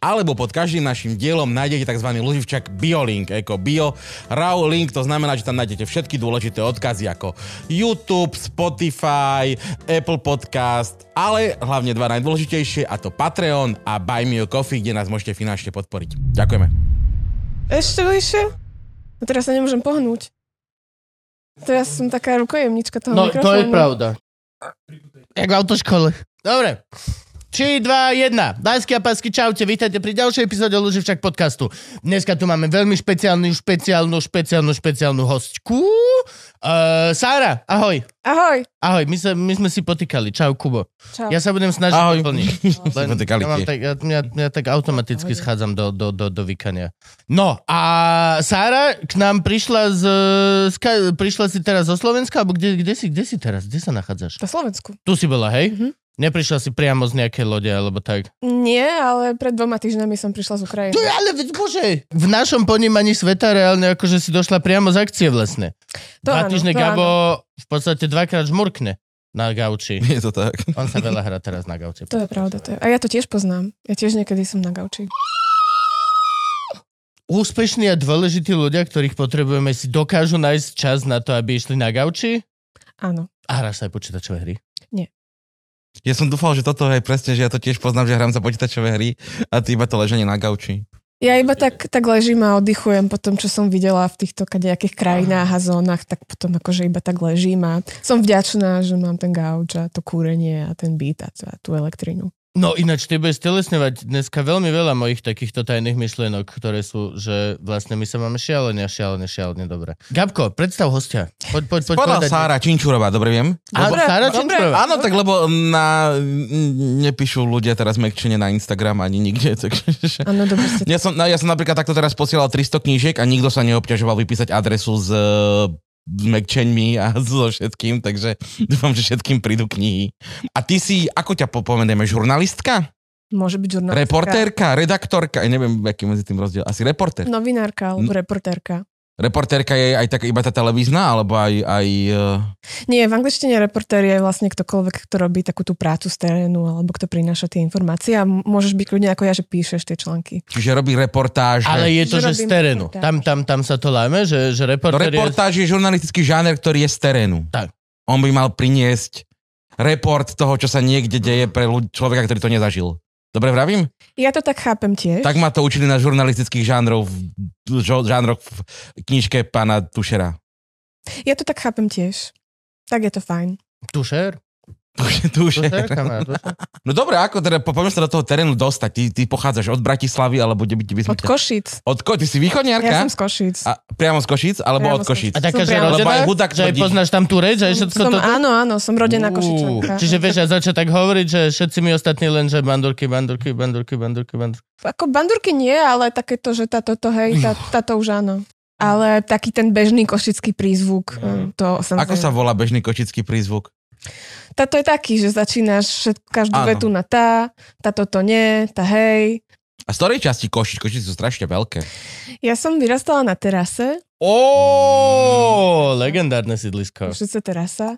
alebo pod každým našim dielom nájdete tzv. Luživčak BioLink, ako Bio Raw Link, to znamená, že tam nájdete všetky dôležité odkazy ako YouTube, Spotify, Apple Podcast, ale hlavne dva najdôležitejšie a to Patreon a Buy Me a Coffee, kde nás môžete finančne podporiť. Ďakujeme. Ešte bližšie? A teraz sa nemôžem pohnúť. Teraz som taká rukojemnička toho No, mikrofónu. to je pravda. Jak v autoškole. Dobre. 3, 2, 1. Lásky a pásky, čaute, vítajte pri ďalšej epizóde Luživčak podcastu. Dneska tu máme veľmi špeciálnu, špeciálnu, špeciálnu, špeciálnu hostku. Uh, Sára, ahoj. Ahoj. Ahoj, my, sa, my sme si potýkali. Čau, Kubo. Čau. Ja sa budem snažiť Ahoj. doplniť. Si potýkali ja, mám tak, ja, ja, ja tak automaticky schádzam do, do, do, do vykania. No a Sára k nám prišla z, z prišla si teraz zo Slovenska, alebo kde, kde, si, kde si teraz? Kde sa nachádzaš? Na Slovensku. Tu si bola, hej? Mhm. Neprišla si priamo z nejakej lode, alebo tak? Nie, ale pred dvoma týždňami som prišla z Ukrajiny. To je ale, veď bože! V našom ponímaní sveta reálne akože si došla priamo z akcie vlastne. To Dva áno, týždne to Gabo v podstate dvakrát žmurkne na gauči. Je to tak. On sa veľa hrá teraz na gauči. To je pravda. To je. A ja to tiež poznám. Ja tiež niekedy som na gauči. Úspešní a dôležití ľudia, ktorých potrebujeme, si dokážu nájsť čas na to, aby išli na gauči Áno. a hráš sa aj počítačové hry. Ja som dúfal, že toto je presne, že ja to tiež poznám, že hrám za počítačové hry a ty iba to leženie na gauči. Ja iba tak, tak ležím a oddychujem po tom, čo som videla v týchto kadejakých krajinách a zónach, tak potom akože iba tak ležím a som vďačná, že mám ten gauč a to kúrenie a ten byt a tú elektrinu. No ináč, ty budeš stelesňovať dneska veľmi veľa mojich takýchto tajných myšlienok, ktoré sú, že vlastne my sa máme šialene, šialene, šialene dobre. Gabko, predstav hostia. Poď, poď, poď Povedal povedať. Sára Činčurová, dobre viem? Áno, Dobre, Sára. Činčurová. Áno, tak lebo na, nepíšu ľudia teraz mekčene na Instagram ani nikde. Takže, Áno, dobre ste ja, som, ja som napríklad takto teraz posielal 300 knížiek a nikto sa neobťažoval vypísať adresu s mekčeňmi a so všetkým, takže dúfam, že všetkým prídu knihy. A ty si, ako ťa popomenieme, žurnalistka? Môže byť žurnalistka. Reportérka? Redaktorka? Neviem, aký medzi tým rozdiel. Asi reportér. Novinárka alebo No. reportérka. Reportérka je aj tak iba tá televízna, alebo aj... aj uh... Nie, v angličtine reportér je vlastne ktokoľvek, kto robí takú tú prácu z terénu alebo kto prináša tie informácie a môžeš byť kľudne ako ja, že píšeš tie články. Čiže robí reportáž. Ale je to, že Že z terénu. reportáž. Tam, tam, tam sa to láme, že, že No, reportér je... reportáž je žurnalistický žáner, ktorý je z terénu. Tak. On by mal priniesť report toho, čo sa niekde deje pre ľud- človeka, ktorý to nezažil. Dobre vravím? Ja to tak chápem tiež. Tak ma to učili na žurnalistických žánrov, žánroch v knižke pána Tušera. Ja to tak chápem tiež. Tak je to fajn. Tušer? Tušer, Tušer, tušer. kamarát, tušer. No dobre, ako teda, po- poďme sa do toho terénu dostať. Ty, ty pochádzaš od Bratislavy, alebo kde by, by sme Od. Košic. Od ko? Ty si východniarka? Ja som z Košic. A priamo z Košic, alebo Priamo od Košic? A taká, že rodená? hudák Že aj poznáš tam tú reč, aj všetko som, toto? áno, áno, som rodená Uú, Košičanka. Čiže vieš, ja začať tak hovoriť, že všetci mi ostatní len, že bandurky, bandurky, bandurky, bandurky, bandurky. Ako bandurky nie, ale takéto, že táto, to, hej, tá, táto už áno. Ale taký ten bežný košický prízvuk, mm. to samozrejme. Ako sa volá bežný košický prízvuk? Táto je taký, že začínaš všetko, každú Áno. vetu na tá, táto to nie, tá hej. A z ktorej časti Košic? Košice sú strašne veľké. Ja som vyrastala na terase, Ó, legendárne sídlisko. Košice terasa,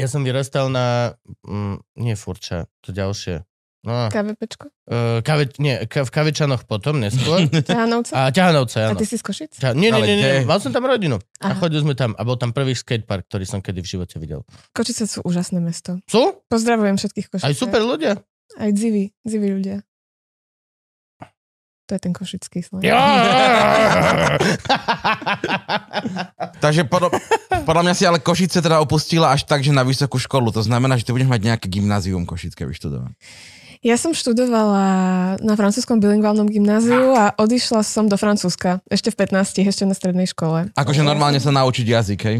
Ja som vyrastal na... Mm, nie Furča, to ďalšie. No, KVPčko, uh, kave, nie, ka, v Kavečanoch potom, neskôr. Ťahanovca. A Ťahanovce, A áno. ty si z Košic? Ťa, nie, nie, nie, nie, mal som tam rodinu. A Aha. chodili sme tam. A bol tam prvý skatepark, ktorý som kedy v živote videl. Košice sú úžasné mesto. Sú? Pozdravujem všetkých Košice. Aj super ľudia. Aj dziví, dziví ľudia. To je ten košický slang. Ja! Takže podľa, podľa mňa si ale Košice teda opustila až tak, že na vysokú školu. To znamená, že ty budeš mať nejaké gymnázium košické vyštudovať. Ja som študovala na francúzskom bilingválnom gymnáziu a odišla som do Francúzska. Ešte v 15, ešte na strednej škole. Akože normálne sa naučiť jazyk, hej?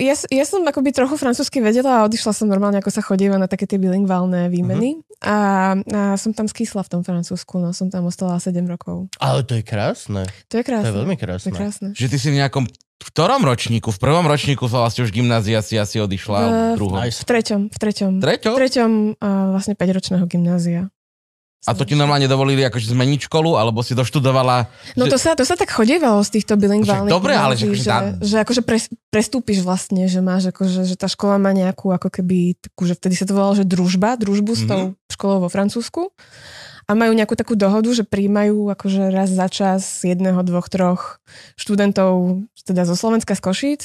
Ja, ja som akoby trochu francúzsky vedela a odišla som normálne, ako sa chodieva na také tie bilingválne výmeny. A, a som tam skysla v tom Francúzsku, no som tam ostala 7 rokov. Ale to je krásne. To je To krásne. je veľmi To je krásne. krásne. Že ty si v nejakom v ktorom ročníku? V prvom ročníku vlastne už gymnázia si asi odišla, V- v druhom. V treťom, v treťom. Treťo? V treťom a vlastne 5-ročného gymnázia. A to ti normálne dovolili akože zmeniť školu, alebo si doštudovala... No že- to sa, to sa tak chodievalo z týchto bilingválnych dobre, ale že akože tá- že, že akože pres, prestúpiš vlastne, že máš akože, že tá škola má nejakú ako keby, takú, že vtedy sa to volalo, že družba, družbu s Mhm. tou školou vo Francúzsku a majú nejakú takú dohodu, že príjmajú akože raz za čas jedného, dvoch, troch študentov teda zo Slovenska z Košíc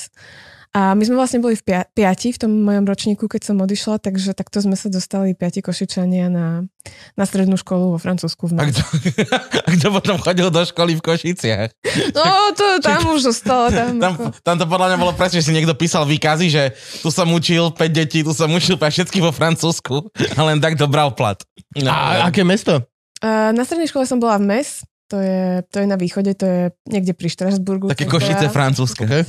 a my sme vlastne boli v pia- piati v tom mojom ročníku, keď som odišla, takže takto sme sa dostali piati Košičania na, na strednú školu vo Francúzsku. V A kto, a kto potom chodil do školy v Košiciach? No, to tam už zostalo. Tam, Tam, ako... tam to podľa mňa bolo presne, že si niekto písal výkazy, že tu som učil 5 detí, tu som učil pre všetky vo Francúzsku a len tak dobral plat. No, A aké mesto? Na strednej škole som bola v MES, to je, to je na východe, to je niekde pri Štrasburgu. Také tak Košice francúzske. Okay.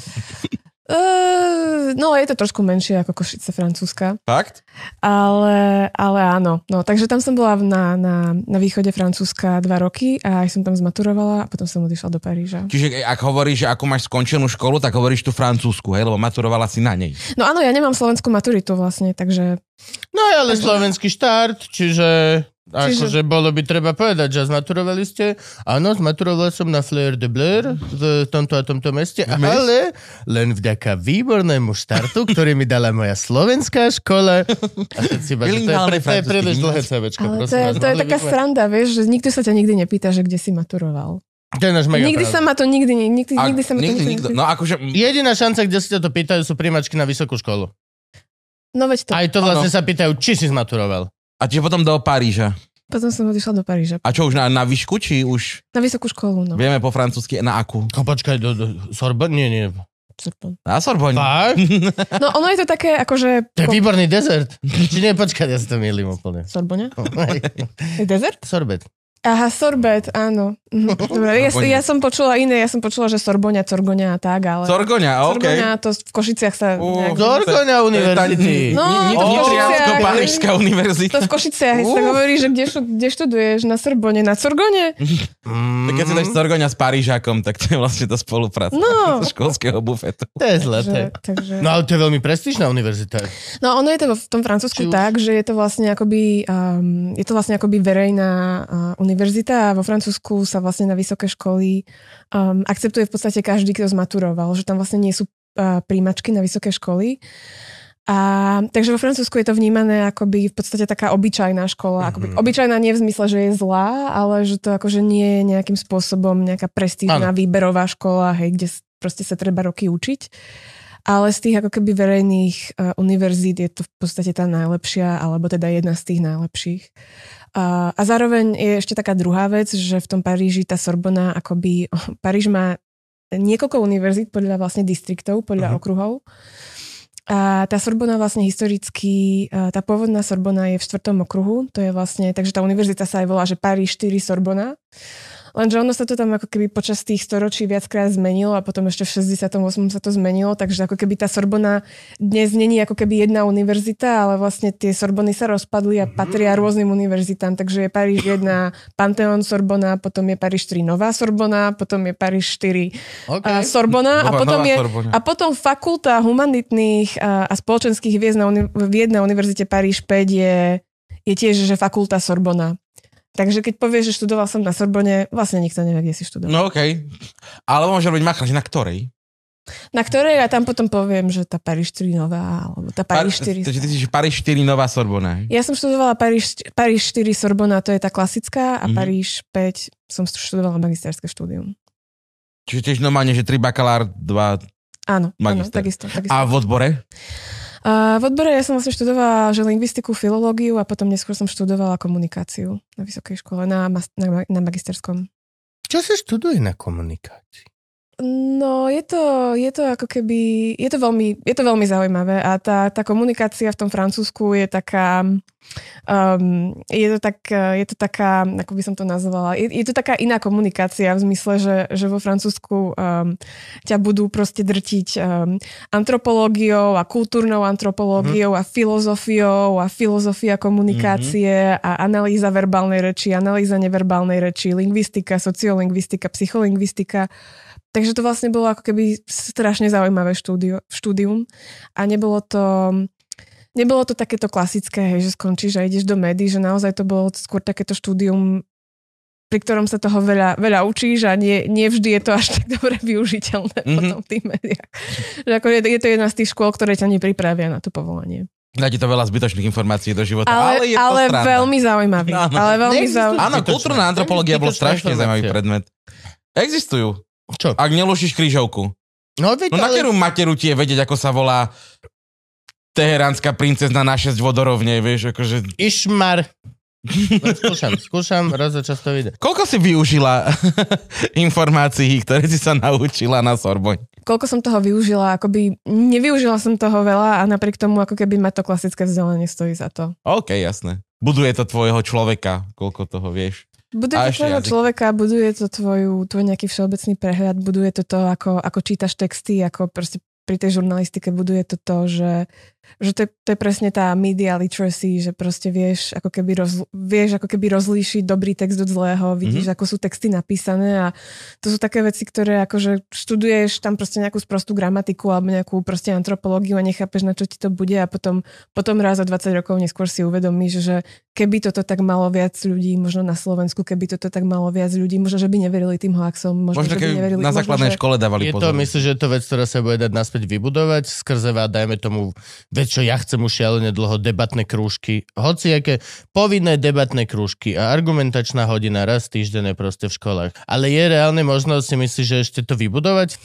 Uh, no, je to trošku menšie ako Košice francúzska, Fakt? ale, ale áno. No, takže tam som bola na, na, na východe Francúzska dva roky a aj som tam zmaturovala a potom som odišla do Paríža. Čiže ak hovoríš, že ako máš skončenú školu, tak hovoríš tu francúzsku, hej, lebo maturovala si na nej. No áno, ja nemám slovenskú maturitu vlastne, takže No ale slovenský štart, čiže... Čiže- Akože bolo by treba povedať, že zmaturovali ste. Áno, zmaturoval som na Fleur de Bleur v tomto a tomto meste, ale len vďaka výbornému štartu, ktorý mi dala moja slovenská škola. A si iba, to je, pre, to je príliš dlhé. CVčko. ale to je, to je taká sranda, vieš, že nikto sa ťa nikdy nepýta, že kde si maturoval. To je náš mega Nikdy pravda. sa ma to nikdy, nikdy, A nikdy sa ma to nikdy, nikdy, nikto. No akože... Jediná šanca, kde si to pýtajú, sú príjmačky na vysokú školu. No veď to. Aj to vlastne sa pýtajú, či si zmaturoval. A čiže potom do Paríža. Potom som odišla do Paríža. A čo už na, na výšku, či už Na vysokú školu, no. vieme po francúzsky na akú? No počkaj, do, do Sorbonne? Nie, nie. Sorbonne. Na Sorbonne. Fakt? No ono je to také, akože... To je výborný dezert. Či nie, počkaj, ja si to milím úplne. Sorbonne? Je dezert? Sorbet. Aha, sorbet, áno. Mhm. Dobre, ja, ja som počula iné, ja som počula, že sorboňa, corgoňa a tak, ale... Sorgoňa, OK. Sorgoňa, to v Košiciach sa... Ó, nejak... Univerzity. No, to v Nitriansko-Parížská To univerzita. v Košiciach sa hovorí, že kde, šu- kde študuješ? Na Sorbone, na Sorgone? Mm, Tak keď si dáš Sorgoňa s Parížakom, tak to je vlastne tá spolupráca No. školského bufetu. To je zlé. to Takže. No ale to je veľmi prestížna univerzita. No ono je to v tom Francúzsku tak, že je to vlastne akoby, um, je to vlastne akoby verejná uh, univerzita a vo Francúzsku sa vlastne na vysoké školy um, akceptuje v podstate každý, kto zmaturoval, že tam vlastne nie sú uh, príjmačky na vysoké školy. A, takže vo Francúzsku je to vnímané akoby v podstate taká obyčajná škola. Akoby, Mhm. obyčajná nie v zmysle, že je zlá, ale že to akože nie je nejakým spôsobom nejaká prestížna Áno. výberová škola, hej, kde proste sa treba roky učiť. Ale z tých ako keby verejných uh, univerzít je to v podstate tá najlepšia, alebo teda jedna z tých najlepších. Uh, a zároveň je ešte taká druhá vec, že v tom Paríži tá Sorbona akoby, Paríž má niekoľko univerzít podľa vlastne distriktov, podľa Mhm. okruhov. A tá Sorbona vlastne historicky, a tá pôvodná Sorbona je v štvrtom okruhu, to je vlastne, takže tá univerzita sa aj volá, že Paríž 4 Sorbona. Lenže ono sa to tam ako keby počas tých storočí viackrát zmenilo a potom ešte v 68. sa to zmenilo, takže ako keby tá Sorbona dnes není ako keby jedna univerzita, ale vlastne tie Sorbony sa rozpadli a patria rôznym univerzitám, takže je Paríž 1 Pantheon Sorbona, potom je Paríž 3 Nová Sorbona, potom je Paríž 4 OK. a Sorbona a potom je Sorbona. a potom fakulta humanitných a, a spoločenských vied na, uni- vied na univerzite Paríž 5 je, je tiež, že fakulta Sorbona. Takže keď povieš, že študoval som na Sorbone, vlastne nikto nevie, kde si študoval. No okej. Ale môže robiť makra, že na ktorej? Na ktorej ja tam potom poviem, že tá Paríž 4 nová, alebo tá Paríž 4. Takže ty si Paríž 4 Nová Sorbona. Ja som študovala Paríž, Paríž 4 Sorbona, to je tá klasická, a Mhm. Paríž 5 som študovala magisterské štúdium. Čiže tiež normálne, že 3 bakalár, 2... Áno, áno, takisto. takisto. A v odbore? A v odbore ja som vlastne študovala že lingvistiku, filológiu a potom neskôr som študovala komunikáciu na vysokej škole, na, na, na magisterskom. Čo sa študuje na komunikácii? No, je to, je to ako keby, je to veľmi, je to veľmi zaujímavé a tá, tá komunikácia v tom Francúzsku je taká, um, je, to tak, je to taká, ako by som to nazvala, je, je to taká iná komunikácia v zmysle, že, že vo Francúzsku um, ťa budú proste drtiť um, antropológiou a kultúrnou antropológiou a filozofiou a filozofia komunikácie a analýza verbálnej reči, analýza neverbálnej reči, lingvistika, sociolingvistika, psycholingvistika. Takže to vlastne bolo ako keby strašne zaujímavé štúdio, štúdium a nebolo to, nebolo to takéto klasické, hej, že skončíš a ideš do médií, že naozaj to bolo skôr takéto štúdium, pri ktorom sa toho veľa, veľa učíš a nie, nie vždy je to až tak dobre využiteľné mm-hmm. potom v tých médiách. Že ako je, je to jedna z tých škôl, ktoré ťa nepripravia na to povolanie. Dá ti to veľa zbytočných informácií do života, Ale, ale je to ale sranda. veľmi zaujímavý. Áno. Ale veľmi zaujímavý. Áno, kultúrna antropológia bol strašne zaujímavý predmet. Existujú. Čo? Ak neložíš krížovku. No, veď, No na ale... ktorú materu ti je vedieť, ako sa volá teheránska princezna na 6 vodorovne, vieš, akože... Išmar. No, skúšam, skúšam, raz za čas to vyjde. Koľko si využila informácií, ktoré si sa naučila na Sorboň? Koľko som toho využila, akoby nevyužila som toho veľa a napriek tomu ako keby ma to klasické vzdelanie stojí za to. OK, jasné. Buduje to tvojho človeka, koľko toho vieš. Buduje to tvojho človeka, buduje to tvoju, tvoj nejaký všeobecný prehľad, buduje to to, ako, ako čítaš texty, ako proste pri tej žurnalistike buduje to to, že, že to, je, to je presne tá media literacy, že proste vieš ako keby, roz, vieš ako keby rozlíšiť dobrý text od zlého, vidíš, mm-hmm. ako sú texty napísané a to sú také veci, ktoré akože študuješ tam proste nejakú sprostú gramatiku alebo nejakú proste antropológiu a nechápeš, na čo ti to bude a potom, potom raz za 20 rokov neskôr si uvedomíš, že keby toto tak malo viac ľudí, možno na Slovensku, keby toto tak malo viac ľudí, možno, že by neverili tým hoaxom, možno, Možno, že by neverili, na základnej možno, že... škole dávali Je pozor. to, myslím, že je to vec, ktorá sa bude dať naspäť vybudovať skrze, dajme tomu, vec, čo ja chcem už šialene dlho, debatné krúžky, hociaké povinné debatné krúžky a argumentačná hodina raz týždenne proste v školách. Ale je reálne možnosť si myslíš, že ešte to vybudovať?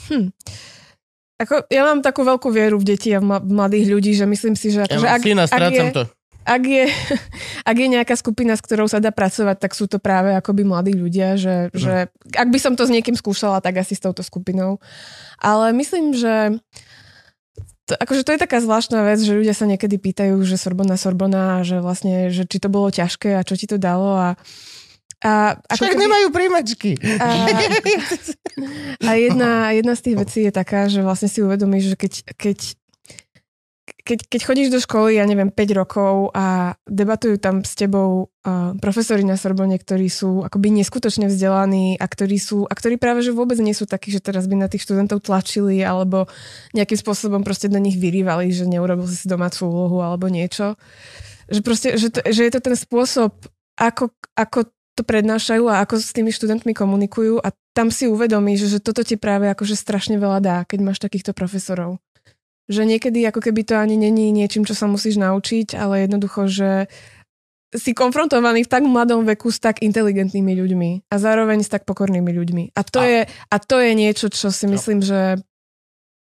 Ako, ja mám takú veľkú vieru v deti a v mladých ľudí, že myslím si, že, Ja akože, mám ak, syna, ak, je, to. ak, je, ak je nejaká skupina, s ktorou sa dá pracovať, tak sú to práve akoby mladí ľudia, že, Hm. že ak by som to s niekým skúšala, tak asi s touto skupinou. Ale myslím, že to, akože to je taká zvláštna vec, že ľudia sa niekedy pýtajú, že Sorbona, Sorbona, a že vlastne, že či to bolo ťažké a čo ti to dalo a a ako Však keby- nemajú príjmačky. a, a jedna, jedna z tých vecí je taká, že vlastne si uvedomíš, že keď, keď, keď, keď chodíš do školy, ja neviem, 5 rokov a debatujú tam s tebou uh, profesori na Sorbonne, ktorí sú akoby neskutočne vzdelaní a ktorí sú, a ktorí práve že vôbec nie sú takí, že teraz by na tých študentov tlačili alebo nejakým spôsobom proste do nich vyrývali, že neurobil si domácu úlohu alebo niečo. Že proste, že, to, že je to ten spôsob, ako, ako to prednášajú a ako s tými študentmi komunikujú a tam si uvedomíš, že toto ti práve akože strašne veľa dá, keď máš takýchto profesorov. Že niekedy ako keby to ani není niečím, čo sa musíš naučiť, ale jednoducho, že si konfrontovaný v tak mladom veku s tak inteligentnými ľuďmi a zároveň s tak pokornými ľuďmi. A to, A- je, a to je niečo, čo si myslím, že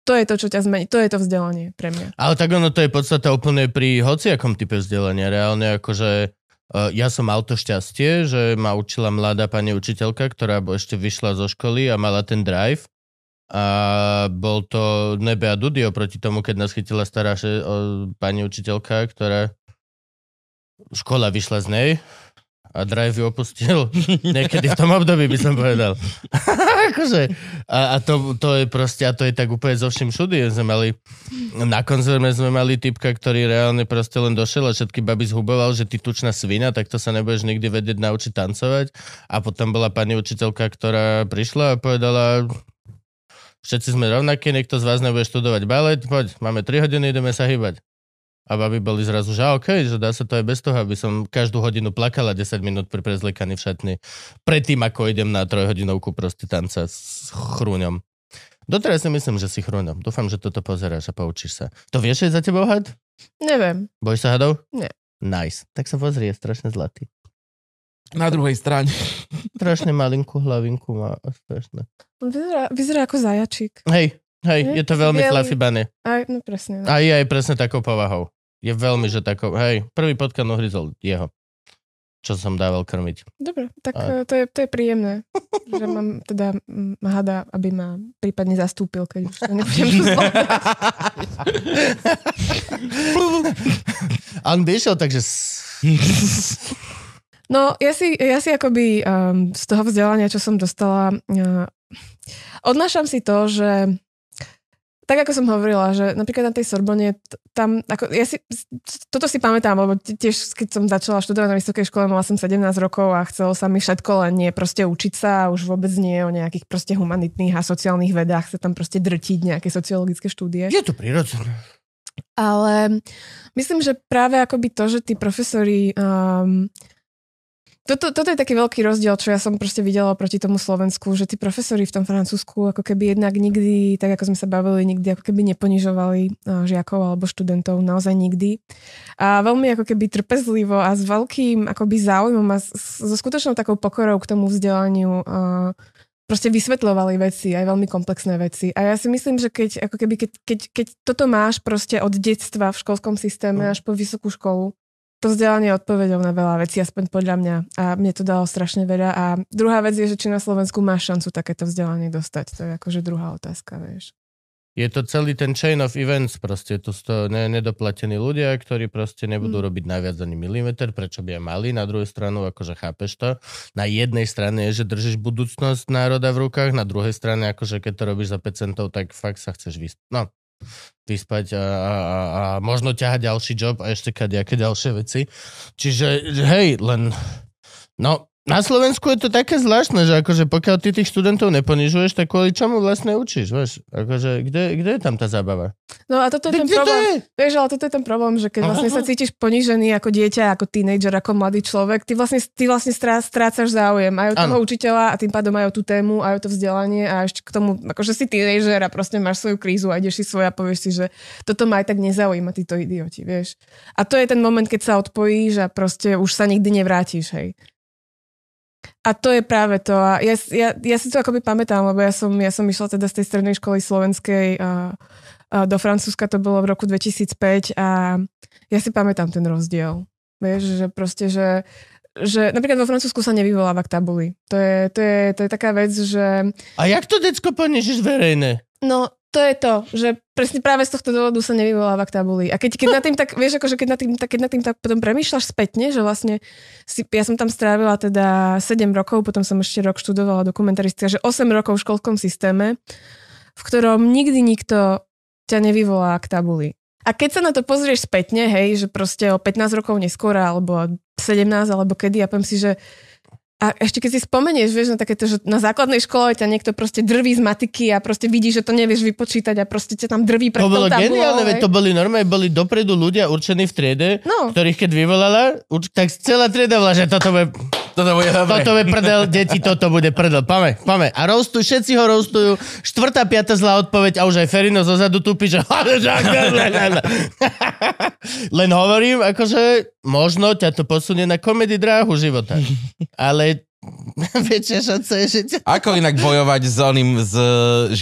to je to, čo ťa zmení. To je to vzdelanie pre mňa. Ale tak ono to je podstata úplne pri hociakom type vzdelania. Reálne akože ja som mal to šťastie, že ma učila mladá pani učiteľka, ktorá ešte vyšla zo školy a mala ten drive. A bol to nebe a dudy oproti tomu, keď nás chytila stará še, o, pani učiteľka, ktorá škola vyšla z nej a drive ju opustil niekedy v tom období, by som povedal. akože, a, a to, to je proste, a to je tak úplne zo vším všudy. Sme mali, na konzerve sme mali typka, ktorý reálne proste len došiel a všetky baby zhuboval, že ty tučná svina, tak to sa nebudeš nikdy vedieť naučiť tancovať. A potom bola pani učiteľka, ktorá prišla a povedala, všetci sme rovnakí, niekto z vás nebude študovať balet, poď, máme 3 hodiny, ideme sa hýbať. A baby boli zrazu, že okej, že dá sa to aj bez toho, aby som každú hodinu plakala 10 minút pri prezlikaní v šatni. Predtým, ako idem na trojhodinovku proste tanca s chrúňom. Doteraz si myslím, že si chrúňom. Dúfam, že toto pozeráš a poučíš sa. To vieš, že je za tebou had? Neviem. Bojíš sa hadov? Nie. Nice. Tak sa pozri, je strašne zlatý. Na druhej strane. Strašne malinkú hlavinku má. On vyzerá, vyzerá ako zajačík. Hej, hej, Je je to veľmi bielý. fluffy bunny. Aj, no presne. No. A je aj presne takou povahou. Je veľmi, že takou, hej, prvý potkan uhryzol jeho, čo som dával krmiť. Dobre, tak A- a... to, je, to je príjemné, že mám teda mm, hada, aby ma prípadne zastúpil, keď už to nebudem. A on by išiel, takže... No, ja si, ja si akoby um, z toho vzdelania, čo som dostala, uh, odnášam si to, že tak ako som hovorila, že napríklad na tej Sorbonne, tam, ako, ja si, toto si pamätám, lebo tiež keď som začala študovať na vysokej škole, mala som 17 rokov a chcelo sa mi všetko, len nie proste učiť sa a už vôbec nie o nejakých proste humanitných a sociálnych vedách sa tam proste drtiť nejaké sociologické štúdie. Je to prirodzené. Ale myslím, že práve akoby to, že tí profesori um, toto, toto je taký veľký rozdiel, čo ja som proste videla proti tomu Slovensku, že tí profesori v tom Francúzsku ako keby jednak nikdy, tak ako sme sa bavili, nikdy ako keby neponižovali žiakov alebo študentov, naozaj nikdy. A veľmi ako keby trpezlivo a s veľkým akoby záujmom a so skutočnou takou pokorou k tomu vzdelaniu proste vysvetľovali veci, aj veľmi komplexné veci. A ja si myslím, že keď, ako keby, keď, keď, keď toto máš proste od detstva v školskom systéme mm. až po vysokú školu, to vzdelanie je odpovedou na veľa vecí, aspoň podľa mňa. A mne to dalo strašne veľa. A druhá vec je, že či na Slovensku máš šancu takéto vzdelanie dostať. To je akože druhá otázka, vieš. Je to celý ten chain of events, proste to sú ne, nedoplatení ľudia, ktorí proste nebudú mm. robiť najviac ani milimeter, prečo by aj mali, na druhej stranu, akože chápeš to. Na jednej strane je, že držíš budúcnosť národa v rukách, na druhej strane, akože keď to robíš za 5 centov, tak fakt sa chceš vysť. No, vyspať a, a, a možno ťahať ďalší job a ešte kadejaké ďalšie veci. Čiže hej, len no na Slovensku je to také zvláštne, že akože pokiaľ ty tých študentov neponižuješ, tak kvôli čomu vlastne učíš, vieš? Akože, kde, kde je tam tá zábava? No a toto je ten problém. Vieš, ale toto je ten problém, že keď vlastne sa cítiš ponižený ako dieťa, ako tínedžer, ako mladý človek, ty vlastne, ty vlastne strácaš záujem aj od toho učiteľa a tým pádom aj o tú tému, aj o to vzdelanie a ešte k tomu, akože si tínedžer a proste máš svoju krízu a ideš si svoje a povieš si, že toto ma aj tak nezaujíma, títo idioti, vieš. A to je ten moment, keď sa odpojíš a proste už sa nikdy nevrátiš, hej. A to je práve to. A ja, ja, ja si to akoby pamätám, lebo ja som, ja som išla teda z tej strednej školy slovenskej a, a do Francúzska, to bolo v roku 2005 a ja si pamätám ten rozdiel. Vieš, že proste, že, že napríklad vo Francúzsku sa nevyvoláva k tabuli. To je, to je, to je taká vec, že... A jak to decko poniežeš verejné? No, to je to, že presne práve z tohto dôvodu sa nevyvoláva k tabuli. A keď, keď na tým tak, vieš, akože keď na tým, tak, keď na tým tak potom premýšľaš spätne, že vlastne si, ja som tam strávila teda 7 rokov, potom som ešte rok študovala dokumentaristika, že 8 rokov v školskom systéme, v ktorom nikdy nikto ťa nevyvolá k tabuli. A keď sa na to pozrieš spätne, hej, že proste o 15 rokov neskôr, alebo 17, alebo kedy, ja poviem si, že a ešte keď si spomenieš, vieš, na takéto, že na základnej škole ťa niekto proste drví z matiky a proste vidí, že to nevieš vypočítať a proste ťa tam drví pred To bolo geniálne, veď to boli normálne, boli dopredu ľudia určení v triede, no. ktorých keď vyvolala, tak celá trieda bola, že toto bude toto bude dobre. Toto bude prdel, deti, toto bude prdel. Pame, pame. A roastuj, všetci ho roastujú. Štvrtá, piata zlá odpoveď a už aj Ferino zozadu tupí, že len hovorím, akože možno ťa to posunie na komedy dráhu života. Ale Väčšia šanca je, že ťa... Ako inak bojovať s oným, z,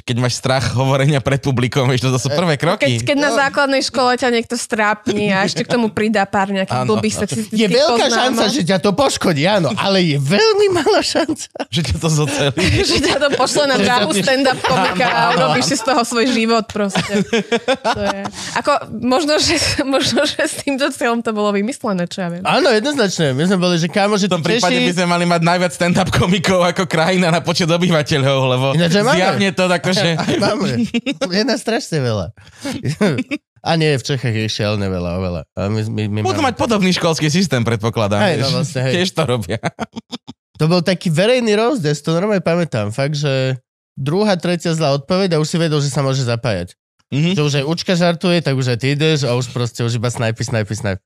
keď máš strach hovorenia pred publikom, vieš, to sú prvé kroky. Keď, keď na základnej škole ťa niekto strápni a ešte k tomu pridá pár nejakých blbých sexistických Je veľká poznámok. šanca, že ťa to poškodí, áno, ale je veľmi malá šanca. že ťa to zocelí. že ťa to pošle na dráhu stand-up komika a urobíš si z toho svoj život proste. To je. Ako, možno, že, možno, že s týmto cieľom to bolo vymyslené, čo ja viem. Áno, jednoznačne. My sme boli, že kámo, že v tom prípade by sme mali mať najviac stand-up komikov ako krajina na počet obyvateľov, lebo Ináč, zjavne to akože... máme. Je nás strašne veľa. A nie, v Čechách je šialne veľa, oveľa. A my, my, my Budú máme... mať podobný školský systém, predpokladám. Hej, no vlastne, hej. Tiež to robia. To bol taký verejný rozdes, to normálne pamätám. Fakt, že druhá, tretia zlá odpoveď a už si vedel, že sa môže zapájať. Mm-hmm. Že už aj učka žartuje, tak už aj ty ideš a už proste už iba snajpy, snajpy, snajpy.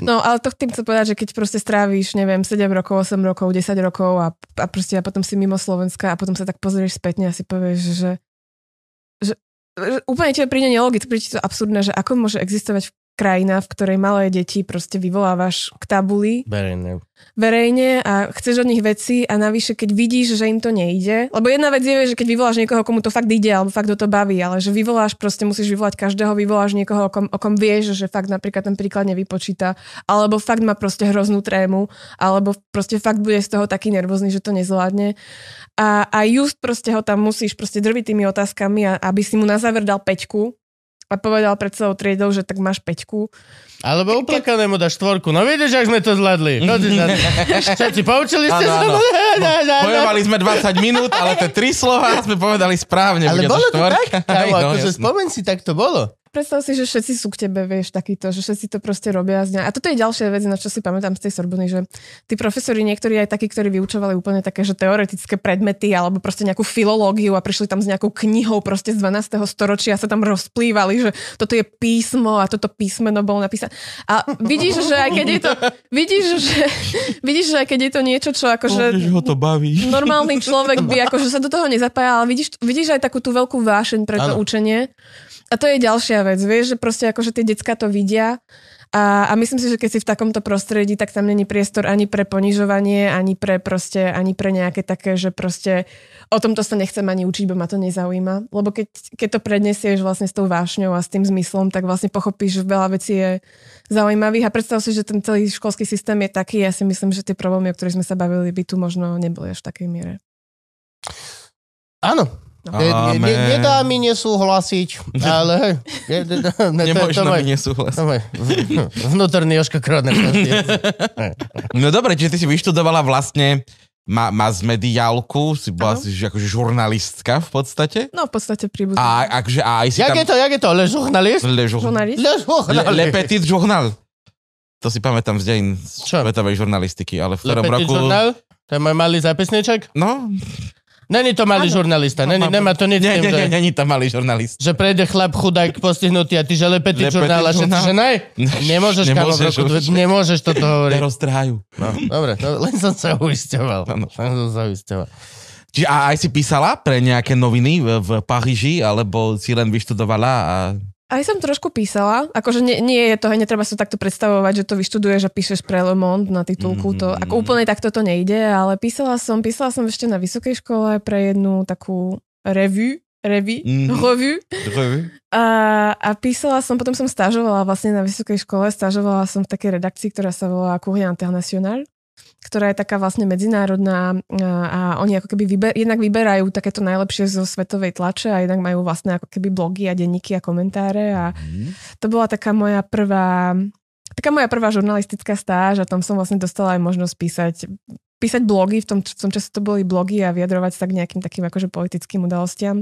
No, ale to tým chcem povedať, že keď proste strávíš, neviem, 7 rokov, 8 rokov, 10 rokov a, a proste a potom si mimo Slovenska a potom sa tak pozrieš spätne a si povieš, že, že, že úplne to príde nelogické, príde ti to absurdné, že ako môže existovať krajina, v ktorej malé deti proste vyvolávaš k tabuli. Verejne verejne a chceš od nich veci a navyše, keď vidíš, že im to nejde. Lebo jedna vec je, že keď vyvoláš niekoho, komu to fakt ide, alebo fakt do to baví, ale že vyvoláš, proste musíš vyvolať každého, vyvoláš niekoho, o kom, o kom vieš, že fakt napríklad ten príklad nevypočíta, alebo fakt má proste hroznú trému, alebo proste fakt bude z toho taký nervózny, že to nezvládne. A, a just proste ho tam musíš proste drviť tými otázkami, a, aby si mu na záver dal peťku, a povedal pred celou triedou, že tak máš peťku. Alebo uplakanému dáš štvorku. No vidíš, ak sme to zvládli. Všetci poučili ste sa? No. Bojovali sme 20 minút, ale tie tri slova sme povedali správne. Ale bolo to, tak? Kámo, akože spomeň si, tak to bolo. Predstav si, že všetci sú k tebe, vieš, takýto, že všetci to proste robia z dňa. A toto je ďalšia vec, na čo si pamätám z tej Sorbony, že tí profesori niektorí aj takí, ktorí vyučovali úplne také, že teoretické predmety alebo proste nejakú filológiu a prišli tam s nejakou knihou proste z 12. storočia a sa tam rozplývali, že toto je písmo a toto písmeno bolo napísané. A vidíš, že aj keď je to, vidíš, že, vidíš, že aj keď je to niečo, čo akože... ho to baví. Normálny človek by akože sa do toho nezapája, ale vidíš, vidíš aj takú tú veľkú vášeň pre to Áno. učenie. A to je ďalšia vec, vieš, že proste akože tie decka to vidia a, a myslím si, že keď si v takomto prostredí, tak tam není priestor ani pre ponižovanie, ani pre proste, ani pre nejaké také, že proste o tomto sa nechcem ani učiť, bo ma to nezaujíma. Lebo keď, keď to prednesieš vlastne s tou vášňou a s tým zmyslom, tak vlastne pochopíš, že veľa vecí je zaujímavých a predstav si, že ten celý školský systém je taký, ja si myslím, že tie problémy, o ktorých sme sa bavili, by tu možno neboli až v takej miere. Áno. No. Ne, ne, ne, nedá mi nesúhlasiť, ale ne, ne, to, je- to, Nemožno je- mi nesúhlasiť. to vnútorný Jožko Kroner. No dobre, čiže ty si vyštudovala vlastne ma, mass mediálku, si bola Áno. si že akože žurnalistka v podstate. No v podstate príbuzný. A akže a aj si Jak tam... je to, jak je to? Le žurnalist? Le, žur... Žurnalist? Le le, žurnalist. le Petit Journal. To si pamätám z Čo? svetovej žurnalistiky, ale v Le ktorom Petit roku... Journal? To je môj malý zápisníček? No, Není to malý Áno. žurnalista, není, nemá to nič s nie, tým, nie, není tam malý žurnalist. že prejde chlap chudák postihnutý a ty, že Le Petit Le Journal a všetci, že nej, nemôžeš, Nemôžeš roku, už. nemôžeš toto hovoriť. Neroztrhajú. No, dobre, no, len som sa uisťoval. Len som sa uisťoval. Čiže a aj si písala pre nejaké noviny v, v Paríži, alebo si len vyštudovala a... Aj som trošku písala, akože nie, nie je to, netreba sa takto predstavovať, že to vyštuduješ a píšeš pre Le Monde na titulku, to, Mhm. ako úplne takto to nejde, ale písala som, písala som ešte na vysokej škole pre jednu takú revue, revue, Mhm. revue a, a písala som, potom som stážovala vlastne na vysokej škole, stážovala som v takej redakcii, ktorá sa volá Courrier International, ktorá je taká vlastne medzinárodná a, a oni ako keby vyber, jednak vyberajú takéto najlepšie zo svetovej tlače a jednak majú vlastne ako keby blogy a denníky a komentáre a to bola taká moja prvá taká moja prvá žurnalistická stáž a tam som vlastne dostala aj možnosť písať písať blogy, v tom, v tom čase to boli blogy a vyjadrovať sa k nejakým takým akože politickým udalostiam.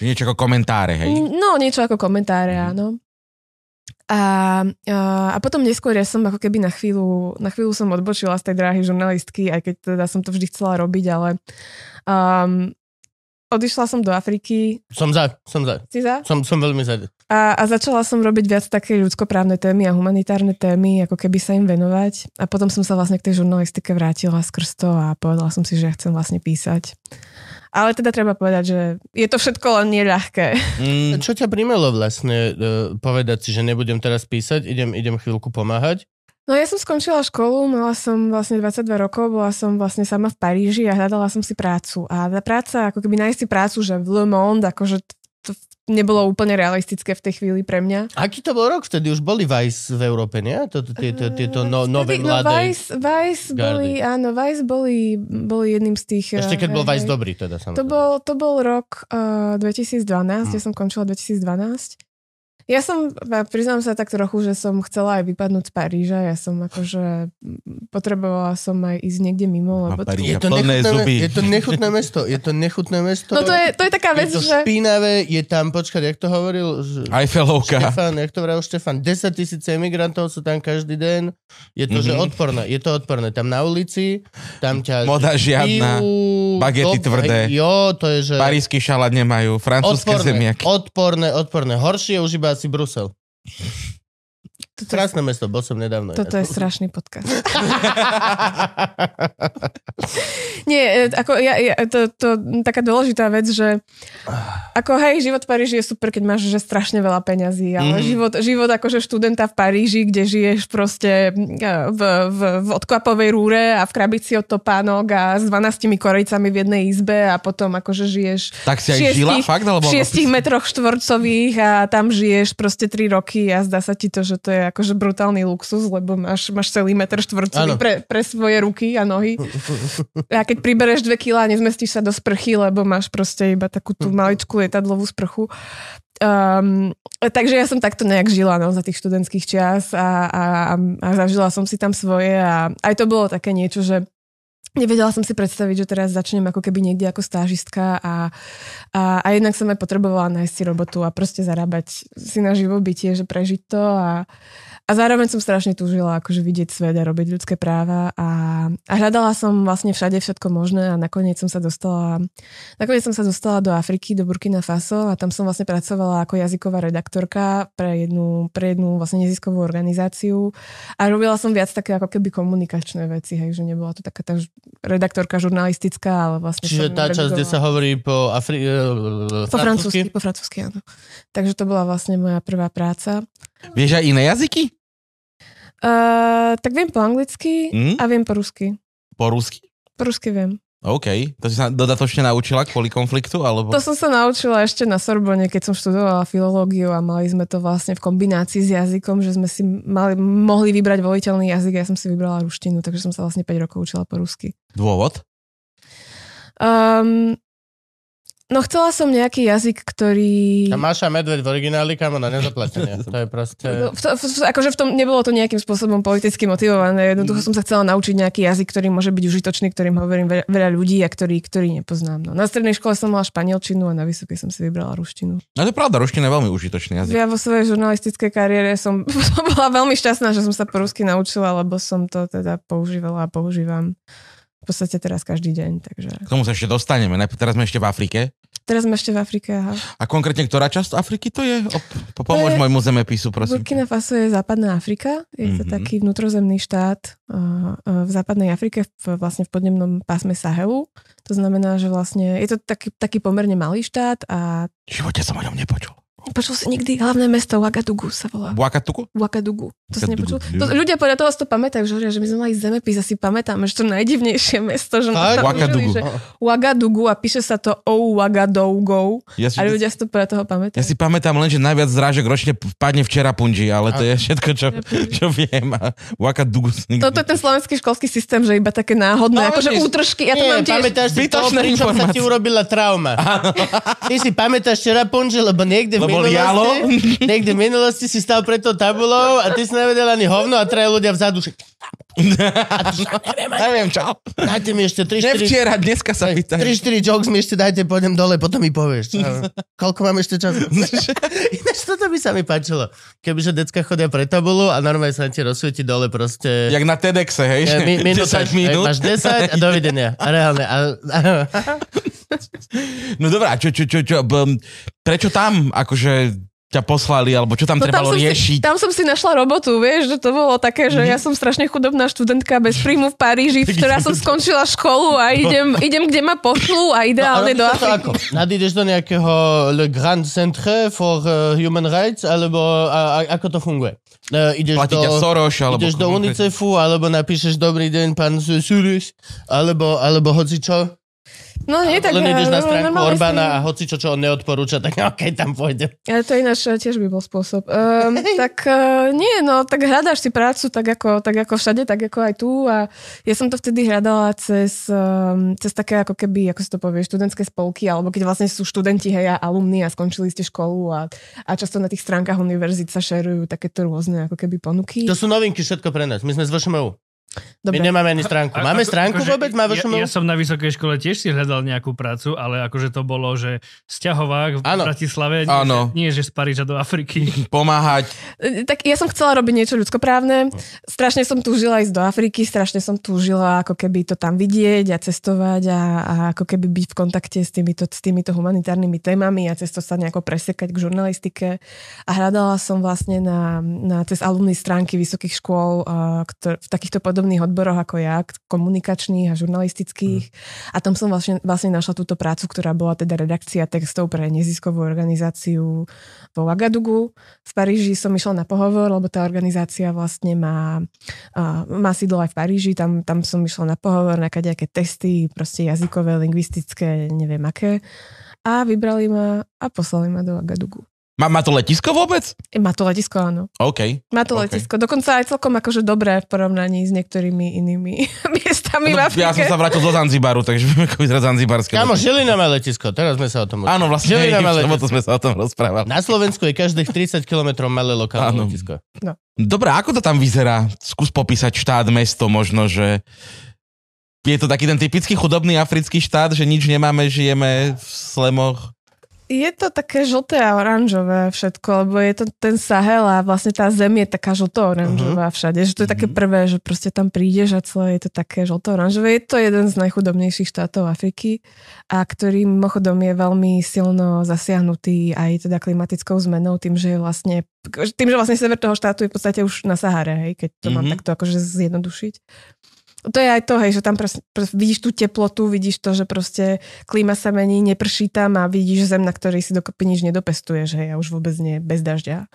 Niečo ako komentáre, hej? No, niečo ako komentáre, Mhm. áno. A, a, potom neskôr ja som ako keby na chvíľu, na chvíľu som odbočila z tej dráhy žurnalistky, aj keď teda som to vždy chcela robiť, ale um, odišla som do Afriky, Som za, som za. si za? Som, som veľmi za. A, a začala som robiť viac také ľudskoprávne témy a humanitárne témy, ako keby sa im venovať. A potom som sa vlastne k tej žurnalistike vrátila skrz to a povedala som si, že ja chcem vlastne písať. Ale teda treba povedať, že je to všetko len neľahké. Mm, Čo ťa primelo vlastne uh, povedať si, že nebudem teraz písať, idem, idem chvíľku pomáhať? No ja som skončila školu, mala som vlastne 22 rokov, bola som vlastne sama v Paríži a hľadala som si prácu. A tá práca, ako keby nájsť si prácu, že v Le Monde, akože nebolo úplne realistické v tej chvíli pre mňa. Aký to bol rok? Vtedy už boli Vice v Európe, nie? Toto, tieto, tieto no, nové no, mladé. Vice, Vice boli, áno, Vice boli, boli jedným z tých... Ešte keď eh, bol hej, Vice hej. dobrý, teda To samozrejme. bol, to bol rok uh, 2012, Hm. kde som končila 2012. Ja som, a priznám sa tak trochu, že som chcela aj vypadnúť z Paríža. Ja som akože potrebovala som aj ísť niekde mimo, lebo... Paríž. Je to, plné nechutné, zuby. je to nechutné mesto. Je to nechutné mesto. No to je, to je taká vec, je to že... špinavé, je tam, počkať, jak to hovoril? Eiffelovka. Štefan, jak to vravil Štefan, 10 tisíc emigrantov sú tam každý deň. Je to, mm-hmm. že Mhm. odporné. Je to odporné. Tam na ulici, tam ťa... Moda žiadna, bijú, bagety do- tvrdé. Jo, to je, že... Parísky šalát nemajú, francúzske zemiaky. odporné, odporné. Horšie je už iba asi Brusel. Toto je, Krásne mesto, bol som nedávno. toto je ináč. strašný podcast. Nie, e, ako ja, ja, to, to taká dôležitá vec, že ako hej, život v Paríži je super, keď máš že strašne veľa peňazí, ale mm. život, život akože študenta v Paríži, kde žiješ proste e, v, v, v odkvapovej rúre a v krabici od topánok a s 12 korejcami v jednej izbe a potom akože žiješ Tak si aj šiestich- žila fakt? Alebo v šiestich metroch štvorcových a tam žiješ proste 3 roky a zdá sa ti to, že to je akože brutálny luxus, lebo máš, máš celý meter štvorcový pre, pre svoje ruky a nohy. A keď pribereš 2 kg nezmestíš sa do sprchy, lebo máš proste iba takú tú maličkú lietadlovú sprchu. Um, takže ja som takto nejak žila no, za tých študentských čias a, a, a, a zažila som si tam svoje a aj to bolo také niečo, že Nevedela som si predstaviť, že teraz začnem ako keby niekde ako stážistka a, a, a jednak som aj potrebovala nájsť si robotu a proste zarábať si na živobytie, že prežiť to a, a zároveň som strašne túžila akože vidieť svet a robiť ľudské práva a, a hľadala som vlastne všade všetko možné a nakoniec som sa dostala nakoniec som sa dostala do Afriky, do Burkina Faso a tam som vlastne pracovala ako jazyková redaktorka pre jednu, pre jednu vlastne neziskovú organizáciu a robila som viac také ako keby komunikačné veci, hej, že nebola to taká tá redaktorka žurnalistická, ale vlastne Čiže tá časť, kde sa hovorí po Afri... eh, po francúzsky, po francúzsky, áno. Takže to bola vlastne moja prvá práca. Vieš aj iné jazyky? Uh, tak viem po anglicky Hm? a viem po rusky. Po rusky? Po rusky viem. OK. To si sa dodatočne naučila kvôli konfliktu? Alebo... To som sa naučila ešte na Sorbonne, keď som študovala filológiu a mali sme to vlastne v kombinácii s jazykom, že sme si mali, mohli vybrať voliteľný jazyk a ja som si vybrala ruštinu, takže som sa vlastne 5 rokov učila po rusky. Dôvod? Um, no chcela som nejaký jazyk, ktorý... A Maša Medveď v origináli, kamo, na nezaplatenie. To je proste... No, v to, v, akože v tom nebolo to nejakým spôsobom politicky motivované. Jednoducho som sa chcela naučiť nejaký jazyk, ktorý môže byť užitočný, ktorým hovorím veľa, veľa ľudí a ktorý, ktorý nepoznám. No. Na strednej škole som mala španielčinu a na vysokej som si vybrala ruštinu. No to je pravda, ruština je veľmi užitočný jazyk. Ja vo svojej žurnalistickej kariére som, som bola veľmi šťastná, že som sa po rusky naučila, lebo som to teda používala a používam v podstate teraz každý deň. Takže... K tomu sa ešte dostaneme. Najprv teraz sme ešte v Afrike. Teraz sme ešte v Afrike. Aha. A konkrétne ktorá časť Afriky to je? Po, pomôž môjmu zemepisu, prosím. Burkina Faso je západná Afrika. Je to Mhm. taký vnútrozemný štát v západnej Afrike, v, vlastne v podnemnom pásme Sahelu. To znamená, že vlastne je to taký, taký pomerne malý štát a V živote som o ňom nepočul. Počul si nikdy hlavné mesto Ouagadougou sa volá. Buakatuku? Ouagadougou. To si Ouagadougou, nepočul? To, ľudia podľa toho si to pamätajú, že, hovoria, že my sme mali zemepis a si pamätáme, že to najdivnejšie mesto, že tam Ouagadougou. užili, že Ouagadougou a píše sa to Ouagadougou Ja si, a ľudia si to podľa toho ja pamätajú. si pamätám len, že najviac zrážok ročne padne včera punji, ale to je všetko, čo, čo viem. A Ouagadougou... Toto je ten slovenský školský systém, že iba také náhodné, No, akože vidíš. útržky. Ja to Nie, mám tiež. pamätáš si to, sa ti urobila trauma. Ty si pamätáš Čerapunže, lebo niekde v Minulosti, lialo? niekde v minulosti si stal pred tou tabulou a ty si nevedel ani hovno a traja ľudia vzadu. Že, Neviem, čo. dajte mi ešte 3-4 Nevčera, dneska sa pýtaj. 3-4 jokes mi ešte dajte, pôjdem dole, potom mi povieš. Čo? Koľko mám ešte času? Ináč toto by sa mi páčilo. Kebyže decka chodia pre tabulu a normálne sa ti rozsvieti dole proste... Jak na TEDxe, hej? Že mi, minúta, 10 minút. Máš 10 a dovidenia. A reálne. A, a, No dobrá, čo, čo, čo, čo, prečo tam akože ťa poslali, alebo čo tam No trebalo som riešiť? Si, tam som si našla robotu, vieš, že to bolo také, že ja som strašne chudobná študentka bez príjmu v Paríži, v ktorá som skončila školu a idem, idem kde ma pošlú a ideálne do robíš to Afriky. Nadídeš do nejakého Le Grand Centre for uh, Human Rights, alebo a, a, ako to funguje? Uh, ideš Platí do, Soros, alebo... ideš do UNICEFu, alebo napíšeš Dobrý deň, pán Suris, alebo, alebo hoci čo. No nie, tak... Len ideš na eh, stránku Orbána si- a hoci čo, čo on neodporúča, tak okej, tam pôjde. Ale to ináč eh, tiež by bol spôsob. Um, tak uh, nie, no, tak hľadáš si prácu tak ako, tak ako všade, tak ako aj tu a ja som to vtedy hľadala cez, um, cez také ako keby, ako si to povie, študentské spolky, alebo keď vlastne sú študenti, hej, a alumni a skončili ste školu a, a často na tých stránkach univerzít sa šerujú takéto rôzne ako keby ponuky. To sú novinky všetko pre nás. My sme z VŠMU. My Dobre. nemáme ani stránku. A- Máme ako- stránku akože vôbec? Má ja, ja som na vysokej škole tiež si hľadal nejakú prácu, ale akože to bolo, že sťahovák v Áno. Bratislave, nie, Áno. Že, nie že z Paríža do Afriky. Pomáhať. E, Tak ja som chcela robiť niečo ľudskoprávne. Strašne som túžila ísť do Afriky, strašne som túžila ako keby to tam vidieť a cestovať a, a ako keby byť v kontakte s týmito, s týmito humanitárnymi témami a cez to sa nejako presekať k žurnalistike. A hľadala som vlastne na, na cez alumný stránky vysokých škôl a, ktor- v takýchto podobných odboroch ako ja, komunikačných a žurnalistických. A tam som vlastne, vlastne našla túto prácu, ktorá bola teda redakcia textov pre neziskovú organizáciu vo Ouagadougou. V Paríži som išla na pohovor, lebo tá organizácia vlastne má, uh, má sídlo aj v Paríži. Tam, tam som išla na pohovor, na kadejaké testy, proste jazykové, lingvistické, neviem aké. A vybrali ma a poslali ma do Ouagadougou. Má, má to letisko vôbec? E, Má to letisko, áno. OK. Má to OK. letisko. Dokonca aj celkom akože dobré v porovnaní s niektorými inými miestami v No, Afrike. ja som sa vrátil zo Zanzibaru, takže viem, ako vyzerá Zanzibarské letisko. Žilina má letisko. Teraz sme sa o tom Áno, vlastne, Žilina má letisko. to sme sa o tom rozprávali. Na Slovensku je každých 30 km malé lokálne Áno. letisko. Dobre, ako to tam vyzerá? Skús popísať štát, mesto, možno, že Je to taký ten typický chudobný africký štát, že nič nemáme, žijeme v slemoch. Je to také žlté a oranžové všetko, lebo je to ten Sahel a vlastne tá zem je taká žlto-oranžová uh-huh. všade. Že to je také prvé, že proste tam prídeš a celé je to také žlto-oranžové. Je to jeden z najchudobnejších štátov Afriky a ktorý mimochodom je veľmi silno zasiahnutý aj teda klimatickou zmenou, tým, že je vlastne tým, že vlastne sever toho štátu je v podstate už na Sahare, hej, keď to uh-huh. mám takto akože zjednodušiť. To je aj to, hej, že tam pros, pros, vidíš tú teplotu, vidíš to, že proste klíma sa mení, neprší tam a vidíš zem, na ktorej si dokopy nič nedopestuješ, hej, a už vôbec nie, bez dažďa.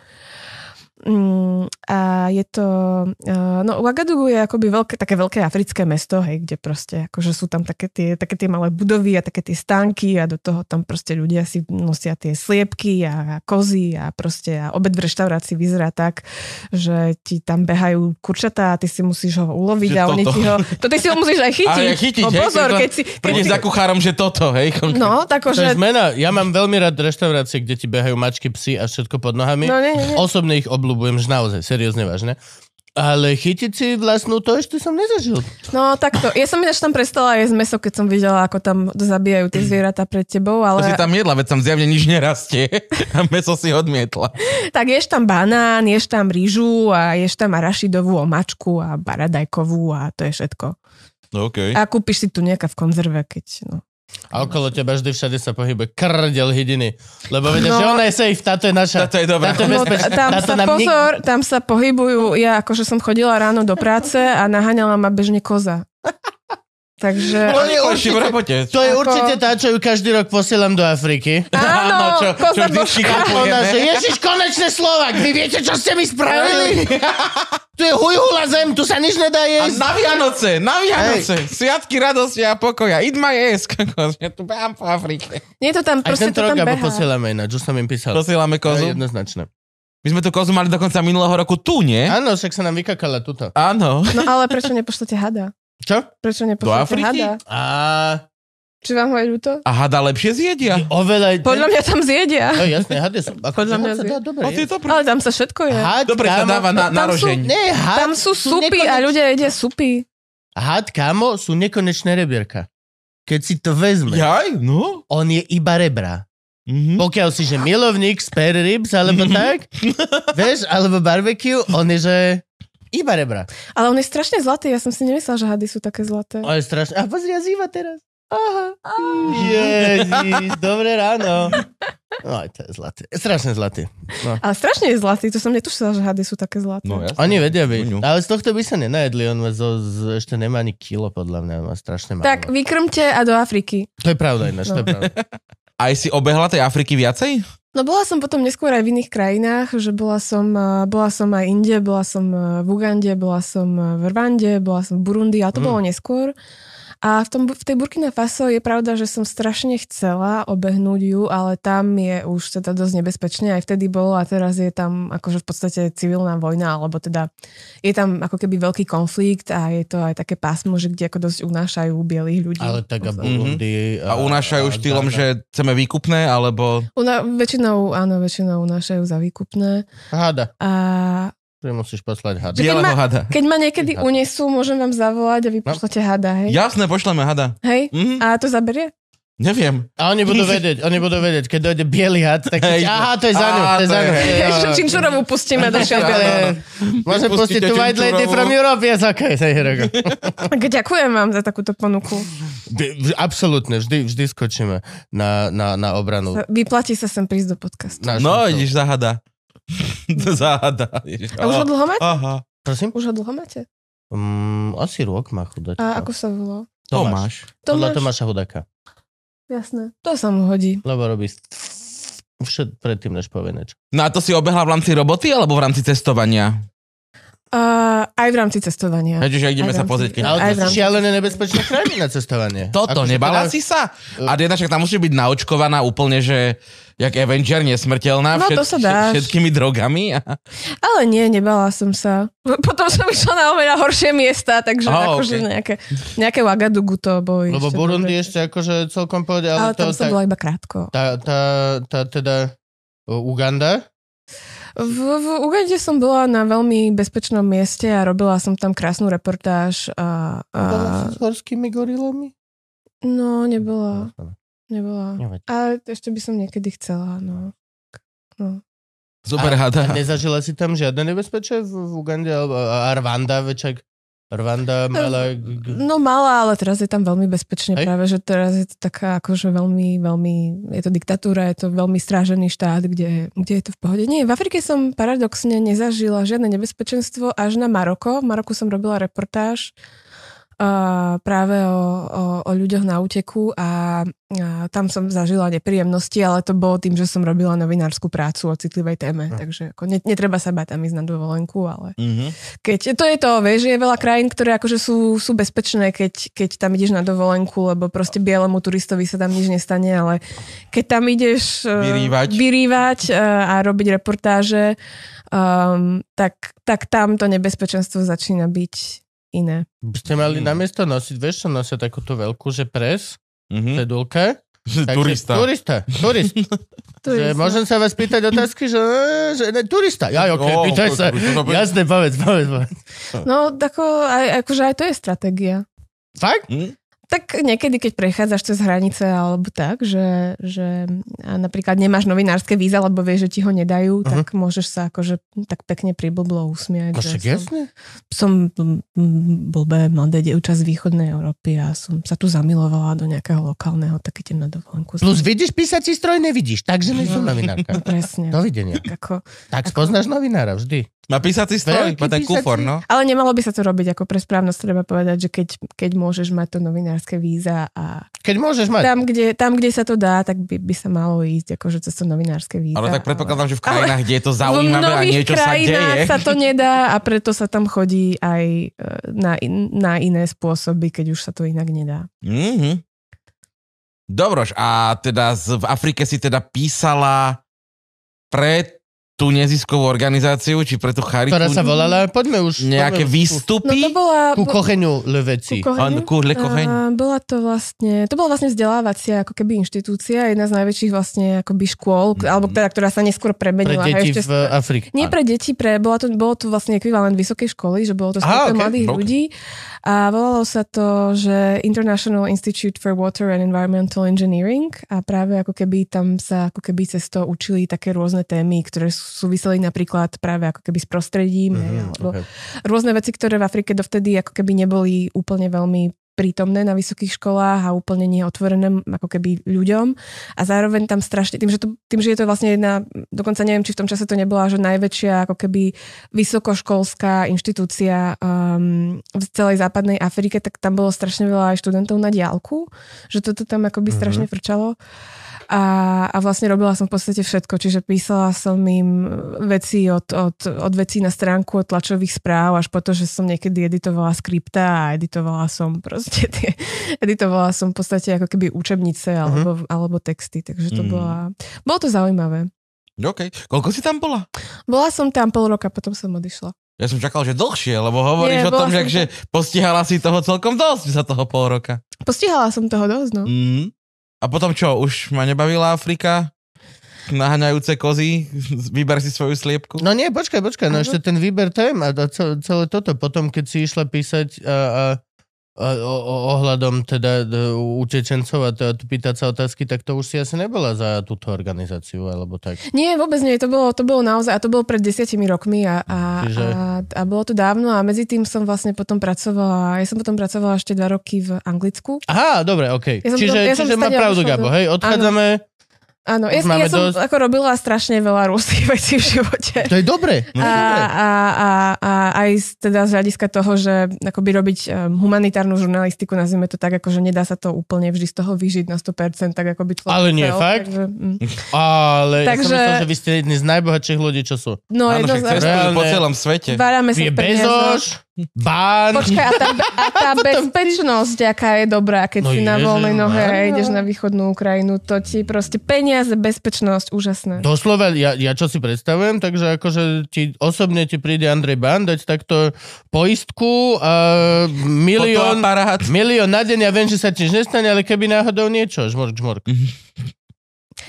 Mm, a je to, uh, no Ouagadougou je akoby veľké, také veľké africké mesto, hej, kde proste akože sú tam také tie, také tie malé budovy a také tie stánky a do toho tam proste ľudia si nosia tie sliepky a, kozy a proste a obed v reštaurácii vyzerá tak, že ti tam behajú kurčatá a ty si musíš ho uloviť Že a oni toto. ti ho, to ty si ho musíš aj chytiť. Ale chytiť, no, hej, pozor, keď si, keď si, za kuchárom, že toto, hej. no, tak To je že, zmena. Ja mám veľmi rád reštaurácie, kde ti behajú mačky, psy a všetko pod nohami. no nie, nie. Osobne ich obľúbujem, že naozaj, seriózne vážne. Ale chytiť si vlastnú to ešte som nezažil. No takto. Ja som ináč tam prestala jesť meso, keď som videla, ako tam zabíjajú tie zvieratá pred tebou, To si ale tam jedla, veď tam zjavne nič nerastie. A meso si odmietla. tak ješ tam banán, ješ tam rýžu a ješ tam arašidovú omačku a baradajkovú a to je všetko. No, okay. A kúpiš si tu nejaká v konzerve, keď no. A okolo teba vždy všade sa pohybuje krdel hydiny. Lebo vedia, No. že ona je safe, táto je naša. Táto je dobrá. Táto je No, tam táto sa nám nik- pozor, tam sa pohybujú, ja akože som chodila ráno do práce a naháňala ma bežne koza. Takže... To je v určite, robote. to je určite tá, čo ju každý rok posielam do Afriky. Áno, čo, čo koza vždy božka. šikapujeme. Ona, že Ježiš, konečne Slovak, vy viete, čo ste mi spravili? tu je hujhula zem, tu sa nič nedá A jesť. na Vianoce, na Vianoce, sviatky radosti a pokoja. Eat my ass, kokos. Ja tu behám po Afrike. Nie je to tam, proste to tam beha. posielame ináč, už som im písal. Posielame To je kozu. jednoznačné. My sme tu kozu mali dokonca minulého roku tu, nie? Áno, však sa nám vykakala tuto. Áno. No ale prečo nepošlete hada? Čo? Prečo nepošlete Afriky? hada? A Či vám ho ľúto? A hada lepšie zjedia. oveľa... Podľa mňa tam zjedia. No, jasné, hady sú... Ako, Podľa mňa had sa zje- dá dobre. O, ty jesť. to pr- Ale tam sa všetko je. Had, Dobre sa dáva na, na tam sú-. Nie, had, Tam sú supy nekoneč- a ľudia jedia supy. Had, kámo, sú nekonečné rebierka. Keď si to vezme, Jaj, no. on je iba rebra. Mhm. Pokiaľ si, že milovník spare ribs, alebo tak, vieš, alebo barbecue, on je, že iba rebra. Ale on je strašne zlatý, ja som si nemyslela, že hady sú také zlaté. On je strašne... A pozri, ja zýva teraz. Aha. Ježiš, dobré ráno. No, to je zlatý. Strašne zlatý. No. Ale strašne je zlatý, to som netušila, že hady sú také zlaté. No, jasné. Oni vedia byť. Ale z tohto by sa nenajedli. On má zo, z, ešte nemá ani kilo, podľa mňa. Má strašne málo. tak vykrmte a do Afriky. To je pravda ináč, to je No. pravda. Aj si obehla tej Afriky viacej? No bola som potom neskôr aj v iných krajinách, že bola som, bola som aj inde, bola som v Ugande, bola som v Rwande, bola som v Burundi, ale to Mm. bolo neskôr. A v, tom, v tej Burkina Faso je pravda, že som strašne chcela obehnúť ju, ale tam je už teda dosť nebezpečne. Aj vtedy bolo a teraz je tam akože v podstate civilná vojna, alebo teda je tam ako keby veľký konflikt a je to aj také pásmo, že kde ako dosť unášajú bielých ľudí. Ale tak a Mhm. Burundi... A unášajú štýlom, že chceme výkupné, alebo... Una, väčšinou, áno, väčšinou unášajú za výkupné. Hada. A Ty musíš poslať hada. Že keď ma- hada. keď ma niekedy unesú, môžem vám zavolať a vy No. pošlete hada, hej? Jasné, pošleme hada. Hej? Mhm. A to zaberie? Neviem. A oni budú vedieť, oni budú vedieť, keď dojde biely had, tak Hej. aha, to je za ňu, to je to za ňu. Ešte Činčurovú pustíme do šelby. Môžem pustiť tu White Lady from Europe, yes, okay, say here ďakujem vám za takúto ponuku. Absolútne, vždy, vždy skočíme na, na, na obranu. Vyplatí sa sem prísť do podcastu. No, ideš za hada. za hada. Ježiš. A už ho dlho máte? Aha. Prosím? Už ho dlho máte? Um, asi rok má chudačka. A ako sa volá? Tomáš. Podľa Tomáš? Tomáša Hudáka. Jasné. To sa mu hodí. Lebo robí všet predtým, než povie niečo. No a to si obehla v rámci roboty alebo v rámci cestovania? Uh, aj v rámci cestovania. Hej, čiže ideme Aj sa pozrieť, keď... Ale to rámci- šialené nebezpečné krajiny na cestovanie. Toto, Akože nebala teda- si sa? A jedna však tam musí byť naočkovaná úplne, že jak Avenger, nesmrteľná No, to sa dáš. všetkými drogami. A... Ale nie, nebala som sa. Potom som išla na oveľa horšie miesta, takže Á, akože ok. nejaké, nejaké Wagadugu to boli. Lebo ešte Burundi dobre. ešte akože celkom povedal, Ale ale, to, tam som tá, bola iba krátko. tá, tá, tá, teda Uganda, V, v Ugande som bola na veľmi bezpečnom mieste a robila som tam krásnu reportáž. A, a... Bola s horskými gorilami? No, nebola. Nebola. Nevadí. Ale ešte by som niekedy chcela, no. no. Super a, hada. A nezažila si tam žiadne nebezpečie v, v Ugande? Alebo, a Rwanda, večak? Rwanda mala... No mala, ale teraz je tam veľmi bezpečne. Hej. Práve, že teraz je to taká akože veľmi, veľmi, je to diktatúra, je to veľmi strážený štát, kde, kde je to v pohode. Nie, v Afrike som paradoxne nezažila žiadne nebezpečenstvo až na Maroko. V Maroku som robila reportáž práve o, o, o ľuďoch na úteku a, a tam som zažila nepríjemnosti, ale to bolo tým, že som robila novinárskú prácu o citlivej téme, Hm. takže ako ne, netreba sa bať tam ísť na dovolenku, ale Mhm. keď, to je to, vieš, je veľa krajín, ktoré akože sú, sú bezpečné, keď, keď tam ideš na dovolenku, lebo proste bielemu turistovi sa tam nič nestane, ale keď tam ideš eh, Vyrývať. vyrývať eh, a robiť reportáže, um, tak, tak tam to nebezpečenstvo začína byť iné. By ste mali namiesto nosiť, vieš čo nosia takúto veľkú, že pres, Mhm. cedulka. Takže Turista. Turista, turist. Že môžem sa vás pýtať otázky, že, že ne, turista. Ja, ok, No, pýtaj sa. to- Jasne, povedz, povedz, povedz. No, tako, aj, akože aj to je stratégia. Fakt? Mhm. Tak niekedy, keď prechádzaš cez hranice alebo tak, že, že napríklad nemáš novinárske víza, lebo vieš, že ti ho nedajú, Mhm. tak môžeš sa akože tak pekne priblblo usmiať. No však som, jasne. som mm, blbé mladé dievča z východnej Európy a som sa tu zamilovala do nejakého lokálneho, tak idem na dovolenku. Plus vidíš písací stroj, nevidíš. Takže nie som novinárka. No, presne. Dovidenia. Tak Ako, Tak spoznáš novinára vždy. Má písací stroj, má ten kufor, no. ale nemalo by sa to robiť ako pre správnosť, treba povedať, že keď, keď môžeš mať to novinárske víza a Keď môžeš mať. tam kde, tam, kde sa to dá, tak by, by sa malo ísť akože cez to novinárske víza. Ale tak predpokladám, že v krajinách, kde je to zaujímavé a niečo sa deje. sa to nedá a preto sa tam chodí aj e, na, in, na iné spôsoby, keď už sa to inak nedá. Mhm. Dobroš, a teda z, v Afrike si teda písala pre tú neziskovú organizáciu, či pre tú charitu Ktorá sa volala, poďme už. nejaké poďme už No výstupy? to bola... Ku kocheniu le veci. ku kocheniu? Ku le bola to vlastne, to bola vlastne vzdelávacia ako keby inštitúcia, jedna z najväčších vlastne akoby škôl, Mhm. alebo teda, ktorá sa neskôr Pre premenila. hej, deti ešte v Afrike. Nie pre deti, pre, bola to, bolo to vlastne ekvivalent vysokej školy, že bolo to skupina ok, mladých ok. ľudí a volalo sa to, že International Institute for Water and Environmental Engineering a práve ako keby tam sa ako keby cez to učili také rôzne témy, ktoré súviseli napríklad práve ako keby s prostredím, Mhm, alebo okay. rôzne veci, ktoré v Afrike dovtedy ako keby neboli úplne veľmi prítomné na vysokých školách a úplne nie otvorené ako keby ľuďom. A zároveň tam strašne, tým že, to, tým, že je to vlastne jedna, dokonca neviem, či v tom čase to nebola, že najväčšia ako keby vysokoškolská inštitúcia um, v celej západnej Afrike, tak tam bolo strašne veľa aj študentov na diálku, že toto tam akoby Mhm. strašne frčalo. A, a vlastne robila som v podstate všetko, čiže písala som im veci od, od, od vecí na stránku, od tlačových správ, až po to, že som niekedy editovala skripta a editovala som proste tie, editovala som v podstate ako keby učebnice alebo, alebo texty, takže to Mhm. bola, bolo to zaujímavé. OK. Koľko si tam bola? Bola som tam pol roka, potom som odišla. Ja som čakal, že dlhšie, lebo hovoríš Nie, o tom, že, som že postihala si toho celkom dosť za toho pol roka. Postihala som toho dosť, no. Mm. A potom čo, už ma nebavila Afrika? Naháňajúce kozy? Vyber si svoju sliepku? No nie, počkaj, počkaj, no ešte ten výber tém a celé, celé toto. Potom, keď si išla písať a, a, ohľadom teda d- utečencov a, pýtať sa otázky, tak to už si asi nebola za túto organizáciu, alebo tak. Nie, vôbec nie, to bolo, to bolo naozaj, a to bolo pred desiatimi rokmi a, a, Čiže- a, a bolo to dávno a medzi tým som vlastne potom pracovala, ja som potom pracovala ešte dva roky v Anglicku. Aha, dobre, okej. Ja som čiže ja čiže má pravdu, Gabo, hej, odchádzame, Áno, Už ja, ja som dosť. ako robila strašne veľa rôznych vecí v živote. to je dobre. No, A, a, a, a aj z, teda z hľadiska toho, že akoby robiť um, humanitárnu žurnalistiku, nazvime to tak, ako že nedá sa to úplne vždy z toho vyžiť na 100%, tak ako by človek Ale nie, chcel, fakt? Takže, mm. Ale ja som Takže- myslel, že vy ste jedni z najbohatších ľudí, čo sú. No, Áno, však jednoznačne. cestujú po Reálne. celom svete. Várame sa Je. Bezoš, Bán, Počkaj, a tá, a tá bezpečnosť, aká je dobrá, keď No si na voľnej nohe a ideš na východnú Ukrajinu, to ti proste peniaze, bezpečnosť, úžasné. Doslova, ja, ja čo si predstavujem, takže akože ti, osobne ti príde Andrej Bán dať takto poistku a milión, milión na deň, ja viem, že sa ti nič nestane, ale keby náhodou niečo, žmork, žmork.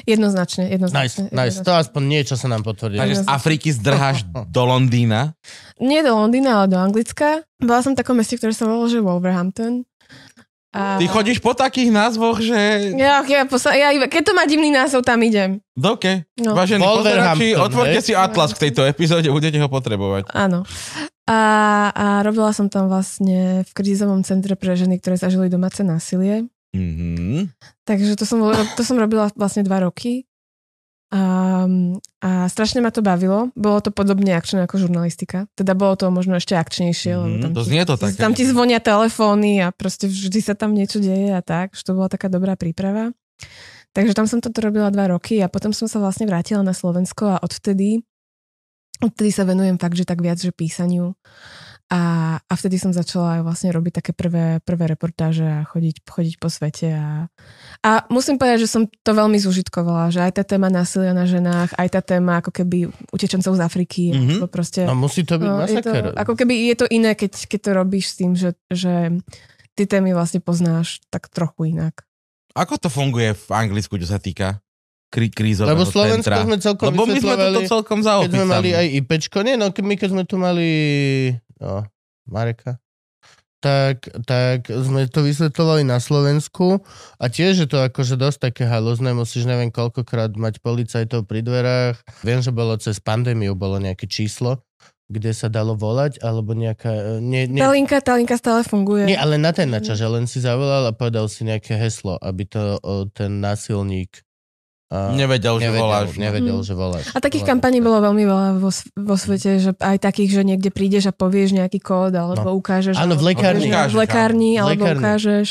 Jednoznačne, Nice, jednoznačne. nice. To aspoň niečo sa nám potvrdilo. Takže z Afriky zdrháš do Londýna. Nie do Londýna, ale do Anglicka. Bola som v takom meste, ktoré sa volalo, že Wolverhampton. A... Ty chodíš po takých názvoch, že... Ja, ja, posla... ja iba, keď to má divný názov, tam idem. OK. No. Vážení Wolverhampton, otvorte si Atlas k tejto epizóde, budete ho potrebovať. Áno. A, a robila som tam vlastne v krízovom centre pre ženy, ktoré zažili domáce násilie. Mhm. Takže to som, to som robila vlastne dva roky. A, a strašne ma to bavilo. Bolo to podobne akčné ako žurnalistika. Teda bolo to možno ešte akčnejšie. lebo Mhm, tam to ti- znie to také. Tam ti zvonia telefóny a proste vždy sa tam niečo deje a tak. Že to bola taká dobrá príprava. Takže tam som toto robila dva roky a potom som sa vlastne vrátila na Slovensko a odvtedy odtedy sa venujem fakt, že tak viac, že písaniu. A, a vtedy som začala aj vlastne robiť také prvé, prvé reportáže a chodiť, chodiť po svete. A, a musím povedať, že som to veľmi zužitkovala, že aj tá téma násilia na ženách, aj tá téma ako keby utečencov z Afriky, Mhm. mm-hmm. proste... No musí to byť No, je to, ako keby je to iné, keď, keď to robíš s tým, že, že ty témy vlastne poznáš tak trochu inak. Ako to funguje v Anglicku, čo sa týka krí- krízového Lebo Slovensko centra? sme celkom Lebo my sme toto celkom keď sme mali zaopísali. aj IPčko, nie, no my keď sme tu mali no, Mareka, tak, tak sme to vysvetľovali na Slovensku a tiež je to akože dosť také halozné, musíš neviem koľkokrát mať policajtov pri dverách. Viem, že bolo cez pandémiu, bolo nejaké číslo, kde sa dalo volať, alebo nejaká... Nie, nie, Tá linka, tá linka stále funguje. nie ale na ten načas, že len si zavolal a povedal si nejaké heslo, aby to o, ten násilník a, Nevedel, že nevedel, voláš. no. nevedel, Mm. že voláš. A takých Voláš. kampaní bolo veľmi veľa vo, vo svete, že aj takých, že niekde prídeš a povieš nejaký kód, alebo ukážeš. No. Áno, v lekárni. ukážeš, V lekárni, V alebo lekárni. ukážeš.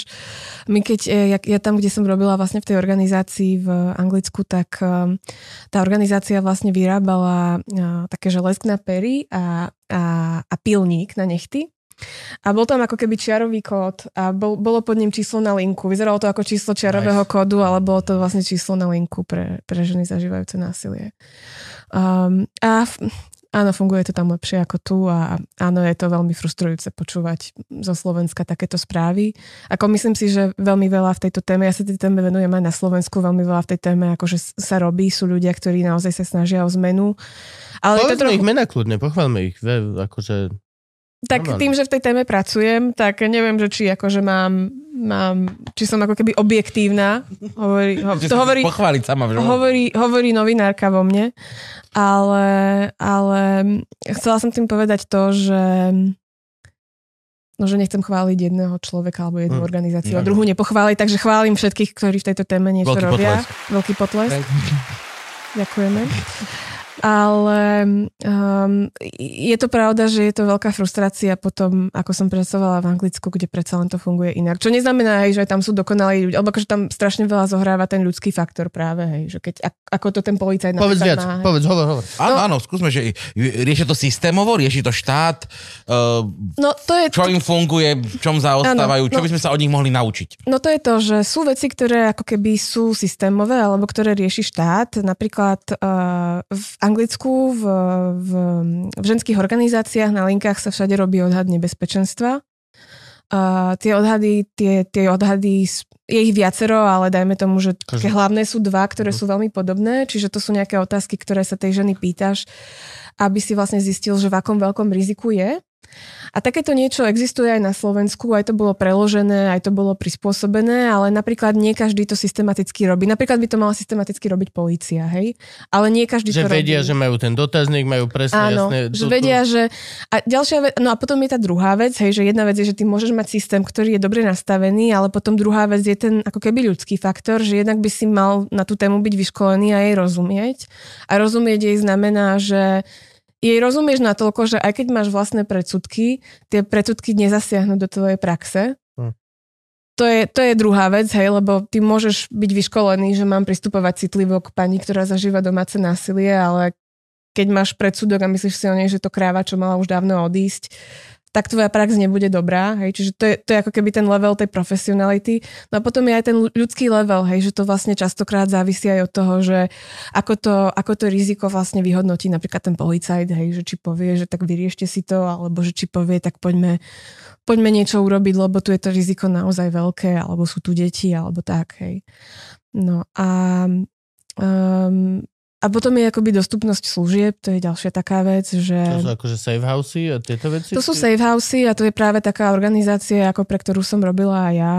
My keď, e, ja, ja tam, kde som robila vlastne v tej organizácii v Anglicku, tak um, tá organizácia vlastne vyrábala uh, také, že lesk na pery a, a, a pilník na nechty. A bol tam ako keby čiarový kód a bol, bolo pod ním číslo na linku. Vyzeralo to ako číslo čiarového Nice. kódu, ale bolo to vlastne číslo na linku pre, pre ženy zažívajúce násilie. Um, a f- áno, funguje to tam lepšie ako tu a áno, je to veľmi frustrujúce počúvať zo Slovenska takéto správy. Ako myslím si, že veľmi veľa v tejto téme, ja sa tej téme venujem aj na Slovensku, veľmi veľa v tej téme akože sa robí, sú ľudia, ktorí naozaj sa snažia o zmenu. Ale je to Povedzme trochu... ich mena kľudne, pochválme ich. Ve, akože, Tak Normálne. tým, že v tej téme pracujem, tak neviem, že či akože mám, mám či som ako keby objektívna. Hovorí, ho, to hovorí, pochváliť sama. Že... hovorí, hovorí novinárka vo mne, ale, ale chcela som tým povedať to, že no, že nechcem chváliť jedného človeka alebo jednu Hm. organizáciu a druhú nepochváliť, takže chválim všetkých, ktorí v tejto téme niečo Veľký robia. potlesk. Veľký potlesk. Ďakujeme. Ale um, je to pravda, že je to veľká frustrácia potom, ako som pracovala v Anglicku, kde predsa len to funguje inak. Čo neznamená, hej, že tam sú dokonalí ľudia, alebo akože tam strašne veľa zohráva ten ľudský faktor práve, hej, že keď, ak- ako to ten policajt povedz viac, má, hej. povedz, hovor, hovor. Áno, áno, skúsme, že rieši to systémovo, rieši to štát, uh, No to je, čo im funguje, v čom zaostávajú, Áno, čo no. by sme sa od nich mohli naučiť. No to je to, že sú veci, ktoré ako keby sú systémové, alebo ktoré rieši štát. Napríklad uh, v Anglicku, v, v, v ženských organizáciách na linkách sa všade robí odhad nebezpečenstva. Uh, tie odhady, tie, tie odhady, je ich viacero, ale dajme tomu, že také hlavné sú dva, ktoré sú veľmi podobné, čiže to sú nejaké otázky, ktoré sa tej ženy pýtaš, aby si vlastne zistil, že v akom veľkom riziku je. A takéto niečo existuje aj na Slovensku, aj to bolo preložené, aj to bolo prispôsobené, ale napríklad nie každý to systematicky robí. Napríklad by to mala systematicky robiť polícia, hej? Ale nie každý Že to vedia, robí. že majú ten dotazník, majú presne Áno, jasné... že vedia, že... A ďalšia vec, no a potom je tá druhá vec, hej, že jedna vec je, že ty môžeš mať systém, ktorý je dobre nastavený, ale potom druhá vec je ten ako keby ľudský faktor, že jednak by si mal na tú tému byť vyškolený a jej rozumieť. A rozumieť jej znamená, že jej rozumieš natoľko, že aj keď máš vlastné predsudky, tie predsudky nezasiahnu do tvojej praxe. Hm. To je, to je druhá vec, hej, lebo ty môžeš byť vyškolený, že mám pristupovať citlivo k pani, ktorá zažíva domáce násilie, ale keď máš predsudok a myslíš si o nej, že to kráva, čo mala už dávno odísť, tak tvoja prax nebude dobrá, hej, čiže to je, to je ako keby ten level tej profesionality. No a potom je aj ten ľudský level, hej, že to vlastne častokrát závisí aj od toho, že ako to, ako to riziko vlastne vyhodnotí napríklad ten policajt, hej, že či povie, že tak vyriešte si to, alebo že či povie, tak poďme, poďme niečo urobiť, lebo tu je to riziko naozaj veľké, alebo sú tu deti, alebo tak, hej. No a Um, a potom je akoby dostupnosť služieb, to je ďalšia taká vec, že... To sú akože safe housey a tieto veci? To sú safe housey a to je práve taká organizácia, ako pre ktorú som robila aj ja,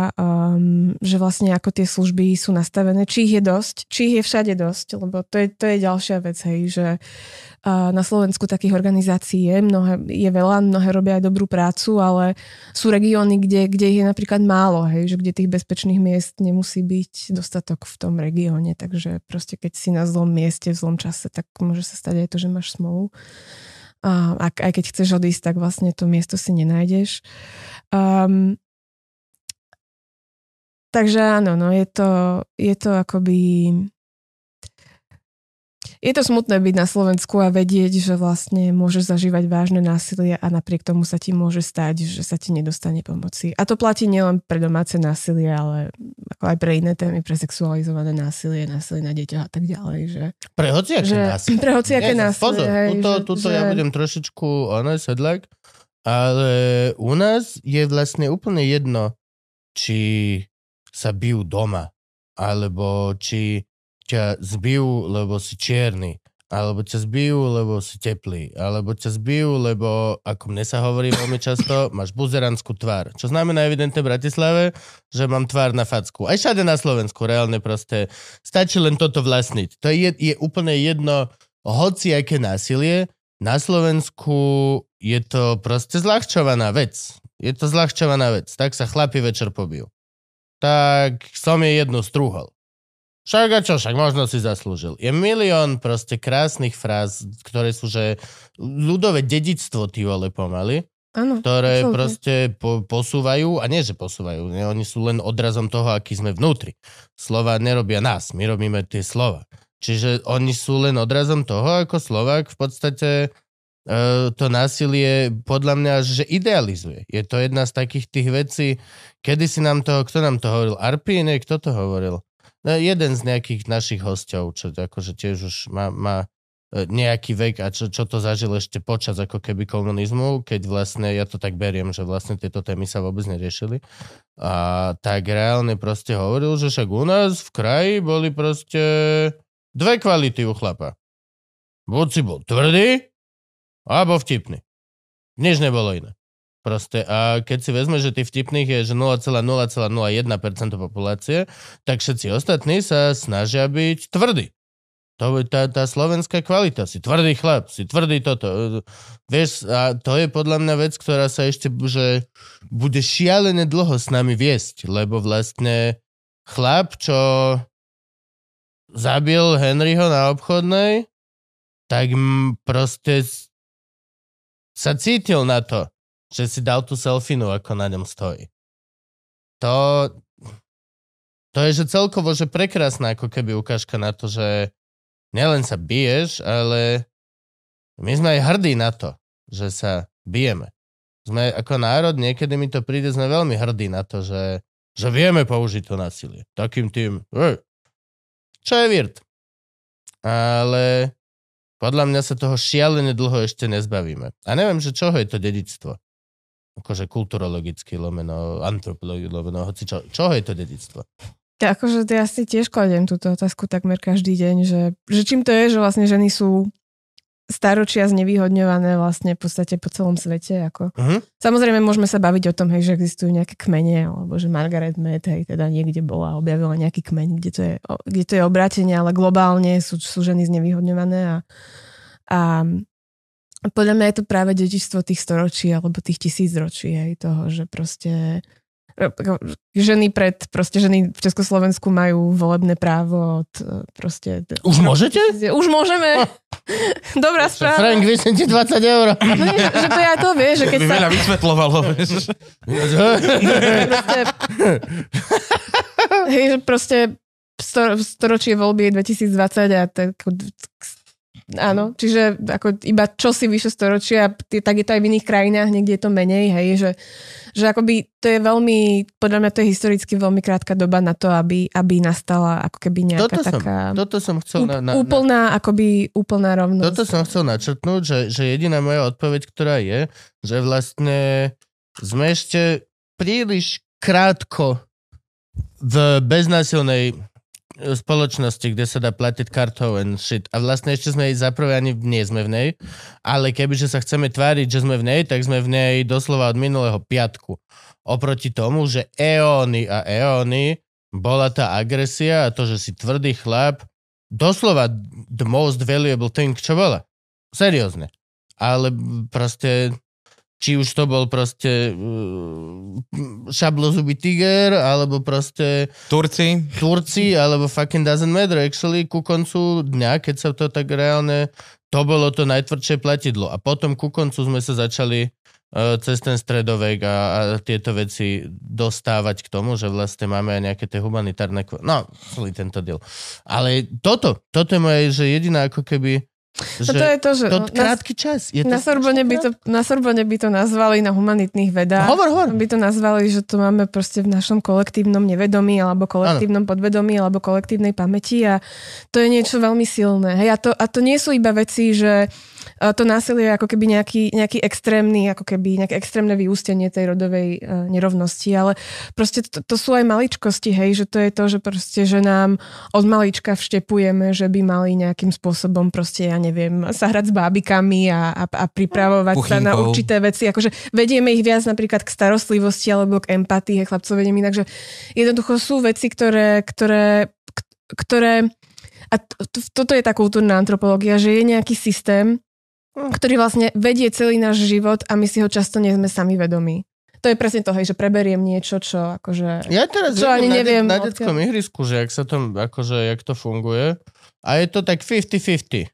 um, že vlastne ako tie služby sú nastavené, či ich je dosť, či ich je všade dosť, lebo to je, to je ďalšia vec, hej, že uh, na Slovensku takých organizácií je, mnohé, je veľa, mnohé robia aj dobrú prácu, ale sú regióny, kde, kde ich je napríklad málo, hej, že kde tých bezpečných miest nemusí byť dostatok v tom regióne, takže proste keď si na zlom mieste v zlom čase, tak môže sa stať aj to, že máš smolu. A aj keď chceš odísť, tak vlastne to miesto si nenájdeš. Um, takže áno, no je to, je to akoby je to smutné byť na Slovensku a vedieť, že vlastne môžeš zažívať vážne násilie a napriek tomu sa ti môže stať, že sa ti nedostane pomoci. A to platí nielen pre domáce násilie, ale ako aj pre iné témy, pre sexualizované násilie, násilie na deťa a tak ďalej. Že, pre hociaké že, násilie. Pre hociaké Nie, násilie. Pozor, hej, tuto, tuto že, ja budem trošičku ono, sedlak, ale u nás je vlastne úplne jedno, či sa bijú doma, alebo či ťa zbijú, lebo si čierny, alebo ťa zbijú, lebo si teplý, alebo ťa zbijú, lebo, ako mne sa hovorí veľmi často, máš buzeranskú tvár. Čo znamená evidentne v Bratislave, že mám tvár na facku. Aj všade na Slovensku, reálne proste. Stačí len toto vlastniť. To je, je úplne jedno, hoci aké násilie, na Slovensku je to proste zľahčovaná vec. Je to zľahčovaná vec. Tak sa chlapi večer pobijú. Tak som je jednu strúhol. Však a čo, však možno si zaslúžil. Je milión proste krásnych fráz, ktoré sú, že ľudové dedictvo, ty vole, pomaly, áno, ktoré absolútne. proste po, posúvajú, a nie, že posúvajú, nie, oni sú len odrazom toho, aký sme vnútri. Slova nerobia nás, my robíme tie slova. Čiže oni sú len odrazom toho, ako Slovak v podstate to násilie podľa mňa, že idealizuje. Je to jedna z takých tých vecí, kedy si nám to, kto nám to hovoril? Arpíne, kto to hovoril? No, jeden z nejakých našich hostov, čo akože tiež už má, má e, nejaký vek a čo, čo to zažil ešte počas ako keby komunizmu, keď vlastne, ja to tak beriem, že vlastne tieto témy sa vôbec neriešili. A tak reálne proste hovoril, že však u nás v kraji boli proste dve kvality u chlapa. Buď si bol tvrdý, alebo vtipný. Nič nebolo iné. Proste, a keď si vezme, že tých vtipných je že 0,001% populácie, tak všetci ostatní sa snažia byť tvrdí. To je tá, tá slovenská kvalita. Si tvrdý chlap, si tvrdý toto. Vieš, a to je podľa mňa vec, ktorá sa ešte že bude šialené dlho s nami viesť, lebo vlastne chlap, čo zabil Henryho na obchodnej, tak proste sa cítil na to, že si dal tú selfinu, ako na ňom stojí. To, to je, že celkovo, že prekrásna ako keby ukážka na to, že nielen sa biješ, ale my sme aj hrdí na to, že sa bijeme. Sme ako národ, niekedy mi to príde, sme veľmi hrdí na to, že, že vieme použiť to násilie. Takým tým, čo je virt. Ale podľa mňa sa toho šialene dlho ešte nezbavíme. A neviem, že čoho je to dedictvo. Akože kulturologicky, lomeno, antropologicky, lomeno, hoci čo. Čoho je to dedictvo? Ja, akože ja si tiež kladiem túto otázku takmer každý deň, že, že čím to je, že vlastne ženy sú staročia znevýhodňované vlastne v podstate po celom svete. Ako. Uh-huh. Samozrejme môžeme sa baviť o tom, hej, že existujú nejaké kmene, alebo že Margaret Mead hej, teda niekde bola a objavila nejaký kmeň, kde to je, kde to je obrátenie, ale globálne sú, sú ženy znevýhodňované a, a podľa mňa je to práve dedičstvo tých storočí alebo tých tisíc ročí hej, toho, že proste ženy pred, proste ženy v Československu majú volebné právo od e, proste... Už môžete? Už môžeme. Dobrá Že správa. Frank, ti 20 eur. No nie, že to ja to vieš, že keď sa... veľa vysvetľovalo. vieš. proste, hej, že proste sto, storočie voľby je 2020 a tak, áno, čiže ako iba čo si vyše storočia, tak je to aj v iných krajinách, niekde je to menej, hej, že, že akoby to je veľmi, podľa mňa to je historicky veľmi krátka doba na to, aby, aby nastala ako keby nejaká Toto som, taká toto som chcel úp, na, na, na, úplná, akoby úplná rovnosť. Toto som chcel načrtnúť, že, že jediná moja odpoveď, ktorá je, že vlastne sme ešte príliš krátko v beznásilnej spoločnosti, kde sa dá platiť kartou and shit. A vlastne ešte sme jej zaprvé ani nie sme v nej, ale kebyže sa chceme tváriť, že sme v nej, tak sme v nej doslova od minulého piatku. Oproti tomu, že eóny a eóny bola tá agresia a to, že si tvrdý chlap, doslova the most valuable thing, čo bola. Seriózne. Ale proste či už to bol proste uh, šablozubý tiger, alebo proste Turci. Turci, alebo fucking doesn't matter. Actually, ku koncu dňa, keď sa to tak reálne, to bolo to najtvrdšie platidlo. A potom ku koncu sme sa začali uh, cez ten stredovek a, a tieto veci dostávať k tomu, že vlastne máme aj nejaké tie humanitárne... No, celý tento diel. Ale toto, toto je moje, že jediná ako keby... No to je to, že to krátky čas. Je to na, Sorbonne by to, na Sorbonne by to nazvali na humanitných vedách. Hovor, hovor. By to nazvali, že to máme proste v našom kolektívnom nevedomí, alebo kolektívnom podvedomí, alebo kolektívnej pamäti a to je niečo veľmi silné. Hej, a, to, a to nie sú iba veci, že to násilie je ako keby nejaký, nejaký extrémny, ako keby nejaké extrémne vyústenie tej rodovej uh, nerovnosti, ale proste to, to sú aj maličkosti, hej, že to je to, že proste, že nám od malička vštepujeme, že by mali nejakým spôsobom proste, ja neviem, sa hrať s bábikami a, a, a pripravovať sa na určité veci, akože vedieme ich viac napríklad k starostlivosti alebo k empatii, hej, chlapcov vediem inak, že jednoducho sú veci, ktoré, ktoré, ktoré a t- t- toto je tá kultúrna antropológia, že je nejaký systém, ktorý vlastne vedie celý náš život a my si ho často nie sme sami vedomí. To je presne to, hej, že preberiem niečo, čo akože... Ja teraz Čo ani na, neviem, na odkiaľ. detskom ihrisku, že jak sa to, akože, jak to funguje. A je to tak 50-50.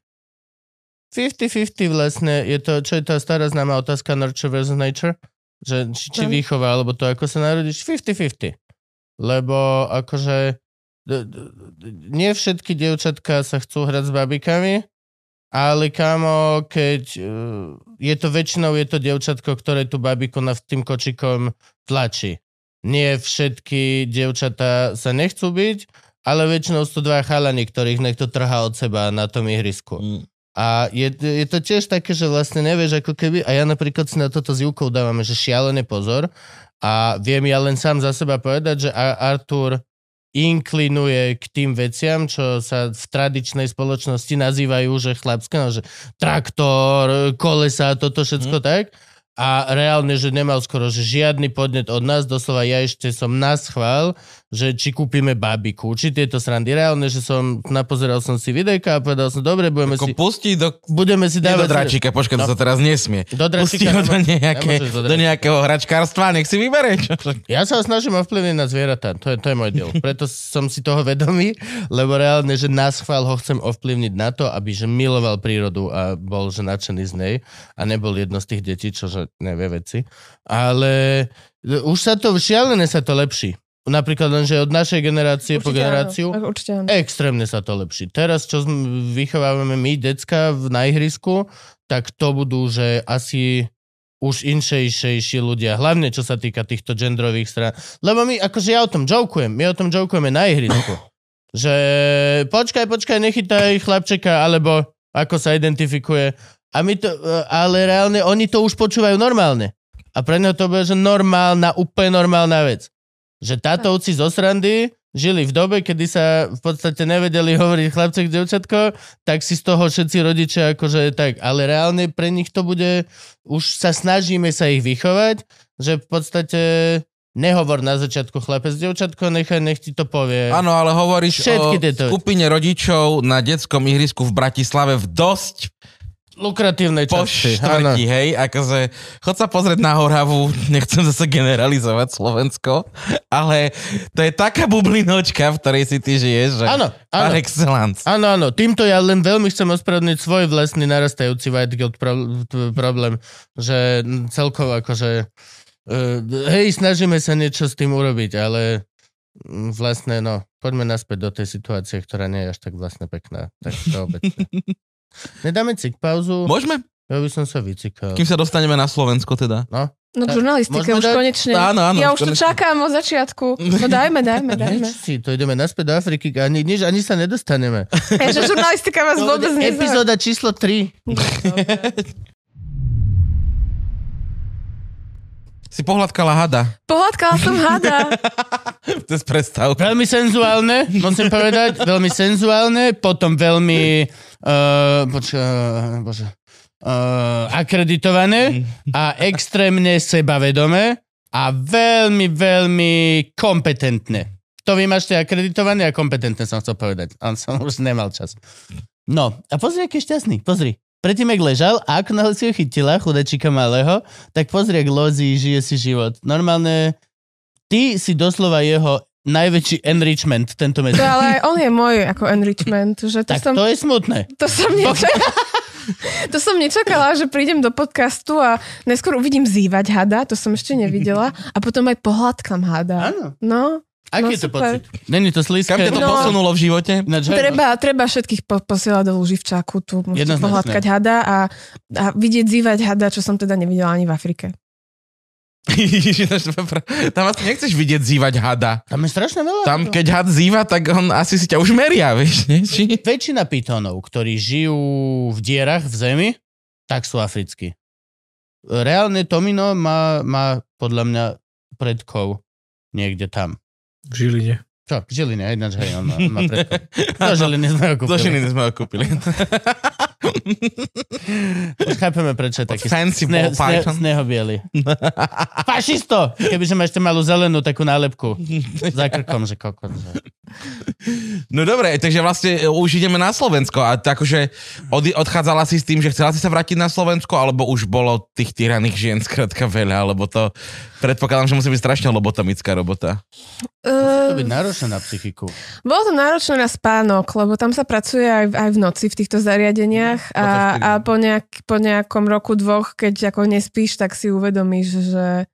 50-50 vlastne je to, čo je tá stará známa otázka nurture versus nature, že či, či výchova, alebo to, ako sa narodíš, 50-50. Lebo akože nie všetky dievčatka sa chcú hrať s babikami, ale kamo, keď uh, je to väčšinou je to dievčatko, ktoré tú babiku nad tým kočikom tlačí. Nie všetky dievčatá sa nechcú byť, ale väčšinou sú to dva chalani, ktorých niekto trhá od seba na tom ihrisku. Mm. A je, je to tiež také, že vlastne nevieš ako keby, a ja napríklad si na toto s Júkou dávame, že šialený pozor a viem ja len sám za seba povedať, že Ar- Artur inklinuje k tým veciam, čo sa v tradičnej spoločnosti nazývajú, že chlapské, no, že traktor, kolesa, toto všetko mm. tak. A reálne, že nemal skoro že žiadny podnet od nás, doslova ja ešte som nás chvál, že či kúpime babiku, či tieto srandy. Reálne, že som, napozeral som si videjka a povedal som, dobre, budeme Ako si, pustí do, budeme si nie do dávať... dráčika, počkaj, to No. sa teraz nesmie. Do Pustí dráčika ho do, nejaké, do nejakého hračkárstva, nech si vybere. Čo? Ja sa snažím ovplyvniť na zvieratá, to je, to je môj diel. Preto som si toho vedomý, lebo reálne, že nás chvál ho chcem ovplyvniť na to, aby že miloval prírodu a bol že nadšený z nej a nebol jedno z tých detí, čo že nevie veci. Ale už sa to, šialené sa to lepší. Napríklad len, že od našej generácie po Určite generáciu Áno, určite áno. extrémne sa to lepší. Teraz, čo vychovávame my, decka v, na ihrisku, tak to budú, že asi už inšejšejší ľudia, hlavne čo sa týka týchto genderových strán. Lebo my, akože ja o tom jokujem, my o tom jokujeme na ihrisku. že počkaj, počkaj, nechytaj chlapčeka, alebo ako sa identifikuje. A my to, ale reálne oni to už počúvajú normálne. A pre neho to bude, že normálna, úplne normálna vec. Že tátovci zo srandy žili v dobe, kedy sa v podstate nevedeli hovoriť chlapček, devčatko, tak si z toho všetci rodičia akože tak, ale reálne pre nich to bude, už sa snažíme sa ich vychovať, že v podstate nehovor na začiatku chlapec, devčatko, nechaj, nech ti to povie. Áno, ale hovoríš Všetky o tieto skupine rodičov na detskom ihrisku v Bratislave v dosť Lukratívnej po časti. štvrti, hej, akože chod sa pozrieť na Horavu, nechcem zase generalizovať Slovensko, ale to je taká bublinočka, v ktorej si ty žiješ, že Áno, par áno. excellence. Áno, áno, týmto ja len veľmi chcem ospravedlniť svoj vlastný narastajúci white guilt pro- problém, že celkovo akože uh, hej, snažíme sa niečo s tým urobiť, ale vlastne, no, poďme naspäť do tej situácie, ktorá nie je až tak vlastne pekná. Tak všeobecne. Nedáme cik pauzu? Môžeme? Ja by som sa vycikal. Kým sa dostaneme na Slovensko teda. No, No k žurnalistike Môžeme už dať- konečne. Áno, áno, ja už konečne. čakám od začiatku. No dajme, dajme, dajme. si, to ideme naspäť do Afriky, ani, nič, ani sa nedostaneme. Ja, že žurnalistika vás vôbec nezaujíma. Epizóda číslo 3. Si pohľadkala hada. Pohľadkala som hada. To je z predstav. Veľmi senzuálne, musím povedať, veľmi senzuálne, potom veľmi uh, počka, uh, bože, uh, akreditované a extrémne sebavedomé a veľmi, veľmi kompetentné. To vy máte akreditované a kompetentné som chcel povedať. On som už nemal čas. No, a pozri, aký je šťastný, pozri. Predtým, jak ležal a ako náhle si ho chytila, chudečíka malého, tak pozri, jak lozí, žije si život. Normálne, ty si doslova jeho najväčší enrichment tento To mesiac. ale aj on je môj ako enrichment, že to Tak som... to je smutné. To som nečakala. To som nečakala, že prídem do podcastu a neskôr uvidím zývať hada, to som ešte nevidela, a potom aj pohľadkam hada. Áno. No, Aký No, je to super. pocit? Není to slízke? Kam ťa to No. posunulo v živote? Ináč, treba, treba všetkých po, posielať do Luživčáku, tu môžete Jednoznačne. pohľadkať hada a, a vidieť zývať hada, čo som teda nevidela ani v Afrike. Tam asi nechceš vidieť zývať hada. Tam je strašne veľa. Tam, keď had zýva, tak on asi si ťa už meria, vieš, nie? Či... Väčšina pytonov, ktorí žijú v dierach v zemi, tak sú africkí. Reálne Tomino má, má podľa mňa predkov niekde tam. V Žiline. V Žiline, ináč, hej, on má, on má predkov. Do Žiliny sme ho Do kúpili. Žiliny sme ho kúpili. Už chápeme, prečo je taký Fancy sne, sne, python. sneho biely. Fašisto! Kebyže máš ešte malú zelenú takú nálepku za krkom, že kokot. Že... No dobre, takže vlastne e, už ideme na Slovensko a tak akože od, odchádzala si s tým, že chcela si sa vrátiť na Slovensko, alebo už bolo tých tyraných žien skrátka veľa, lebo to predpokladám, že musí byť strašne lobotomická robota. To Uh, byť náročné na psychiku. bolo to náročné na spánok, lebo tam sa pracuje aj, aj v noci v týchto zariadeniach a, a po, nejak, po nejakom roku, dvoch, keď ako nespíš, tak si uvedomíš, že,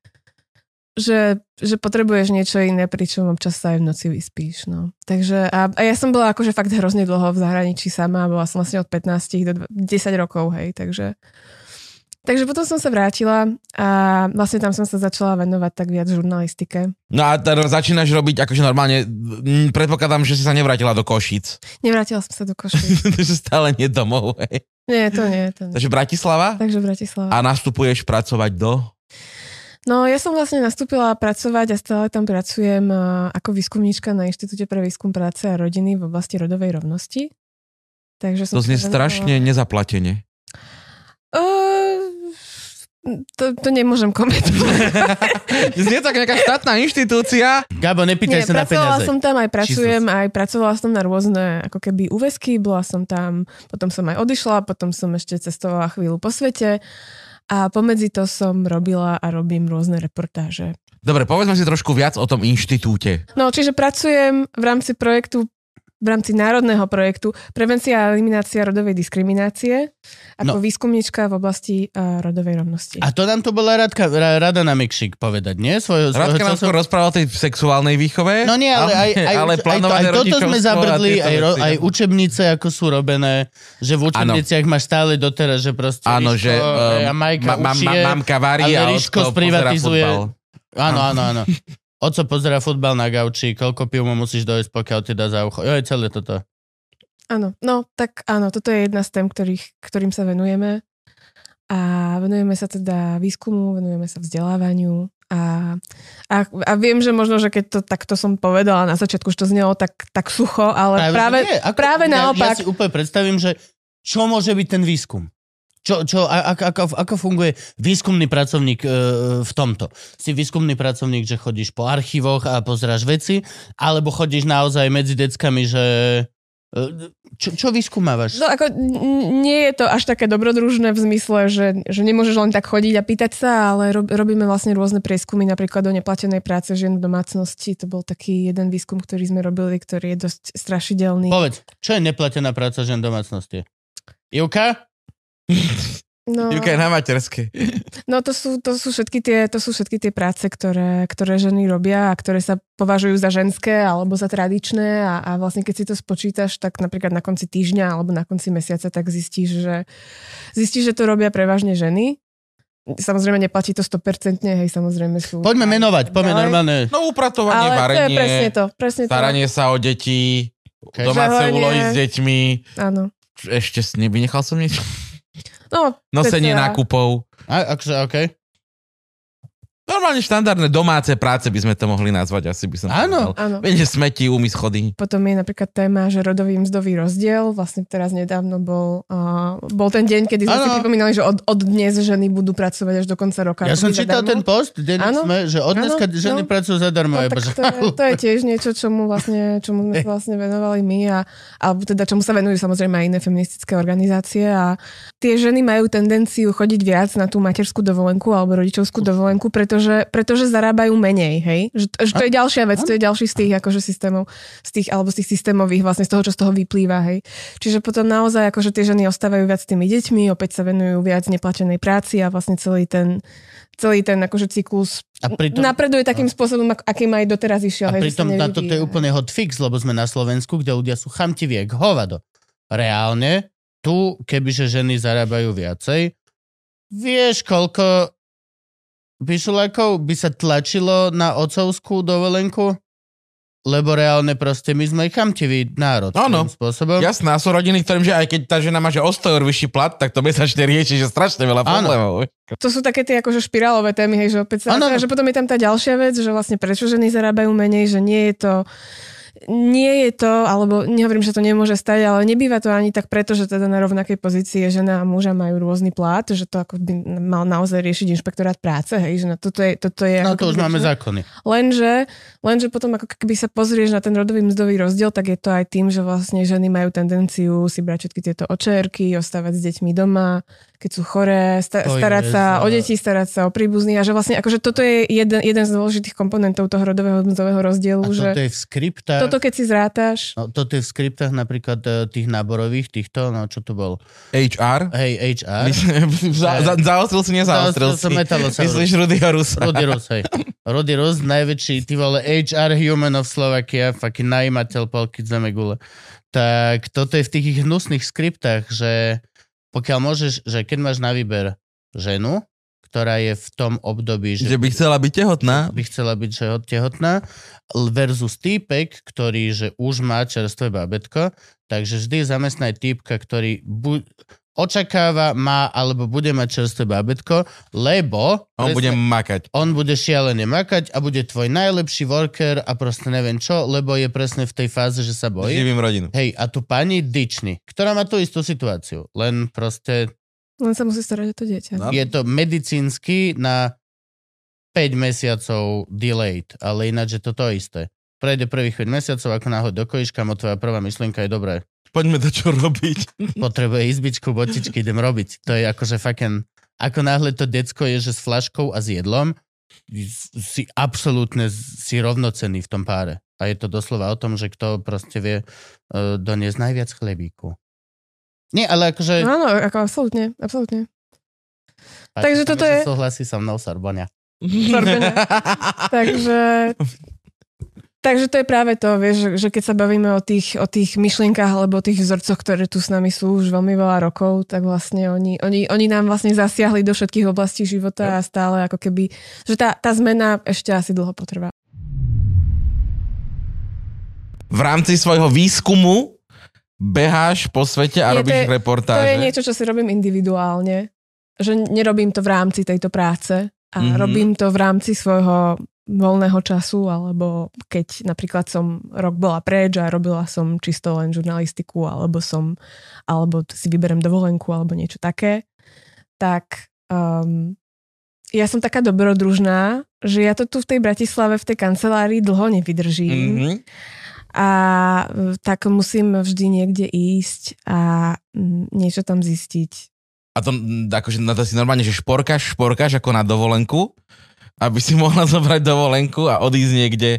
že, že potrebuješ niečo iné, pričom občas sa aj v noci vyspíš. No. Takže, a, a ja som bola akože fakt hrozne dlho v zahraničí sama, bola som vlastne od 15 do 10 rokov, hej, takže... Takže potom som sa vrátila a vlastne tam som sa začala venovať tak viac žurnalistike. No a teraz začínaš robiť akože normálne, mm, predpokladám, že si sa nevrátila do Košíc. Nevrátila som sa do Košic. že stále nie domov, hej. Nie, to nie. To nie. Takže Bratislava? Takže Bratislava. A nastupuješ pracovať do? No ja som vlastne nastúpila pracovať a stále tam pracujem ako výskumníčka na Inštitúte pre výskum práce a rodiny v oblasti rodovej rovnosti. Takže som To znie strašne nezaplatene. Uh, to, to nemôžem komentovať. Znie tak nejaká štátna inštitúcia. Gabo, nepýtaj Nie, sa na pracovala peniaze. som tam, aj pracujem, aj pracovala som na rôzne ako keby úvesky, bola som tam, potom som aj odišla, potom som ešte cestovala chvíľu po svete a pomedzi to som robila a robím rôzne reportáže. Dobre, povedzme si trošku viac o tom inštitúte. No, čiže pracujem v rámci projektu v rámci národného projektu Prevencia a eliminácia rodovej diskriminácie ako No. výskumníčka v oblasti uh, rodovej rovnosti. A to nám to bola Radka, ra, rada na Mikšik povedať, nie? Svojho, svojho Radka nám skôr o tej sexuálnej výchove. No nie, ale aj, aj, ale aj, to, plánované aj toto sme a zabrdli, aj, ro, aj učebnice, ako sú robené, že v učebniciach máš stále doteraz, že proste Áno, Ríško, že e, a um, Majka ma, ma, ma, mamka varí ale a Ríško sprivatizuje. Áno, áno, áno. Oco pozera futbal na gauči, koľko piv mu musíš dojsť, pokiaľ ti dá za ucho. Jo, je celé toto. Áno, no tak áno, toto je jedna z tém, ktorých, ktorým sa venujeme. A venujeme sa teda výskumu, venujeme sa vzdelávaniu. A, a, a viem, že možno, že keď to takto som povedala na začiatku, že to znelo tak, tak sucho, ale práve, že nie, ako, práve ja, naopak. Ja si úplne predstavím, že čo môže byť ten výskum? Čo, čo, ako, ako, ako funguje výskumný pracovník e, v tomto? Si výskumný pracovník, že chodíš po archívoch a pozráš veci, alebo chodíš naozaj medzi deckami, že... e, Čo, čo vyskúmavaš? No ako nie je to až také dobrodružné v zmysle, že, že nemôžeš len tak chodiť a pýtať sa, ale rob, robíme vlastne rôzne prieskumy, napríklad o neplatenej práce žien v domácnosti. To bol taký jeden výskum, ktorý sme robili, ktorý je dosť strašidelný. Povedz, čo je neplatená práca žen v domácnosti? Ivka? No, Juka je na materskej. no to, sú, to, sú všetky tie, to sú všetky tie práce, ktoré, ktoré ženy robia a ktoré sa považujú za ženské alebo za tradičné a, a vlastne keď si to spočítaš, tak napríklad na konci týždňa alebo na konci mesiaca, tak zistíš, že, zistíš, že to robia prevažne ženy. Samozrejme neplatí to 100%, hej, samozrejme sú... Poďme menovať, poďme Ďalej. normálne. No upratovanie, Ale to je varenie, presne to, presne to. staranie sa o deti, Okay. domáce úlohy s deťmi. Áno. Ešte nevynechal som niečo? No, Nosenie nákupov. A, akože, OK. Normálne štandardné domáce práce by sme to mohli nazvať, asi by som Áno. Áno. Viete, smeti, umy schody. Potom je napríklad téma, že rodový mzdový rozdiel. Vlastne teraz nedávno bol, uh, bol ten deň, kedy sme Áno. si pripomínali, že od, od dnes ženy budú pracovať až do konca roka. Ja som čítal zadarmo. ten post, sme, že od dneska ženy no. pracujú zadarmo. No, tak to, je, to je tiež niečo, čomu vlastne, čomu sme sa vlastne venovali my a, alebo teda čomu sa venujú samozrejme aj iné feministické organizácie a tie ženy majú tendenciu chodiť viac na tú materskú dovolenku alebo rodičovskú dovolenku, pretože, pretože zarábajú menej, hej? Že, že to je ďalšia vec, to je ďalší z tých akože systémov, z tých, alebo z tých systémových vlastne z toho, čo z toho vyplýva, hej? Čiže potom naozaj akože tie ženy ostávajú viac s tými deťmi, opäť sa venujú viac neplatenej práci a vlastne celý ten celý ten akože cyklus A pritom, napreduje takým spôsobom, ak- akým aj doteraz išiel. a hej, pritom na toto je úplne hot fix, lebo sme na Slovensku, kde ľudia sú chamtiví, jak hovado. Reálne, tu, kebyže ženy zarábajú viacej, vieš, koľko vyšulakov by sa tlačilo na otcovskú dovolenku? Lebo reálne proste my sme chamtivý národ. Áno. tým spôsobom. Jasné, a sú rodiny, ktorým, že aj keď tá žena má že o 100 eur vyšší plat, tak to mesačne rieši, že strašne veľa Áno. problémov. To sú také tie akože špirálové témy, hej, že opäť sa, Áno. že potom je tam tá ďalšia vec, že vlastne prečo ženy zarábajú menej, že nie je to nie je to, alebo nehovorím, že to nemôže stať, ale nebýva to ani tak preto, že teda na rovnakej pozícii žena a muža majú rôzny plát, že to ako by mal naozaj riešiť inšpektorát práce, hej, že na toto je, toto je No to už máme zákony. Lenže, lenže potom ako keby sa pozrieš na ten rodový mzdový rozdiel, tak je to aj tým, že vlastne ženy majú tendenciu si brať všetky tieto očerky, ostávať s deťmi doma, keď sú choré, sta- To je starať sa o deti, starať sa o príbuzných a že vlastne akože toto je jeden, jeden z dôležitých komponentov toho rodového mzdového rozdielu, A že toto je v skriptách. toto keď si zrátaš, No, toto je v skriptách napríklad e, tých náborových, týchto, no čo to bol? HR? Hej, HR. za, za, zaostril si, nezaostril si. Myslíš Rudyho Rusa? Rudy Rus, hej. Rudy Rus, najväčší, ty vole, HR human of Slovakia, fucking najímateľ polky zeme gule. Tak toto je v tých hnusných skriptách, že pokiaľ môžeš, že keď máš na výber ženu, ktorá je v tom období, že Že by chcela byť tehotná? by chcela byť že tehotná, versus týpek, ktorý že už má čerstvé babetko, takže vždy zamestnaj týpka, ktorý bu- očakáva, má alebo bude mať čerstvé babetko, lebo On presne- bude makať. on bude šialene makať a bude tvoj najlepší worker a proste neviem čo, lebo je presne v tej fáze, že sa bojí. Živím rodinu. Hej, a tu pani Dičny, ktorá má tú istú situáciu, len proste len sa musí starať o to dieťa. No. je to medicínsky na 5 mesiacov delayed, ale ináč je to to isté. Prejde prvých 5 mesiacov, ako náhod do kojiška, mo tvoja prvá myšlienka je dobré. Poďme to čo robiť. Potrebuje izbičku, botičky, idem robiť. To je akože fucking... Ako náhle to decko je, že s flaškou a s jedlom, si absolútne si rovnocený v tom páre. A je to doslova o tom, že kto proste vie uh, doniesť najviac chlebíku. Nie, ale akože... No, áno, ako absolútne, absolútne. takže toto je- Súhlasí so mnou Sorbonia. Sorbené. takže, takže to je práve to, vieš, že, keď sa bavíme o tých, o tých myšlienkách alebo o tých vzorcoch, ktoré tu s nami sú už veľmi veľa rokov, tak vlastne oni, oni, oni nám vlastne zasiahli do všetkých oblastí života a stále ako keby, že tá, tá zmena ešte asi dlho potrvá. v rámci svojho výskumu beháš po svete a Nie, to robíš je- reportáže. To je niečo, čo si robím individuálne. Že nerobím to v rámci tejto práce a Mhm. mm-hmm. robím to v rámci svojho voľného času, alebo keď napríklad som rok bola preč a robila som čisto len žurnalistiku, alebo som, alebo si vyberem dovolenku, alebo niečo také, tak um, ja som taká dobrodružná, že ja to tu v tej Bratislave, v tej kancelárii dlho nevydržím Mhm. a e, tak musím vždy niekde ísť a niečo tam zistiť. A to akože na to si normálne, že šporkáš, šporkáš ako na dovolenku, aby si mohla zobrať dovolenku a odísť niekde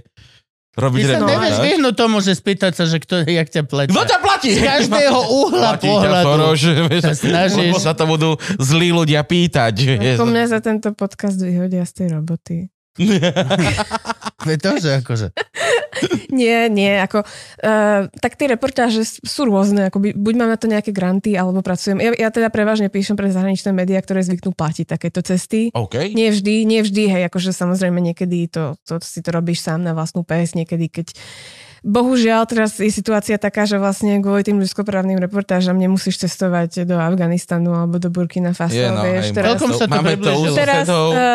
robiť Ty sa No, nevieš vyhnúť tomu, že spýtať sa, že kto, jak ťa pletia. Kto ťa platí? Z každého uhla Platí pohľadu. Soros, vieš, sa snažíš. lebo sa to budú zlí ľudia pýtať. Ako mňa za tento podcast vyhodia z tej roboty. To, že akože. Nie, nie, ako, uh, tak tie reportáže sú rôzne, ako by, buď mám na to nejaké granty, alebo pracujem. Ja, ja teda prevažne píšem pre zahraničné médiá, ktoré zvyknú platiť takéto cesty. OK. Nie vždy, nie vždy, hej, akože samozrejme niekedy to, to si to robíš sám na vlastnú pes, niekedy keď bohužiaľ teraz je situácia taká, že vlastne kvôli tým ľudskoprávnym reportážam nemusíš cestovať do Afganistanu alebo do Burkina Faso. Je, no, vieš, teraz, sa to máme to už teraz,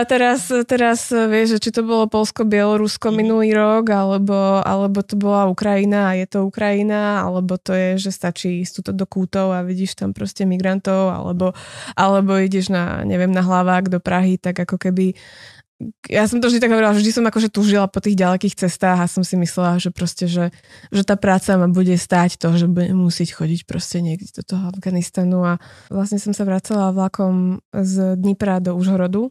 teraz, teraz vieš, že či to bolo Polsko, Bielorusko minulý rok, alebo, alebo to bola Ukrajina a je to Ukrajina, alebo to je, že stačí ísť tuto do kútov a vidíš tam proste migrantov, alebo, alebo ideš na, neviem, na hlavák do Prahy, tak ako keby ja som to vždy tak hovorila, vždy som akože tužila po tých ďalekých cestách a som si myslela, že proste, že, že tá práca ma bude stáť to, že budem musieť chodiť proste niekde do toho Afganistanu a vlastne som sa vracala vlakom z Dnipra do Užhorodu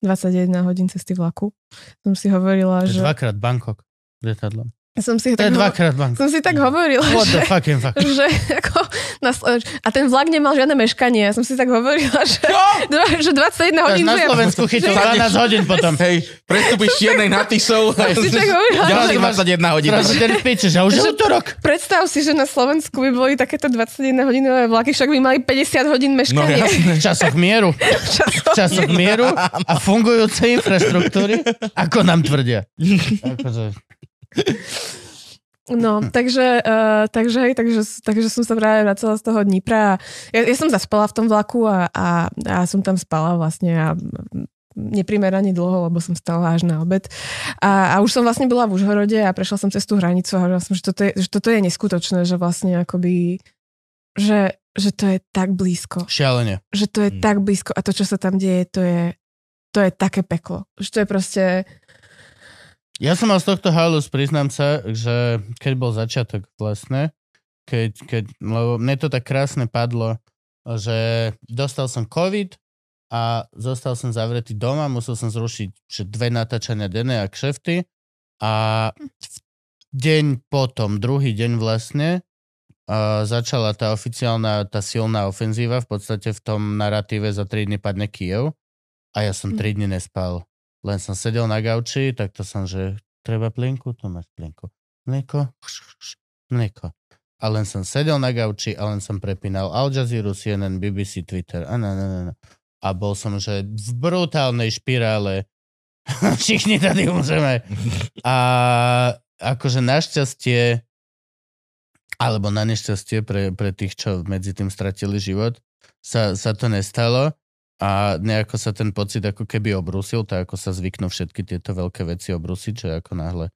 21 hodín cesty vlaku. Som si hovorila, že... Dvakrát Bangkok lietadlom. Som si, To tak je dvakrát Bangkok. som si tak hovorila, What že, the fucking fuck? že ako na, a ten vlak nemal žiadne meškanie. Ja som si tak hovorila, že, dva, že 21 hodín Na Slovensku chytil 12 hodín potom. Hej, prestúpiš z čiernej na Tisov a si tak hovorila, ďalších že- 21 hodín. Teraz ten v piči, že už je útorok. Predstav si, že na Slovensku by boli takéto 21 hodinové vlaky, však by mali 50 hodín No meškanie. jasné. V časoch mieru. V časoch mieru a fungujúce infraštruktúry, ako nám tvrdia. Akože, No, takže, uh, takže, hej, takže, takže som sa práve vracala z toho Dnipra a ja, ja som zaspala v tom vlaku a, a, a som tam spala vlastne a neprimerane dlho, lebo som stala až na obed. A, a už som vlastne bola v Užhorode a prešla som cez tú hranicu a hovorila som, že toto je, že toto je neskutočné, že vlastne akoby, že, že to je tak blízko. šialene. Že to je Mm. tak blízko a to, čo sa tam deje, to je, to je také peklo. Že to je proste... Ja som mal z tohto halus, priznám sa, že keď bol začiatok vlastne, keď, keď, lebo mne to tak krásne padlo, že dostal som COVID a zostal som zavretý doma, musel som zrušiť že dve natáčania denné a kšefty a deň potom, druhý deň vlastne, a začala tá oficiálna, tá silná ofenzíva v podstate v tom narratíve za 3 dny padne Kiev a ja som 3 dny nespal. Len som sedel na gauči, tak to som, že treba plienku, tu máš plienku. Mlieko, mlieko. A len som sedel na gauči a len som prepínal Al Jazeera, CNN, BBC, Twitter a na, na, na, na. A bol som, že v brutálnej špirále všichni tady umřeme. A akože našťastie alebo na nešťastie pre, pre tých, čo medzi tým stratili život, sa, sa to nestalo a nejako sa ten pocit ako keby obrúsil, tak ako sa zvyknú všetky tieto veľké veci obrúsiť, že ako náhle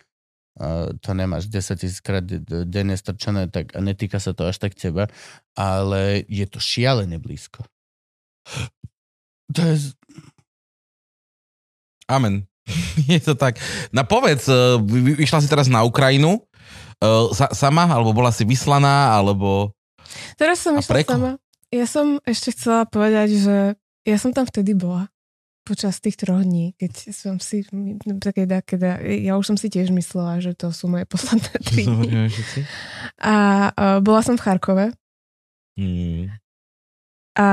to nemáš 10 tisíc krát de- de- denne strčené, tak a netýka sa to až tak teba, ale je to šialene blízko. To je... Amen. Je to tak. Na povedz, vy- vyšla si teraz na Ukrajinu, sa, sama, alebo bola si vyslaná, alebo... Teraz som išla preko? sama. Ja som ešte chcela povedať, že ja som tam vtedy bola počas tých troch dní, keď som si, keď, keď, ja už som si tiež myslela, že to sú moje posledné tri dní. A uh, bola som v Charkove Hmm. a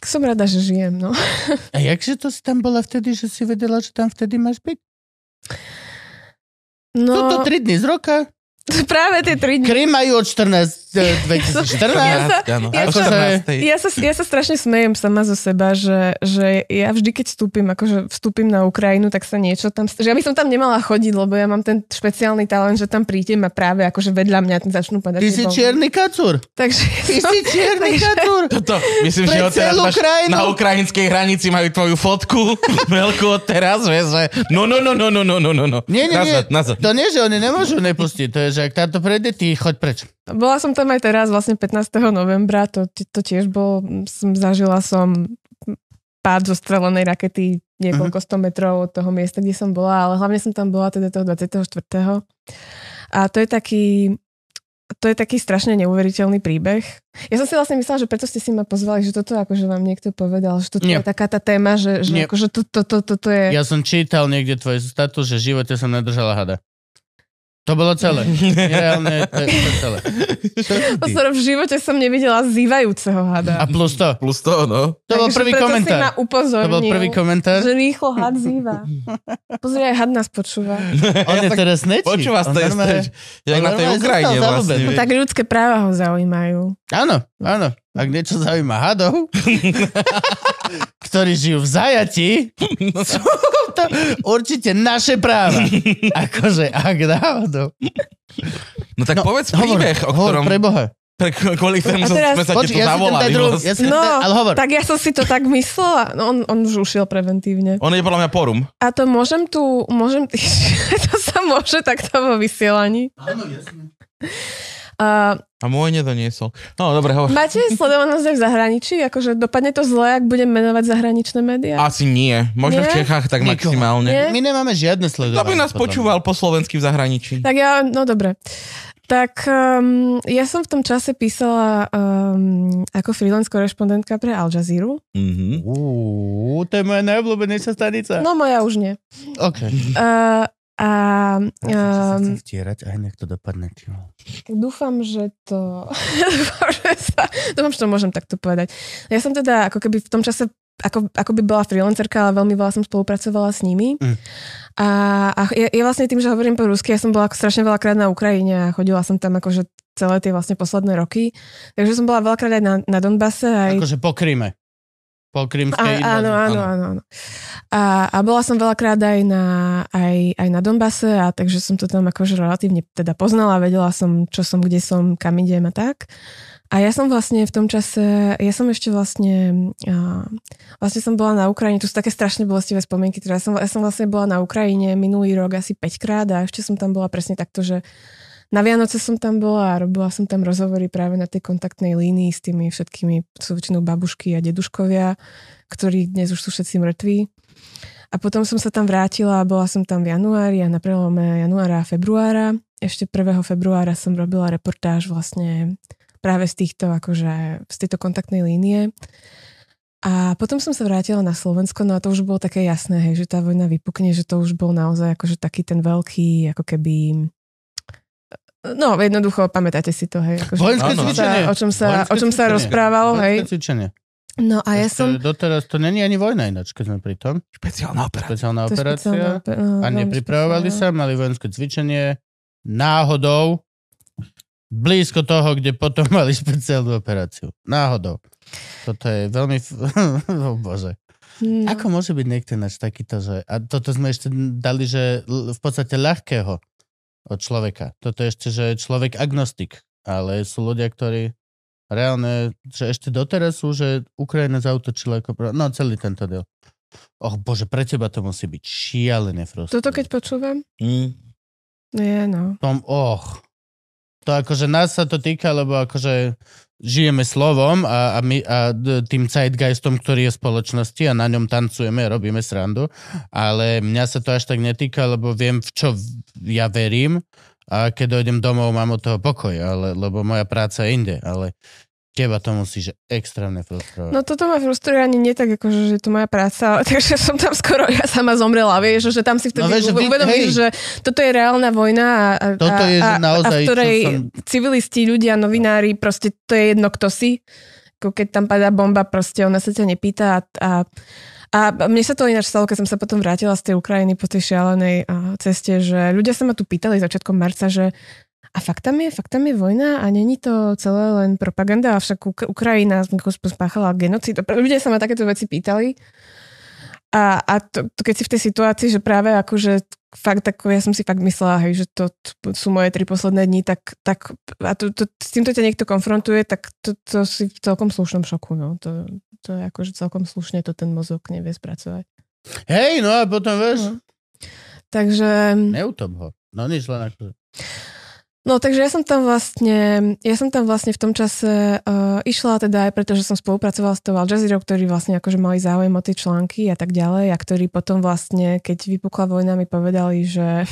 som rada, že žijem, no. A jakže to si tam bola vtedy, že si vedela, že tam vtedy máš byť? No, Toto 3 dny z roka. práve tie tri dní. Krym majú od 14, eh, 2014. Ja. Ja, sa, ja, sa, ja sa strašne smejem sama zo seba, že, že ja vždy, keď vstúpim, akože vstúpim na Ukrajinu, tak sa niečo tam... Že ja by som tam nemala chodiť, lebo ja mám ten špeciálny talent, že tam prídem a práve akože vedľa mňa začnú padať. Ty si čierny kacúr. Takže... Ty si čierny kacúr. Toto, myslím, že odteraz máš, na ukrajinskej hranici majú tvoju fotku veľkú od teraz, vieš, že no, no, no, no, no, no, no, no. no. Nie, nie, nazad, nie. Nazad. To nie, že oni nemôžu nepustiť, to je, že ak táto prejde, ty choď preč. Bola som tam aj teraz, vlastne 15. novembra, to, to tiež bol, som, zažila som pád zo strelenej rakety niekoľko sto metrov od toho miesta, kde som bola, ale hlavne som tam bola teda toho 24. A to je taký, to je taký strašne neuveriteľný príbeh. Ja som si vlastne myslela, že preto ste si ma pozvali, že toto akože vám niekto povedal, že toto Nie. je taká tá téma, že, že Nie. akože to, to, to, to, to je... Ja som čítal niekde tvoj status, že v živote som nedržala hada. To bolo celé. Reálne, to je to celé. Pozor, v živote som nevidela zývajúceho hada. A plus to. Plus to, no. To bol prvý preto si ma komentár. upozornil. To bol prvý komentár. Že rýchlo had zýva. Pozri, aj had nás počúva. On je teraz nečí. Počúva to je normálne- jak na tej Ukrajine vlastne. No tak ľudské práva ho zaujímajú. Áno, áno. Ak niečo zaujíma hadov, ktorí žijú v zajati, sú toto určite naše práva. akože, ak náhodou. No tak No, povedz hovor, príbeh, o hovor, ktorom, preboha. pre, kvôli ktorému A som- teraz- sme sa ti tu ja zavolali. druhý, vlastne. ja No, ten, ale hovor. tak ja som si to tak myslela. No, on, on už ušiel preventívne. On je podľa mňa porum. A to môžem tu, môžem, to sa môže takto vo vysielaní. Áno, jasne. Uh, A môj nedoniesol. No, dobre, hovor. máte sledovanosť aj v zahraničí? Akože dopadne to zle, ak budem menovať zahraničné médiá? Asi nie. Možno v Nie? Čechách tak Nikoho. maximálne. Nie? My nemáme žiadne Kto sledovanie. by nás mňa. počúval po slovensky v zahraničí? Tak ja, no dobre. Tak um, ja som v tom čase písala um, ako freelance korešpondentka pre Al Jazeera. Mhm. Uú, to je moja najobľúbenejšia stanica. No moja už nie. OK. Uh, a Ja sa um, chcem vtierať, aj nech to dopadne. vole. dúfam, že to... dúfam, že sa, dúfam, že to môžem takto povedať. Ja som teda ako keby v tom čase ako, ako by bola freelancerka, ale veľmi veľa som spolupracovala s nimi. Mm. A, a je, je vlastne tým, že hovorím po rusky, ja som bola strašne veľakrát na Ukrajine a chodila som tam akože celé tie vlastne posledné roky. Takže som bola veľakrát aj na, na Donbase. Aj, Akože po Kríme. Po krímskej a, áno, áno, áno, áno. A, a bola som veľakrát aj na, aj, aj na Donbase a takže som to tam akože relatívne teda poznala, vedela som, čo som, kde som, kam idem a tak. A ja som vlastne v tom čase, ja som ešte vlastne, a, vlastne som bola na Ukrajine, tu sú také strašne bolestivé spomienky, teda ja som, ja som vlastne bola na Ukrajine minulý rok asi 5 krát a ešte som tam bola presne takto, že na Vianoce som tam bola a robila som tam rozhovory práve na tej kontaktnej línii s tými všetkými, sú väčšinou babušky a deduškovia, ktorí dnes už sú všetci mŕtvi. A potom som sa tam vrátila a bola som tam v januári a na prelome januára a februára. Ešte 1. februára som robila reportáž vlastne práve z týchto, akože z tejto kontaktnej línie. A potom som sa vrátila na Slovensko, no a to už bolo také jasné, hej, že tá vojna vypukne, že to už bol naozaj akože taký ten veľký, ako keby No, jednoducho, pamätáte si to, hej. Akože, Vojenské Áno. cvičenie. sa, o čom sa, Vojenské o čom sa cvičenie. rozprávalo, hej. Vojenské cvičenie. No a ja Ešte som... Doteraz to není ani vojna ináč, keď sme pri tom. Špeciálna operácia. Špeciálna operácia. špeciálna no, A veľmi nepripravovali špeciálna. sa, mali vojenské cvičenie náhodou blízko toho, kde potom mali špeciálnu operáciu. Náhodou. Toto je veľmi... oh, bože. No. Ako môže byť niekto ináč takýto, že... A toto sme ešte dali, že v podstate ľahkého od človeka. Toto je ešte, že je človek agnostik. Ale sú ľudia, ktorí reálne, že ešte doteraz sú, že Ukrajina zautočila ako... prv- No, celý tento diel. Och, bože, pre teba to musí byť šialené frustrujúce. Toto keď počúvam? Mm. Nie, no. Tom, och. To akože nás sa to týka, lebo akože žijeme slovom a, a, my, a tým zeitgeistom, ktorý je v spoločnosti a na ňom tancujeme a robíme srandu, ale mňa sa to až tak netýka, lebo viem, v čo ja verím. A keď dojdem domov, mám od toho pokoj, ale, lebo moja práca je inde, ale teba to že extrémne frustrovať. No toto ma frustruje ani nie tak, akože, že je to moja práca, takže som tam skoro ja sama zomrela, vieš, že tam si vtedy No, vieš, uvedomíš, hej. že toto je reálna vojna a, a, Toto je, a, naozaj, a v ktorej som- civilisti, ľudia, novinári, proste to je jedno, kto si. Keď tam padá bomba, proste ona sa ťa nepýta a, a a mne sa to ináč stalo, keď som sa potom vrátila z tej Ukrajiny po tej šialenej ceste, že ľudia sa ma tu pýtali začiatkom marca, že a fakt tam je, fakt tam je vojna a není to celé len propaganda, avšak Uk- Ukrajina spáchala genocid. Ľudia sa ma takéto veci pýtali. A, a to, to, keď si v tej situácii, že práve akože fakt ako ja som si fakt myslela, hej, že to, to sú moje tri posledné dni, tak, tak a to, to, s týmto ťa niekto konfrontuje, tak to, to si v celkom slušnom šoku, no. To, to je akože celkom slušne to ten mozog nevie spracovať. Hej, no a potom vieš, No. Takže... neutop ho. No nič, len akože. No takže ja som tam vlastne, ja som tam vlastne v tom čase uh, išla teda aj preto, že som spolupracovala s tou Al Jazeera, ktorí vlastne akože mali záujem o tie články a tak ďalej a ktorí potom vlastne, keď vypukla vojna, mi povedali, že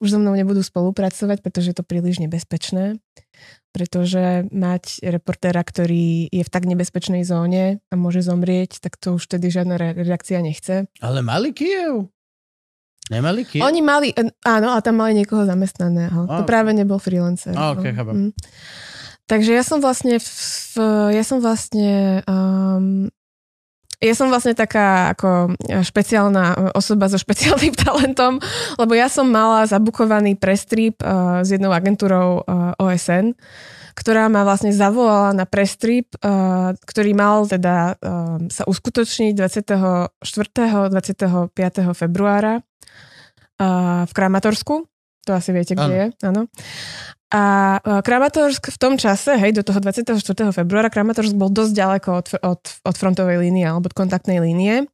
už so mnou nebudú spolupracovať, pretože je to príliš nebezpečné. Pretože mať reportéra, ktorý je v tak nebezpečnej zóne a môže zomrieť, tak to už tedy žiadna re- redakcia nechce. Ale mali Kiev. Nemali Kiev? Oni mali, eh, áno, a tam mali niekoho zamestnaného. A, To práve nebol freelancer. A, no. chápem. Mm. Takže ja som vlastne, v, v, ja som vlastne, um, ja som vlastne taká ako špeciálna osoba so špeciálnym talentom, lebo ja som mala zabukovaný prestrip uh, s jednou agentúrou uh, OSN, ktorá ma vlastne zavolala na press trip, uh, ktorý mal teda uh, sa uskutočniť 24. 25. februára uh, v Kramatorsku. To asi viete, kde Áno. je. Áno. A Kramatorsk v tom čase, hej, do toho 24. februára, Kramatorsk bol dosť ďaleko od, od, od frontovej línie alebo od kontaktnej línie.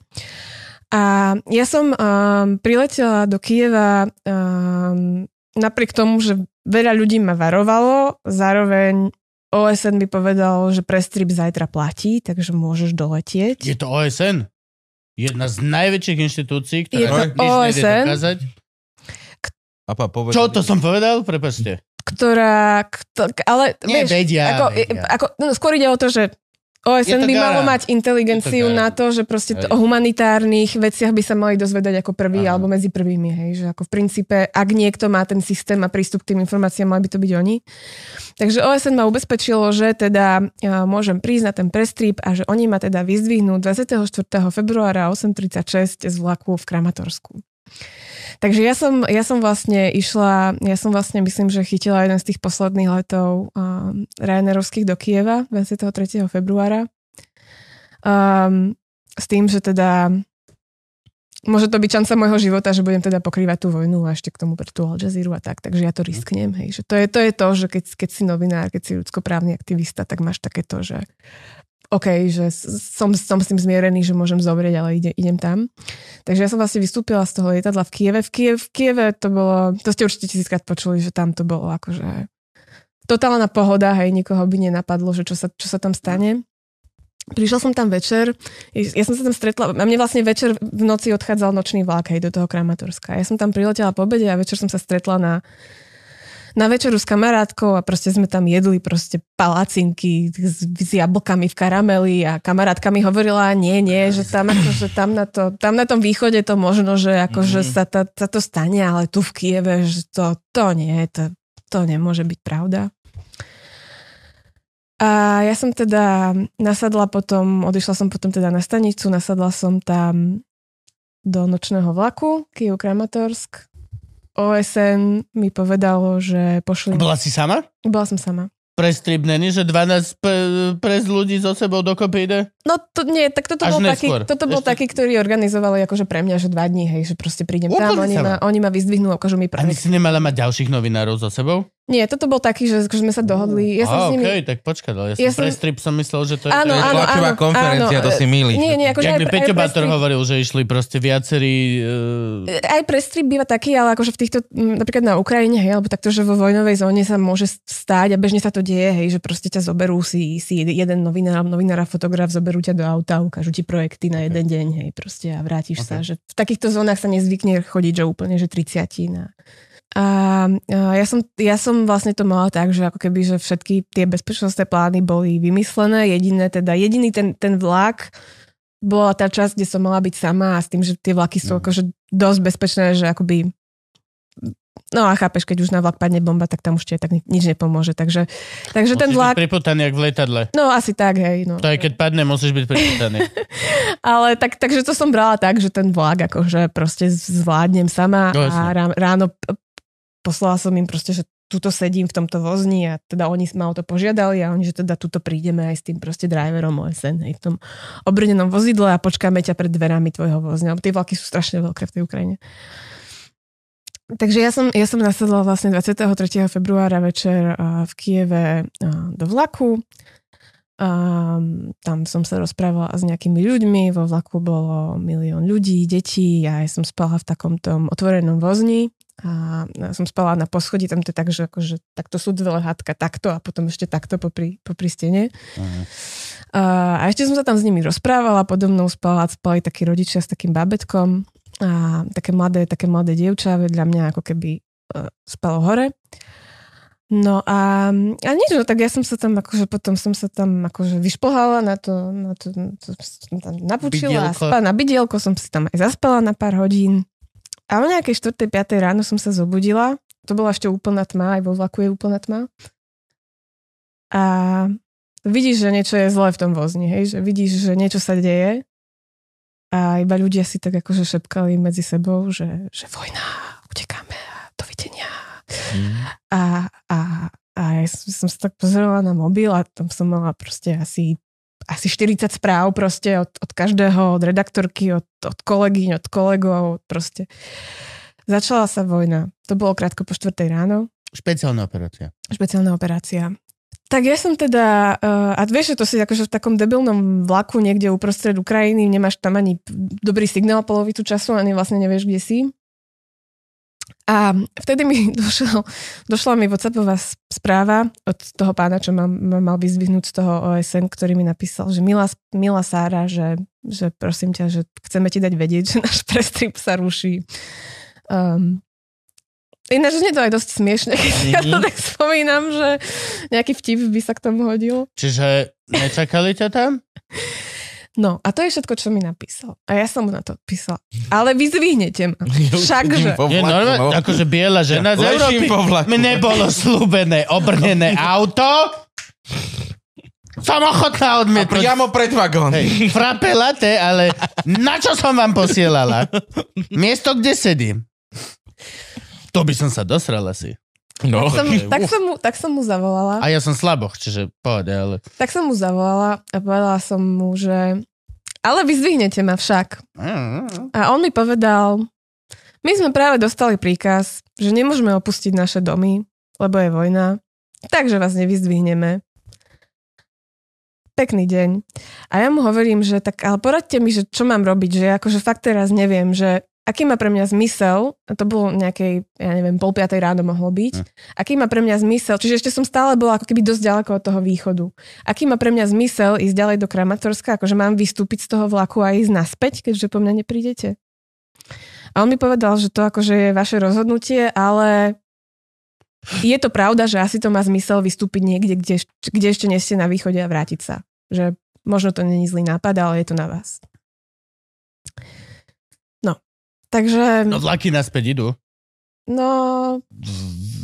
A ja som um, priletela do Kieva um, napriek tomu, že veľa ľudí ma varovalo, zároveň OSN mi povedal, že prestrip zajtra platí, takže môžeš doletieť. Je to OSN? Jedna z najväčších inštitúcií, ktorá Je to OSN. dokázať. A pa, povedz, Čo to som povedal? Prepačte. Ktorá, kto, ale Nie, vieš, vedia, ako, vedia. ako, no, skôr ide o to, že OSN to by malo mať inteligenciu to na to, že proste Hej. o humanitárnych veciach by sa mali dozvedať ako prvý Áno. alebo medzi prvými. Hej, že ako v princípe, ak niekto má ten systém a prístup k tým informáciám, mali by to byť oni. Takže OSN ma ubezpečilo, že teda ja môžem prísť na ten prestrip a že oni ma teda vyzdvihnú 24. februára 8.36 z vlaku v Kramatorsku. Takže ja som, ja som vlastne išla, ja som vlastne myslím, že chytila jeden z tých posledných letov um, Ryanairovských do Kieva 23. februára. Um, s tým, že teda môže to byť šanca môjho života, že budem teda pokrývať tú vojnu a ešte k tomu pre tú Al Jazeera a tak, takže ja to risknem, hej. Že to je to, je to že keď, keď si novinár, keď si ľudskoprávny aktivista, tak máš takéto, že OK, že som, som s tým zmierený, že môžem zomrieť, ale ide, idem tam. Takže ja som vlastne vystúpila z toho lietadla v Kieve. V Kieve, v Kieve to bolo, to ste určite tisíckrát počuli, že tam to bolo akože totálna pohoda, hej, nikoho by nenapadlo, že čo sa, čo sa tam stane. Prišla som tam večer, ja som sa tam stretla, a mne vlastne večer v noci odchádzal nočný vlak, hej, do toho Kramatorska. Ja som tam priletela po obede a večer som sa stretla na na večeru s kamarátkou a proste sme tam jedli proste palacinky s, s jablkami v karameli a kamarátka mi hovorila, nie, nie, že tam, akože tam, na, to, tam na tom východe to možno, že akože Mhm. sa, ta, sa to stane, ale tu v Kieve, že to, to nie, to, to nemôže byť pravda. A ja som teda nasadla potom, odišla som potom teda na stanicu, nasadla som tam do nočného vlaku, Kiev Kramatorsk. OSN mi povedalo, že pošli... Bola si sama? Bola som sama. Prestribnený, že 12 pre, pres ľudí so sebou dokopy ide? No to nie, tak toto Až bol, taký, toto bol Ešte- taký, ktorý organizovali akože pre mňa, že dva dní, hej, že proste prídem Úplne tam, oni ma, oni ma vyzdvihnú, akože mi Ani projekt. si nemala mať ďalších novinárov so sebou? Nie, toto bol taký, že akože sme sa dohodli. Ja som Á, s nimi... okej, tak počkaj, ja som, Ja som- prestrip som myslel, že to je... Áno, áno, tlačová áno, konferencia, áno, to si mýliš. Nie, nie, akože Jak aj, Peťo pre Bator strip- hovoril, že išli proste viacerí... Uh, aj prestrip býva taký, ale akože v týchto, napríklad na Ukrajine, hej, alebo takto, že vo vojnovej zóne sa môže stáť a bežne sa to deje, hej, že proste ťa zoberú si, si jeden novinár, novinár a fotograf, zoberú ťa do auta, ukážu ti projekty na jeden deň, hej, proste a vrátiš sa, že v takýchto zónach sa nezvykne chodiť, že úplne, že 30 na... A, ja, som, ja som vlastne to mala tak, že ako keby, že všetky tie bezpečnostné plány boli vymyslené, jediné teda, jediný ten, ten vlak bola tá časť, kde som mala byť sama a s tým, že tie vlaky sú Mhm. akože dosť bezpečné, že akoby No a chápeš, keď už na vlak padne bomba, tak tam už ti aj tak ni- nič nepomôže. Takže, takže ten musíš byť vlak... priputaný jak v letadle. No asi tak, hej. No. To aj keď padne, musíš byť priputaný. Ale tak, takže to som brala tak, že ten vlak akože proste zvládnem sama No, a ráno p- poslala som im proste, že tuto sedím v tomto vozni a teda oni ma o to požiadali a oni, že teda tuto prídeme aj s tým proste driverom OSN, hej, v tom obrnenom vozidle a počkáme ťa pred dverami tvojho vozňa. Lebo tie vlaky sú strašne veľké v tej Ukrajine. Takže ja som, ja som nasadla vlastne 23. februára večer v Kieve do vlaku. A, tam som sa rozprávala s nejakými ľuďmi, vo vlaku bolo milión ľudí, detí, ja som spala v takom tom otvorenom vozni a som spala na poschodí, tam to je tak, že akože, takto sú dve lehátka, takto a potom ešte takto popri, popri stene. Mhm. A, a ešte som sa tam s nimi rozprávala, podo mnou spala, spali takí rodičia s takým bábetkom a také mladé, také mladé dievča vedľa mňa ako keby uh, spalo hore. No a, a nič, no tak ja som sa tam akože potom som sa tam akože vyšplhala na to, na to, na to tam napučila a spala na bidielko, som si tam aj zaspala na pár hodín. A o nejakej 4. 5. ráno som sa zobudila. To bola ešte úplná tma, aj vo vlaku je úplná tma. A vidíš, že niečo je zlé v tom vozni, hej? Že vidíš, že niečo sa deje a iba ľudia si tak akože šepkali medzi sebou, že, že vojna, utekáme, dovidenia. A, a, A ja som, som sa tak pozerala na mobil a tam som mala proste asi asi 40 správ proste od, od každého, od redaktorky, od, od kolegyň, od kolegov, proste. Začala sa vojna. To bolo krátko po 4 ráno. Špeciálna operácia. Špeciálna operácia. Tak ja som teda, uh, a vieš, že to si akože v takom debilnom vlaku niekde uprostred Ukrajiny, nemáš tam ani dobrý signál polovicu času, ani vlastne nevieš, kde si. A vtedy mi došlo, došla mi WhatsAppová správa od toho pána, čo mám, mal vyzvihnúť z toho OSN, ktorý mi napísal, že milá, milá Sára, že, že prosím ťa, že chceme ti dať vedieť, že náš prestrip sa ruší. Um, Ináč je to aj dosť smiešne, keď mm-hmm. ja to tak spomínam, že nejaký vtip by sa k tomu hodil. Čiže nečakali ťa tam? No a to je všetko, čo mi napísal. A ja som mu na to písala. Ale vyzvihnete ma. Všakže. Je normálne, akože biela žena z Európy. Mne bolo slúbené obrnené auto. Som ochotná odmietnúť. Priamo pred vagón. Hej, frappe latte, ale na čo som vám posielala? Miesto, kde sedím. To by som sa dosral asi. No. Tak, som, tak, som mu, tak som mu zavolala. A ja som slaboch, čiže pohode, ale... Tak som mu zavolala a povedala som mu, že ale vyzvihnete ma však. A on mi povedal, my sme práve dostali príkaz, že nemôžeme opustiť naše domy, lebo je vojna, takže vás nevyzdvihneme. Pekný deň. A ja mu hovorím, že tak, ale poradte mi, že čo mám robiť, že akože fakt teraz neviem, že aký má pre mňa zmysel, a to bolo nejakej, ja neviem, pol piatej ráno mohlo byť, hm. aký má pre mňa zmysel, čiže ešte som stále bola ako keby dosť ďaleko od toho východu. Aký má pre mňa zmysel ísť ďalej do Kramatorska, akože mám vystúpiť z toho vlaku a ísť naspäť, keďže po mňa neprídete? A on mi povedal, že to akože je vaše rozhodnutie, ale je to pravda, že asi to má zmysel vystúpiť niekde, kde, kde ešte nie ste na východe a vrátiť sa. Že možno to není zlý nápad, ale je to na vás. Takže... No vlaky naspäť idú. No...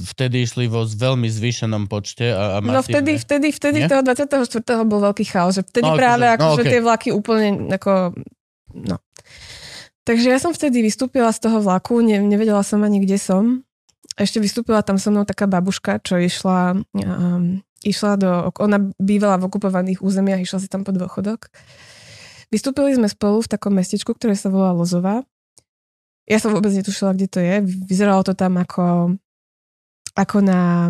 Vtedy išli vo veľmi zvýšenom počte a, a No vtedy, vtedy, vtedy Nie? toho 24. bol veľký chaos. Že vtedy no, práve akože, no, okay. tie vlaky úplne ako... No. Takže ja som vtedy vystúpila z toho vlaku, ne, nevedela som ani kde som. Ešte vystúpila tam so mnou taká babuška, čo išla, um, išla do, ona bývala v okupovaných územiach, išla si tam po dôchodok. Vystúpili sme spolu v takom mestečku, ktoré sa volá Lozová. Ja som vôbec netušila, kde to je. Vyzeralo to tam ako, ako na...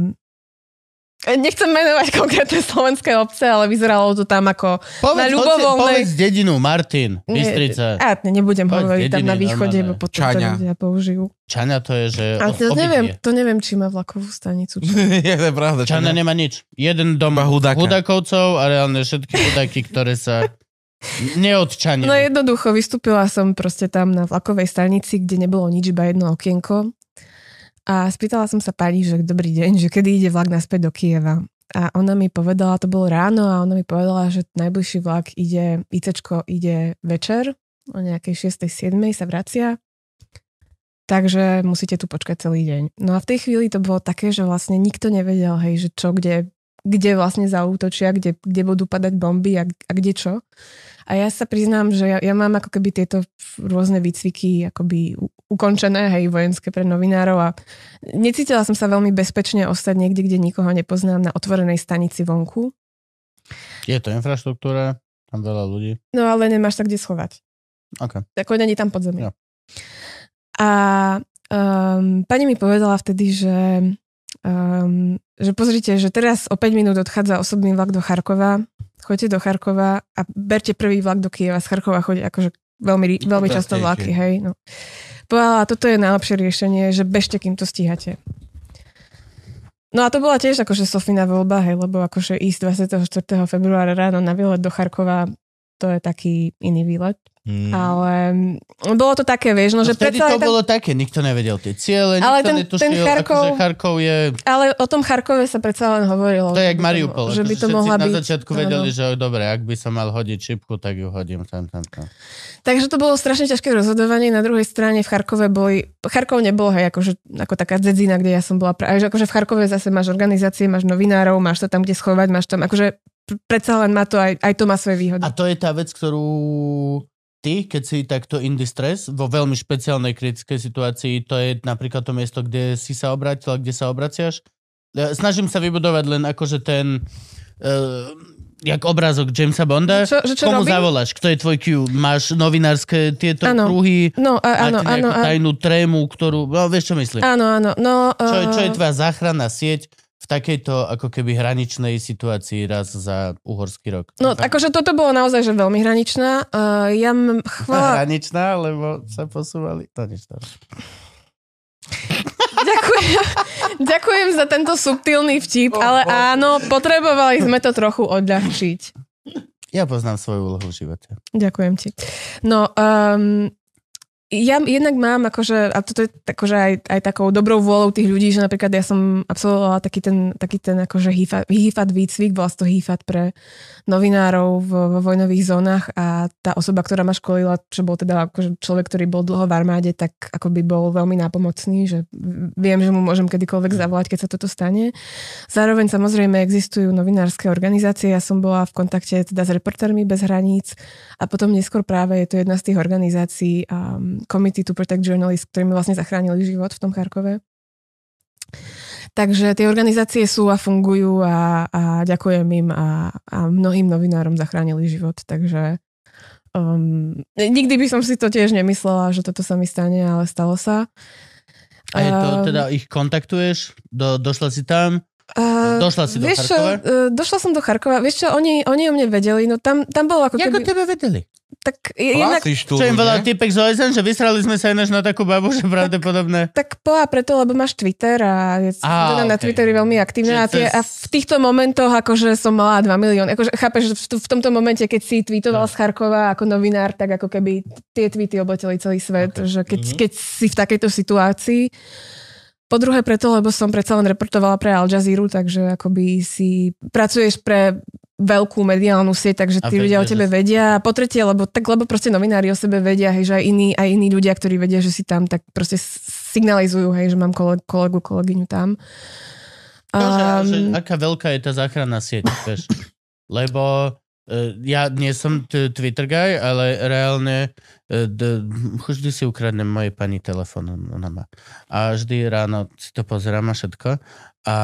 Nechcem menovať konkrétne slovenské obce, ale vyzeralo to tam ako povedz, na ľubovoľnej... Povedz dedinu, Martin, Bystrica. Ja nebudem povedz hovoriť dediny, tam na východe, bo potom Čaňa. to ľudia použijú. Čaňa to je, že... A to, neviem, to neviem, či má vlakovú stanicu. je to pravda. Čaňa nemá nič. Jeden dom hudakovcov a reálne všetky hudaky, ktoré sa Neodčanie. No jednoducho, vystúpila som proste tam na vlakovej stanici, kde nebolo nič, iba jedno okienko. A spýtala som sa pani, že dobrý deň, že kedy ide vlak naspäť do Kieva. A ona mi povedala, to bolo ráno, a ona mi povedala, že najbližší vlak ide, ICčko ide večer, o nejakej 6. 7. sa vracia. Takže musíte tu počkať celý deň. No a v tej chvíli to bolo také, že vlastne nikto nevedel, hej, že čo, kde, kde vlastne zautočia, kde, kde budú padať bomby a, a kde čo. A ja sa priznám, že ja, ja mám ako keby tieto rôzne výcviky akoby ukončené, hej, vojenské pre novinárov a necítila som sa veľmi bezpečne ostať niekde, kde nikoho nepoznám na otvorenej stanici vonku. Je to infraštruktúra, tam veľa ľudí. No ale nemáš sa kde schovať. Okay. Ako není tam podzemie. Ja. A um, pani mi povedala vtedy, že um, že pozrite, že teraz o 5 minút odchádza osobný vlak do Charkova, choďte do Charkova a berte prvý vlak do Kieva. Z Charkova chodí akože veľmi, veľmi často vlaky, hej. No. Povedala, toto je najlepšie riešenie, že bežte, kým to stíhate. No a to bola tiež akože Sofina voľba, hej, lebo akože ísť 24. februára ráno na výlet do Charkova, to je taký iný výlet. Mm. Ale mm, bolo to také, vieš, no, no že predsa to tam... bolo také, nikto nevedel tie ciele, ale nikto ten, netušil, ten Charkov, akože Charkov je... Ale o tom Charkove sa predsa len hovorilo. To je jak Mariupol. Že by to mohla na byť. začiatku vedeli, že dobre, ak by som mal hodiť šipku, tak ju hodím tam, tam, tam. Takže to bolo strašne ťažké rozhodovanie. Na druhej strane v Charkove boli... Charkov nebol, hej, akože, ako taká dzedzina, kde ja som bola. Že akože v Charkove zase máš organizácie, máš novinárov, máš sa tam kde schovať, máš tam... Akože predsa len má to aj, aj to má svoje výhody. A to je tá vec, ktorú ty, keď si takto in distress, vo veľmi špeciálnej kritickej situácii, to je napríklad to miesto, kde si sa obrátil a kde sa obraciaš? Ja Snažím sa vybudovať len akože ten... Uh, jak obrázok Jamesa Bonda. Čo- čo Komu robím? zavoláš? Kto je tvoj Q? Máš novinárske tieto Áno. kruhy? No, a, áno, áno, tajnú trému, ktorú... No, vieš, čo myslím? áno, áno. No, Čo, je- čo je eh, tvoja záchranná sieť v takejto ako keby hraničnej situácii raz za uhorský rok? No, akože toto bolo naozaj že veľmi hraničná. Uh, ja m- chvala... Hraničná, lebo sa posúvali. To nič to. Ďakujem, ďakujem za tento subtilný vtip, ale áno, potrebovali sme to trochu odľahčiť. Ja poznám svoju úlohu v živote. Ďakujem ti. No, um, ja jednak mám akože, a toto je akože aj, aj takou dobrou vôľou tých ľudí, že napríklad ja som absolvovala taký ten, taký ten akože hýfat, výcvik, bola to hýfat pre novinárov vo vojnových zónach a tá osoba, ktorá ma školila, čo bol teda akože človek, ktorý bol dlho v armáde, tak ako by bol veľmi nápomocný, že viem, že mu môžem kedykoľvek zavolať, keď sa toto stane. Zároveň samozrejme existujú novinárske organizácie, ja som bola v kontakte teda s reportérmi bez hraníc a potom neskôr práve je to jedna z tých organizácií um, Committee to Protect Journalists, ktorí mi vlastne zachránili život v tom Charkove. Takže tie organizácie sú a fungujú a, a ďakujem im a, a mnohým novinárom zachránili život, takže um, nikdy by som si to tiež nemyslela, že toto sa mi stane, ale stalo sa. A je to, Um, teda ich kontaktuješ? Do, došla si tam? Uh, Došla si do vieš Charkova? uh, došla som do Charkova. Vieš čo, oni, oni o mne vedeli, no tam, tam bolo ako Ako keby... tebe vedeli? Tak jednak, tu, Čo im nie? typek z OSN, že vysrali sme sa ináč na takú babu, že pravdepodobné. tak poa preto, lebo máš Twitter a je Á, teda na okej. Twitteri veľmi aktívna a, tie, je- a v týchto momentoch akože som mala 2 milióny. Akože chápeš, v, v tomto momente, keď si tweetoval z Charkova ako novinár, tak ako keby tie tweety obleteli celý svet, Ok. že keď, Mhm. keď si v takejto situácii. Po druhé preto, lebo som predsa len reportovala pre Al Jazeera, takže akoby si pracuješ pre veľkú mediálnu sieť, takže A tí ľudia o tebe vedia. A po tretie, lebo tak lebo proste novinári o sebe vedia, hej, že aj iní, aj iní ľudia, ktorí vedia, že si tam, tak proste signalizujú, hej, že mám kole, kolegu, kolegyňu tam. To, že, Um, že aká veľká je tá záchranná sieť, vieš. Lebo ja nie som t- Twitter guy, ale reálne e, d- vždy si ukradnem mojej pani telefón, ona má. A vždy ráno si to pozerám a všetko. A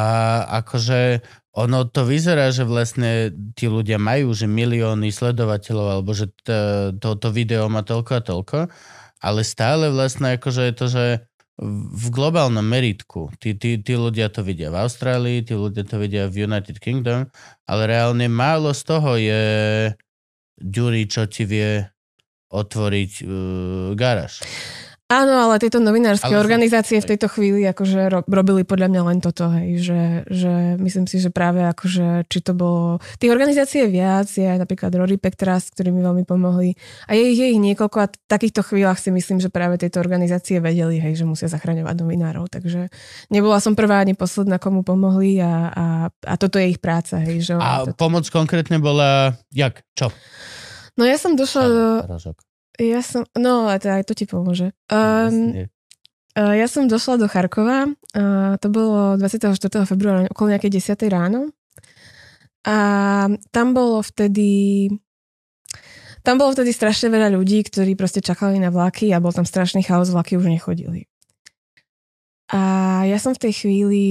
akože ono to vyzerá, že vlastne tí ľudia majú, že milióny sledovateľov, alebo že t- to, to video má toľko a toľko, ale stále vlastne akože je to, že v globálnom meritku. Tí, tí, tí ľudia to vidia v Austrálii, tí ľudia to vidia v United Kingdom, ale reálne málo z toho je Ďuri, čo ti vie otvoriť uh, garáž. Áno, ale tieto novinárske Ale organizácie v tejto chvíli akože ro- robili podľa mňa len toto, hej, že, že myslím si, že práve akože, či to bolo... Tých organizácií je viac, je aj napríklad Rory Trust, ktorí mi veľmi pomohli a je, ich- je ich niekoľko a v takýchto chvíľach si myslím, že práve tieto organizácie vedeli, hej, že musia zachraňovať novinárov, takže nebola som prvá ani posledná, komu pomohli a, a, a toto je ich práca, hej, že... A oni to... pomoc konkrétne bola, jak, čo? No ja som došla do... Rožok. Ja som... No, to, aj to ti pomôže. Um. Uh, ja som došla do Charkova, uh, to bolo 24. februára okolo nejakej 10. ráno a tam bolo vtedy tam bolo vtedy strašne veľa ľudí, ktorí proste čakali na vlaky a bol tam strašný chaos, vlaky už nechodili. A ja som v tej chvíli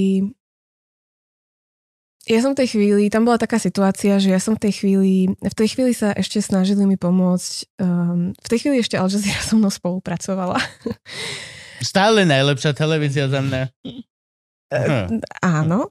ja som v tej chvíli, tam bola taká situácia, že ja som v tej chvíli, v tej chvíli sa ešte snažili mi pomôcť, um, v tej chvíli ešte Al Jazeera so mnou spolupracovala. Stále najlepšia televízia za mňa. Hm. Áno.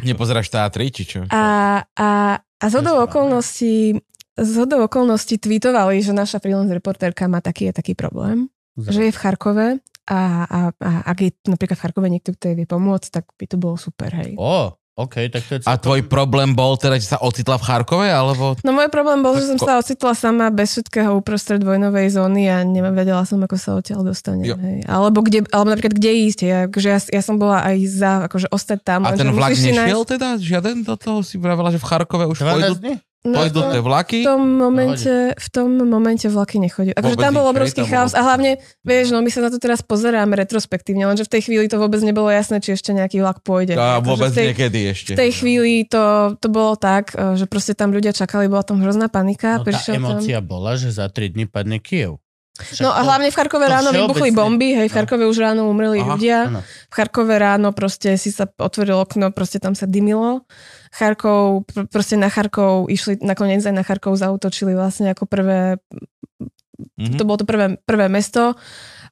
Nepozeráš teatry, či čo? A, a, a z hodou okolností z hodou okolností tweetovali, že naša freelance reportérka má taký a taký problém, že je v Charkove a, a, a ak je napríklad v Charkove niekto, kto jej vie pomôcť, tak by to bolo super, hej. Ó, OK, tak to je... A tvoj problém bol teda, že sa ocitla v Charkove, alebo... No môj problém bol, že som sa ocitla sama bez všetkého uprostred vojnovej zóny a nevedela som, ako sa odtiaľ dostanem. Jo. Hej. Alebo, kde, alebo napríklad, kde ísť. Ja, akože ja, ja som bola aj za akože ostať tam. A ten vlak nešiel teda? Žiaden do toho si vravela, že v Charkove už 12 pôjdu, dní? No, pôjdu to- tie vlaky? v tom momente, v tom momente vlaky nechodili. Akože tam bol obrovský tam chaos a hlavne, vieš, no my sa na to teraz pozeráme retrospektívne, lenže v tej chvíli to vôbec nebolo jasné, či ešte nejaký vlak pôjde. A Akože vôbec v tej, niekedy ešte. v tej chvíli to, to bolo tak, eh, že proste tam ľudia čakali, bola tam hrozná panika. No tá prišiel tam... bola, že za 3 dní padne Kiev. Však No a hlavne v Charkove ráno vybuchli bomby, hej, v Charkove už ráno umreli Aha, ľudia. V Charkove ráno proste si sa otvoril okno, proste tam sa dymilo. Charkov, pr- proste na Charkov išli, nakoniec aj na Charkov zautočili vlastne ako prvé, Mhm. to bolo to prvé, prvé mesto.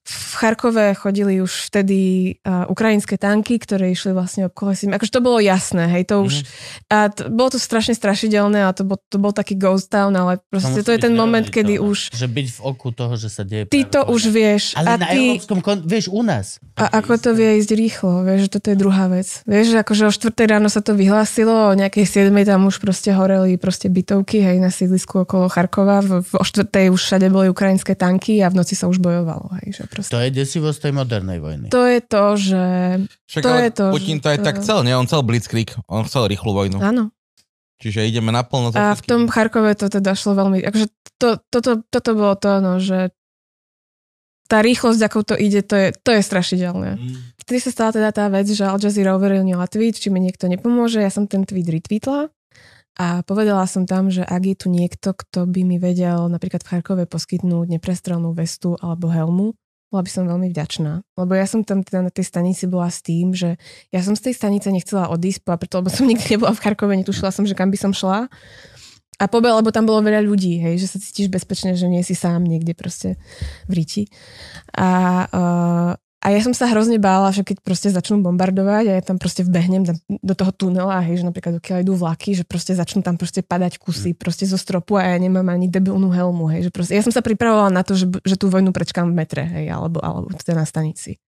V Charkove chodili už vtedy uh, ukrajinské tanky, ktoré išli vlastne obkolesím. Akože to bolo jasné, hej, to už... A t- bolo to strašne strašidelné a to bol, to bol taký ghost town, ale proste musí to je ten moment, kedy neuveriteľné. už... Že byť v oku toho, že sa deje Ty to už vieš. Ale a na ty, európskom, kon- vieš, u nás. A ako to vie ísť rýchlo, vieš, že toto je druhá vec. Vieš, že akože o 4 ráno sa to vyhlásilo, o nejakej 7 tam už proste horeli proste bytovky, hej, na sídlisku okolo Charkova, v, v, o 4 už všade boli ukrajinské tanky a v noci sa už bojovalo, hej, že proste. To je desivosť tej modernej vojny. To je to, že... Však to je to, Putin to aj to- tak chcel, nie? On chcel blitzkrieg, on chcel rýchlu vojnu. Áno. Čiže ideme naplno za A v tom Charkove to teda šlo veľmi... Akože to, toto, toto bolo to, no, že tá rýchlosť, ako to ide, to je, to je strašidelné. Vtedy sa stala teda tá vec, že Al Jazeera uverejnila tweet, či mi niekto nepomôže. Ja som ten tweet retweetla a povedala som tam, že ak je tu niekto, kto by mi vedel napríklad v Charkove poskytnúť neprestrelnú vestu alebo helmu, bola by som veľmi vďačná. Lebo ja som tam teda na tej stanici bola s tým, že ja som z tej stanice nechcela odísť, a preto, lebo som nikdy nebola v Charkove, netušila som, že kam by som šla. A pobel, lebo tam bolo veľa ľudí, hej, že sa cítiš bezpečne, že nie si sám niekde proste v Riti. A, uh, a ja som sa hrozne bála, že keď proste začnú bombardovať a ja tam proste vbehnem do- toho tunela, hej, že napríklad dokiaľ idú vlaky, že proste začnú tam proste padať kusy proste zo stropu a ja nemám ani debilnú helmu, hej, že proste, ja som sa pripravovala na to, že, že tú vojnu prečkám v metre, hej, alebo, alebo teda na stanici.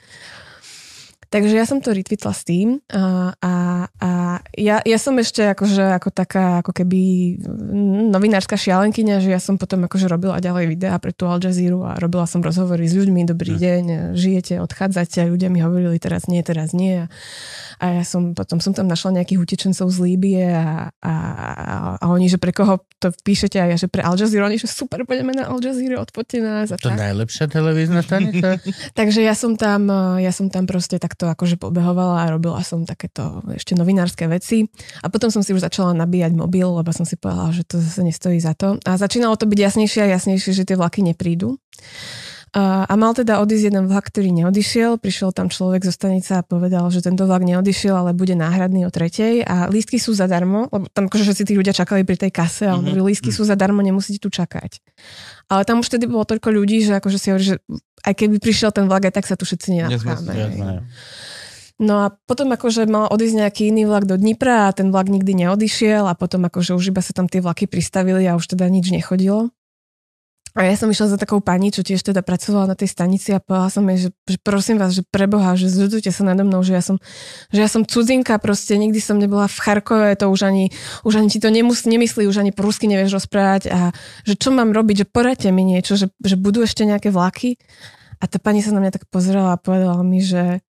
Takže ja som to retweetla s tým a, a, a ja, ja som ešte akože ako taká ako keby mm, novinárska šialenkyňa, že ja som potom akože robila ďalej videá pre tú Al Jazeera a robila som rozhovory s ľuďmi, dobrý deň, žijete, odchádzate a ľudia mi hovorili teraz nie, teraz nie a, a ja som potom som tam našla nejakých utečencov z Líbie a, a, a, oni, že pre koho to píšete a ja, že pre Al Jazeera, oni, že super, poďme na Al Jazeera, odpoďte nás a To tak. najlepšia televízna stanica. Takže ja som tam, ja som tam proste takto akože pobehovala a robila som takéto ešte novinárske veci. A potom som si už začala nabíjať mobil, lebo som si povedala, že to zase nestojí za to. A začínalo to byť jasnejšie a jasnejšie, že tie vlaky neprídu. A, mal teda odísť jeden vlak, ktorý neodišiel. Prišiel tam človek zo stanice a povedal, že tento vlak neodišiel, ale bude náhradný o tretej a lístky sú zadarmo, lebo tam akože všetci tí ľudia čakali pri tej kase a on Mhm. hovoril, lístky sú zadarmo, nemusíte tu čakať. Ale tam už vtedy bolo toľko ľudí, že akože si hovorí, že aj keby prišiel ten vlak, aj tak sa tu všetci nenapcháme. No a potom akože mal odísť nejaký iný vlak do Dnipra a ten vlak nikdy neodišiel a potom akože už iba sa tam tie vlaky pristavili a už teda nič nechodilo. A ja som išla za takou pani, čo tiež teda pracovala na tej stanici a povedala som jej, že, že prosím vás, že preboha, že zľudujte sa nado mnou, že ja som, že ja som cudzinka, proste nikdy som nebola v Charkove, to už ani, už ani ti to nemus, nemyslí, už ani po rusky nevieš rozprávať a že čo mám robiť, že poradte mi niečo, že, že budú ešte nejaké vlaky. A tá pani sa na mňa tak pozrela a povedala mi, že,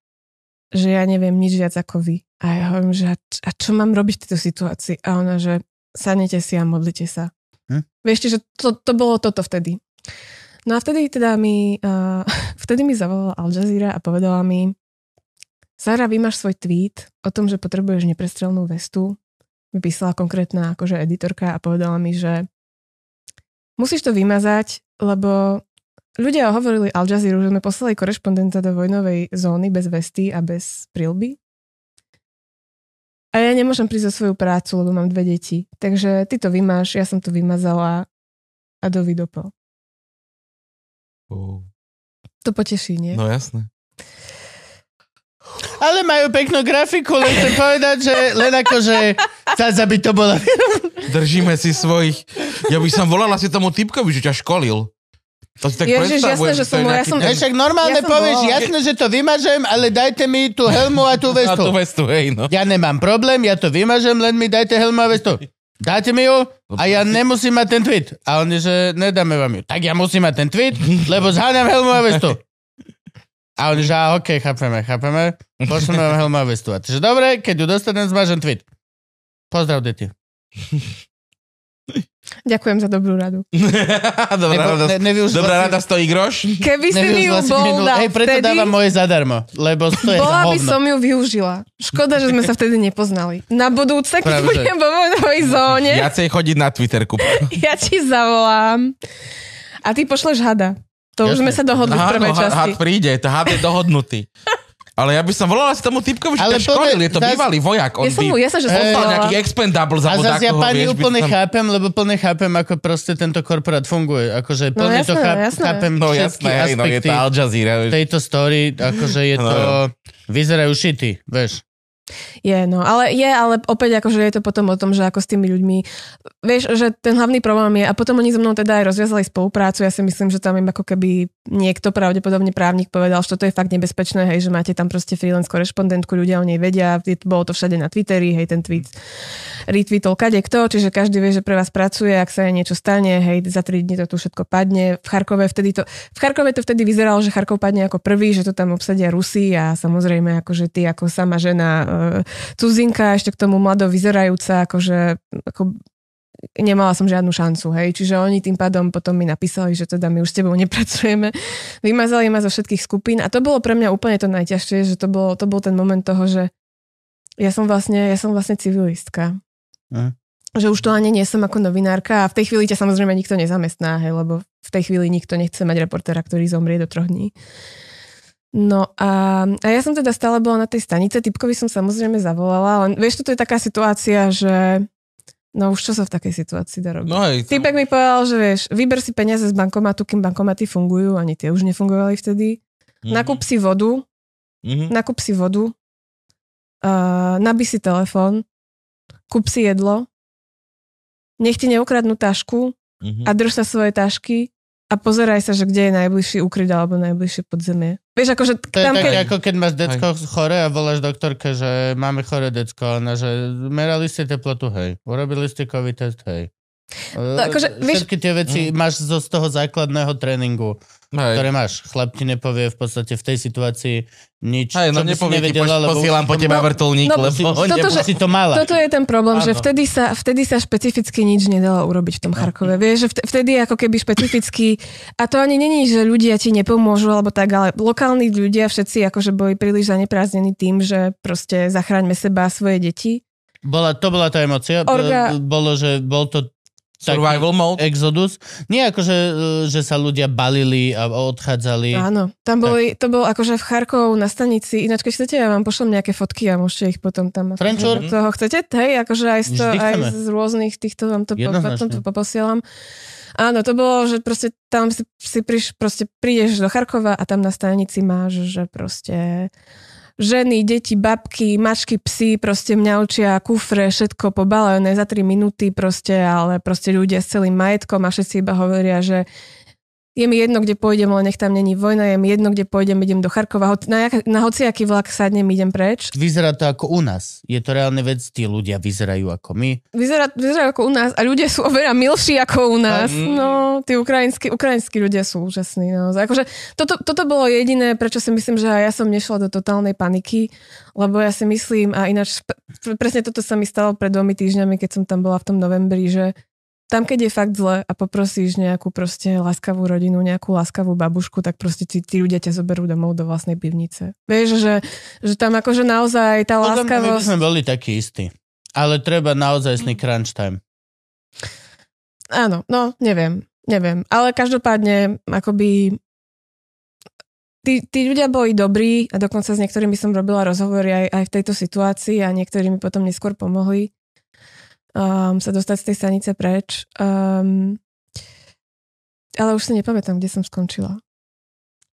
že ja neviem nič viac ako vy. A ja hovorím, že a, čo mám robiť v tejto situácii? A ona, že sadnete si a modlite sa. Hm? Vieš, že to, to bolo toto vtedy. No a vtedy teda mi, uh, vtedy mi zavolala Al Jazeera a povedala mi, Sara, vy máš svoj tweet o tom, že potrebuješ neprestrelnú vestu. Vypísala konkrétna akože editorka a povedala mi, že musíš to vymazať, lebo ľudia hovorili Al Jazeera, že sme poslali korešpondenta do vojnovej zóny bez vesty a bez prilby. A ja nemôžem prísť o svoju prácu, lebo mám dve deti. Takže ty to vymáš, ja som to vymazala a dovidopol. Oh. To poteší, nie? No jasné. Ale majú peknú grafiku, len chcem povedať, že len akože zase by to bola... Držíme si svojich... Ja by som volala si tomu typkovi, že ťa školil. To si tak Ježiš, jasné, že som ja som- však normálne Ja povieš, bola. jasné, že to vymažem, ale dajte mi tú helmu a tú A vestu. tú vestu, hej, no. Ja nemám problém, ja to vymažem, len mi dajte helmu a vestu. Dáte mi ju a ja nemusím mať ten tweet. A oni, že nedáme vám ju. Tak ja musím mať ten tweet, lebo zháňam helmu a vestu. A oni, že á, OK, chápeme, chápeme. Pošleme vám helmu a vestu. A takže dobre, keď ju dostanem, zmažem tweet. Pozdrav, deti. Ďakujem za dobrú radu. Dobrá Nebo- rada, ne- nevyužila dobrá si- rada stojí groš. Keby si mi ju si bol dal Hej, preto vtedy, dávam moje zadarmo, lebo to je bola by som ju využila. Škoda, že sme sa vtedy nepoznali. Na budúce, keď Práve, že- budem vo vojnovej zóne, Viacej chodiť na Twitter, kup. ja ti zavolám a ty pošleš hada. To už Jasné. sme sa dohodli v prvej Áno, časti. had príde, to had je dohodnutý. Ale ja by som volal asi tomu typkovi, že Ale to školil, je to zas- bývalý vojak. On Ja som mu, ja som, že som volala. nejaký expendable za A zase ja pani vieš, úplne som- chápem, lebo plne chápem, ako proste tento korporát funguje. Akože No plne to jasné, cháp, jasné. chápem No všetky jasné, hej, no je aspekty to Al Jazeera. vieš. tejto story, akože je to... No. Vyzerajú šity, vieš. Je, no, ale je, ale opäť akože je to potom o tom, že ako s tými ľuďmi, vieš, že ten hlavný problém je, a potom oni so mnou teda aj rozviazali spoluprácu, ja si myslím, že tam im ako keby niekto, pravdepodobne právnik povedal, že toto je fakt nebezpečné, hej, že máte tam proste freelance korešpondentku, ľudia o nej vedia, bolo to všade na Twitteri, hej, ten tweet retweetol kade kto, čiže každý vie, že pre vás pracuje, ak sa jej niečo stane, hej, za 3 dní to tu všetko padne. V Charkove vtedy to, v Charkove to vtedy vyzeralo, že Charkov padne ako prvý, že to tam obsadia Rusi a samozrejme akože ty ako sama žena e, cudzinka, ešte k tomu mlado vyzerajúca, akože ako nemala som žiadnu šancu, hej. Čiže oni tým pádom potom mi napísali, že teda my už s tebou nepracujeme. Vymazali ma zo všetkých skupín a to bolo pre mňa úplne to najťažšie, že to, bolo, to bol ten moment toho, že ja som vlastne, ja som vlastne civilistka. Mhm. Že už to ani nie som ako novinárka a v tej chvíli ťa samozrejme nikto nezamestná, hej, lebo v tej chvíli nikto nechce mať reportéra, ktorý zomrie do troch dní. No a, a ja som teda stále bola na tej stanice, typkovi som samozrejme zavolala, len vieš, toto je taká situácia, že no už čo sa v takej situácii dá robiť? No hej, Typek mi povedal, že vieš, vyber si peniaze z bankomatu, kým bankomaty fungujú, ani tie už nefungovali vtedy. Mhm. Nakúp si vodu, Mhm. nakúp si vodu, uh, nabí si telefón, kúp si jedlo, nech ti neukradnú tašku Mhm. a drž sa svoje tašky a pozeraj sa, že kde je najbližší úkryt alebo najbližšie podzemie. Vieš, akože To je tam, také, keď... ako keď máš decko chore a voláš doktorke, že máme chore decko. Ona, že merali ste teplotu, hej. Urobili ste COVID test, hej. Akože, vieš- Všetky tie veci máš zo z toho základného tréningu, Hej. ktoré máš. Chlap ti nepovie v podstate v tej situácii nič, Hej, no čo by si nepovie nevedela, poš- posielam po teba No, vrtulník, no, lebo si, toto, nebo- že- si to mala. Toto je ten problém, že Áno. vtedy sa, vtedy sa špecificky nič nedalo urobiť v tom Charkove. Vieš, že vt- vtedy ako keby špecificky, a to ani není, že ľudia ti nepomôžu, alebo tak, ale lokálni ľudia všetci akože boli príliš zaneprázdnení tým, že proste zachráňme seba a svoje deti. Bola, to bola tá emocia. Orga- Bolo, že bol to Survival mode. exodus. Nie ako, že, že sa ľudia balili a odchádzali. Áno, tam boli, to bol akože v Charkov na stanici, ináč keď chcete, ja vám pošlem nejaké fotky a môžete ich potom tam... Frenčur? Toho chcete? Hej, akože aj z, to, aj z rôznych týchto vám to, po, potom to poposielam. Áno, to bolo, že proste tam si, si priš, proste prídeš do Charkova a tam na stanici máš, že proste ženy, deti, babky, mačky, psy, proste mňaučia, kufre, všetko pobalené za 3 minúty proste, ale proste ľudia s celým majetkom a všetci iba hovoria, že je mi jedno, kde pôjdem, len nech tam není vojna, je mi jedno, kde pôjdem, idem do Charkova, na, na hociaký vlak sadnem, idem preč. Vyzerá to ako u nás. Je to reálne vec, tí ľudia vyzerajú ako my. Vyzerá, vyzerá ako u nás a ľudia sú oveľa milší ako u nás. Mm. No, tí ukrajinskí, ukrajinskí ľudia sú úžasní. Naozaj. Akože, toto, toto bolo jediné, prečo si myslím, že ja som nešla do totálnej paniky, lebo ja si myslím, a ináč pre- presne toto sa mi stalo pred dvomi týždňami, keď som tam bola v tom novembri, že tam, keď je fakt zle a poprosíš nejakú proste láskavú rodinu, nejakú láskavú babušku, tak proste tí, tí ľudia ťa zoberú domov do vlastnej pivnice. Vieš, že, že tam akože naozaj tá mňa my by láskavosť... sme boli takí istí. Ale treba naozaj sný crunch time. Áno, no, neviem, neviem. Ale každopádne, akoby tí, tí ľudia boli dobrí a dokonca s niektorými som robila rozhovory aj, aj v tejto situácii a niektorí mi potom neskôr pomohli um, sa dostať z tej stanice preč. Um, ale už si nepamätám, kde som skončila.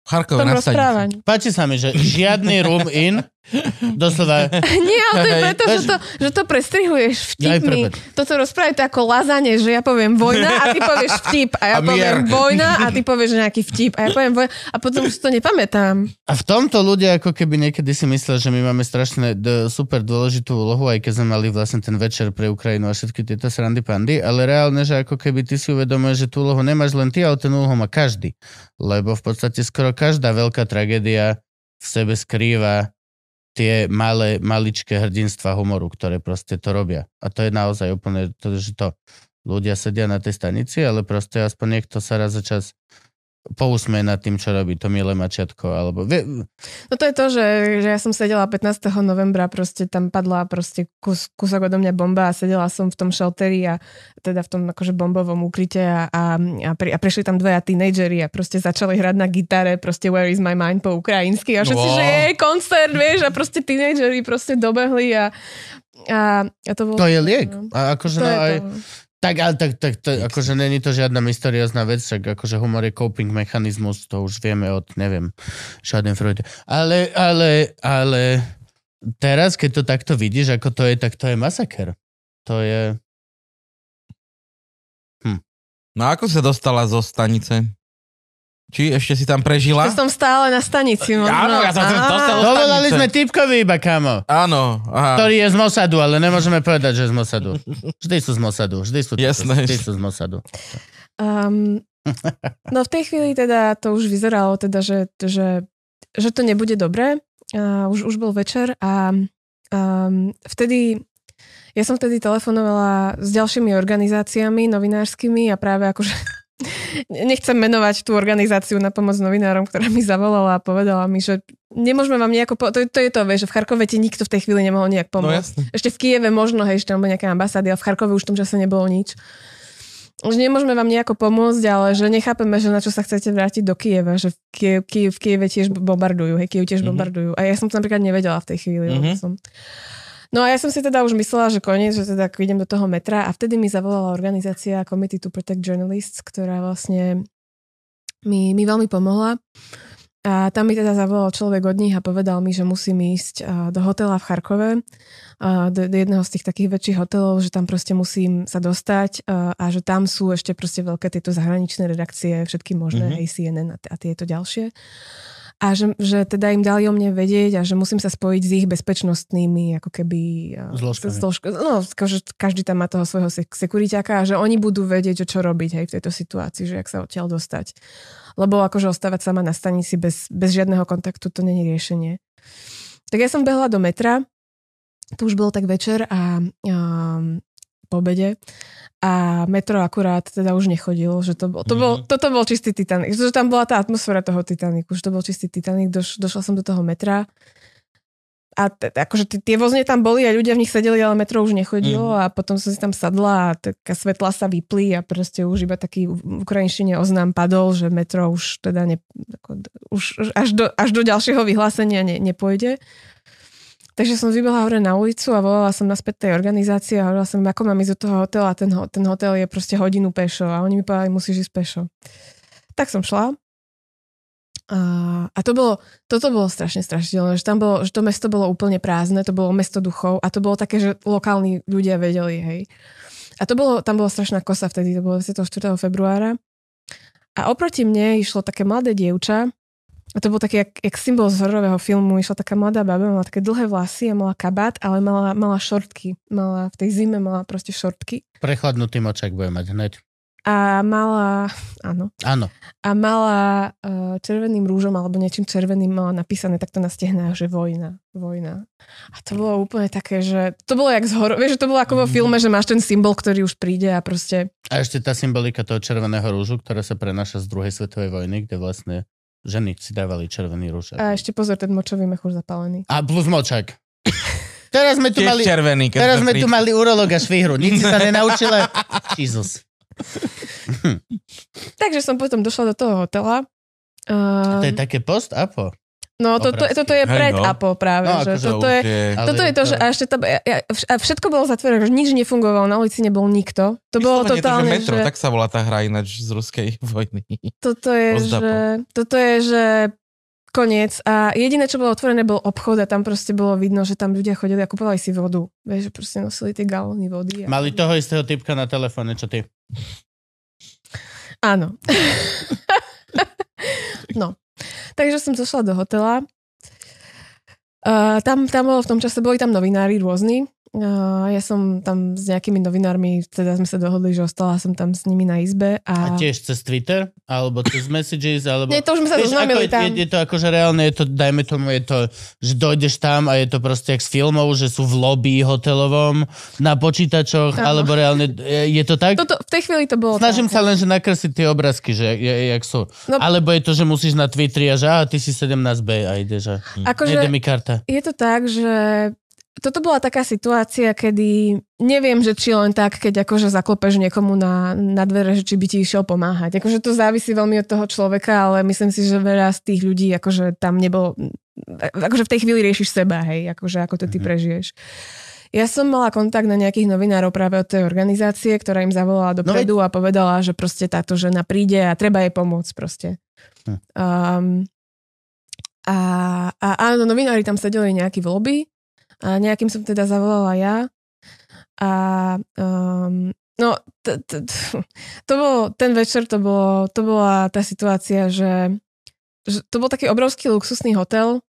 V na. Páči sa mi, že žiadny room in, doslova, Nie, ale to je preto, že to, že to prestrihuješ vtipmi. Toto rozprávať to ako lazanie, že ja poviem vojna a ty povieš vtip a ja A mier. poviem vojna a ty povieš nejaký vtip a ja poviem vojna a potom už to nepamätám. A v tomto ľudia ako keby niekedy si mysleli, že my máme strašne d- super dôležitú úlohu, aj keď sme mali vlastne ten večer pre Ukrajinu a všetky tieto srandy pandy, ale reálne, že ako keby ty si uvedomuješ, že tú úlohu nemáš len ty, ale ten úlohu má každý. Lebo v podstate skoro každá veľká tragédia v sebe skrýva tie malé, maličké hrdinstva humoru, ktoré proste to robia. A to je naozaj úplne to, že to ľudia sedia na tej stanici, ale proste aspoň niekto sa raz za čas pousmeje nad tým, čo robí to milé mačiatko, alebo... No to je to, že, že ja som sedela 15. novembra, proste tam padla proste kus, kúsok odo mňa bomba a sedela som v tom shelteri a teda v tom akože bombovom ukryte a, a, a, pri, a prišli tam dvaja tínejdžeri a proste začali hrať na gitare proste Where is my mind po ukrajinsky a všetci, Wow. že je koncert, vieš, a proste tínejdžeri proste dobehli a, a, a to bolo... To je liek. No. A akože To no, aj, to. Tak, ale tak, tak to, akože není to žiadna mysteriózna vec, však akože humor je coping mechanizmus, to už vieme od, neviem, Schadenfreude. Ale, ale, ale teraz, keď to takto vidíš, ako to je, tak to je masaker. To je... No ako sa dostala zo stanice? Či ešte si tam prežila? Ja som stále na stanici. Možno. Áno, ja som sa dostal do Dovolali sme typkovi iba, kamo. Áno, aha. Ktorý je z Mossadu, ale nemôžeme povedať, že je z Mossadu. Vždy sú z Mossadu. Vždy sú, Jasné. vždy sú z Mossadu. Um, no v tej chvíli teda to už vyzeralo, teda, že, že, že to nebude dobré. Uh, už, už bol večer a um, vtedy ja som vtedy telefonovala s ďalšími organizáciami novinárskymi a práve akože nechcem menovať tú organizáciu na pomoc novinárom, ktorá mi zavolala a povedala mi, že nemôžeme vám nejako... Po- to, to je to, vieš, že v Charkove ti nikto v tej chvíli nemohol nejak No pomôcť. jasne. Ešte v Kieve možno, hej, ešte tam nejaké ambasády, ale v Charkove už v tom čase nebolo nič. Že nemôžeme vám nejako pomôcť, ale že nechápeme, že na čo sa chcete vrátiť do Kieva, že v, Kie, Kie, v Kieve tiež bombardujú, hej, Kiev tiež Mhm. bombardujú. A ja som to napríklad nevedela v tej chvíli. Mhm. Som... No a ja som si teda už myslela, že koniec, že teda idem do toho metra a vtedy mi zavolala organizácia Committee to Protect Journalists, ktorá vlastne mi, mi veľmi pomohla. A tam mi teda zavolal človek od nich a povedal mi, že musím ísť do hotela v Charkove, do, do jedného z tých takých väčších hotelov, že tam proste musím sa dostať a, že tam sú ešte proste veľké tieto zahraničné redakcie, všetky možné, Mhm. mm-hmm. aj CNN a, t- a tieto ďalšie. A že, že teda im dali o mne vedieť a že musím sa spojiť s ich bezpečnostnými ako keby... a, Zložkami. zložk- no, každý tam má toho svojho sek- sekuriťáka a že oni budú vedieť, čo robiť hej, v tejto situácii, že jak sa odtiaľ dostať. Lebo akože ostávať sama na stanici bez, bez žiadneho kontaktu, to není riešenie. Tak ja som behla do metra, to už bolo tak večer a, a po obede a metro akurát teda už nechodil, že to bol, to bol, Mhm. toto bol čistý Titanic, že tam bola tá atmosféra toho Titanicu, že to bol čistý Titanic, Doš, došla som do toho metra a t- akože t- tie vozne tam boli a ľudia v nich sedeli, ale metro už nechodilo Mhm. a potom som si tam sadla a taká svetla sa vypli a proste už iba taký v ukrajinštine oznám padol, že metro už teda ne, ako, už až do, až do ďalšieho vyhlásenia ne, nepôjde. Takže som vybehla hore na ulicu a volala som naspäť tej organizácie a hovorila som, ako mám ísť do toho hotela. Ten, ten hotel je proste hodinu pešo a oni mi povedali, musíš ísť pešo. Tak som šla. A, a to bolo, toto bolo strašne strašidelné, že tam bolo, že to mesto bolo úplne prázdne, to bolo mesto duchov a to bolo také, že lokálni ľudia vedeli, hej. A to bolo, tam bola strašná kosa vtedy, to bolo 24. februára. A oproti mne išlo také mladé dievča, a to bol taký, jak, jak symbol z hororového filmu, išla taká mladá baba, mala také dlhé vlasy a mala kabát, ale mala, mala šortky. Mala, v tej zime mala proste šortky. Prechladnutý močak bude mať hneď. A mala, áno, Áno. a mala uh, červeným rúžom alebo niečím červeným mala napísané takto na stehnách, že vojna, vojna. A to bolo úplne také, že to bolo jak z hor- vieš, že to bolo ako vo filme, že máš ten symbol, ktorý už príde a proste A ešte tá symbolika toho červeného rúžu, ktorá sa prenáša z druhej svetovej vojny, kde vlastne ženy si dávali červený rúž. a ešte pozor, ten močový mech už zapálený. A plus močak. Teraz sme tu Tiež mali... červený, Teraz sme sme tu mali urologa švihru. Nič si sa nenaučila. Jesus. Takže som potom došla do toho hotela. Uh, To je také post-apo. No to, to, toto je Hej, pred no. APO práve. No, že akože toto, je, Ale toto je to, že a ešte to, ja, ja, a všetko bolo zatvorené, že nič nefungovalo, na ulici nebol nikto. To bolo Vyslovene totálne, to, že metro, že... tak sa volá tá hra ináč z ruskej vojny. Toto je, že, toto je, že koniec a jediné, čo bolo otvorené, bol obchod a tam proste bolo vidno, že tam ľudia chodili a kupovali si vodu. Vieš, že proste nosili tie galóny vody. A... Mali toho istého typka na telefóne, čo ty. Áno. no. Takže som zašla do hotela. Uh, tam, tam bolo v tom čase, boli tam novinári rôzni ja som tam s nejakými novinármi, teda sme sa dohodli, že ostala som tam s nimi na izbe. A A, tiež cez Twitter? Alebo cez Messages? Alebo... Nie, to už sme sa zoznámili je, tam. je, je to akože reálne, je to, dajme tomu, je to, že dojdeš tam a je to proste jak z filmov, že sú v lobby hotelovom na počítačoch, Áno. alebo reálne, je, je to tak? Toto, v tej chvíli to bolo Snažím tak. sa len, že nakresliť tie obrázky, že je, jak sú. No- Alebo je to, že musíš na Twitteri a že a ty si 17B a ideš a Akože, nejde mi karta. je to tak, že toto bola taká situácia, kedy neviem, že či len tak, keď akože zaklopeš niekomu na, na dvere, že či by ti išiel pomáhať. Akože to závisí veľmi od toho človeka, ale myslím si, že veľa z tých ľudí akože tam nebolo, akože v tej chvíli riešiš seba, hej, akože ako to ty Mhm. prežiješ. Ja som mala kontakt na nejakých novinárov práve od tej organizácie, ktorá im zavolala dopredu a povedala, že proste táto žena príde a treba jej pomôcť proste. Hm. Um, a, a áno, novinári tam sedeli nejaký v lobby a nejakým som teda zavolala ja. A um, no, t- t- t- to bolo, ten večer to, bolo, to bola tá situácia, že, že to bol taký obrovský luxusný hotel